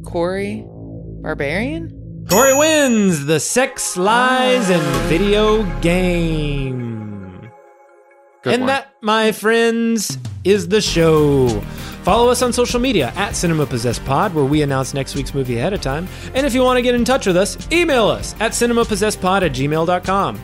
Corey, Barbarian. Corey wins the Sex, Lies, and Video Game. Good and one. that, my friends, is the show. Follow us on social media at Cinema Possessed Pod, where we announce next week's movie ahead of time. And if you want to get in touch with us, email us at cinemapossessedpod at gmail.com.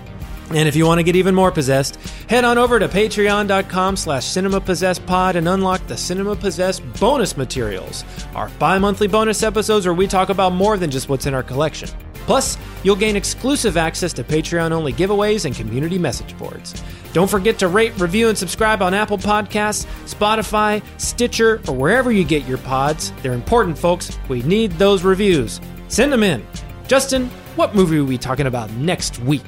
And if you want to get even more possessed, head on over to patreon.com slash cinemapossessedpod and unlock the Cinema Possessed bonus materials, our bi-monthly bonus episodes where we talk about more than just what's in our collection. Plus, you'll gain exclusive access to Patreon-only giveaways and community message boards. Don't forget to rate, review, and subscribe on Apple Podcasts, Spotify, Stitcher, or wherever you get your pods. They're important, folks. We need those reviews. Send them in. Justin, what movie are we talking about next week?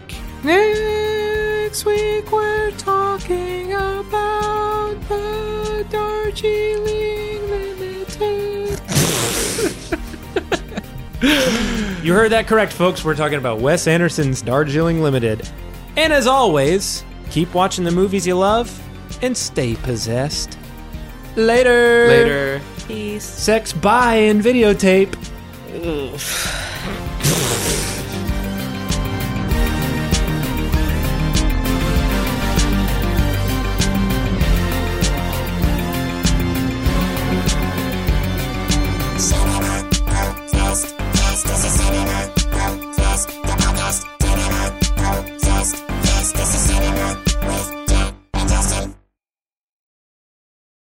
Next week we're talking about the Darjeeling Limited. you heard that correct, folks. We're talking about Wes Anderson's Darjeeling Limited. And as always, keep watching the movies you love and stay possessed. Later. Later. Peace. Sex, bye, and videotape. Oof.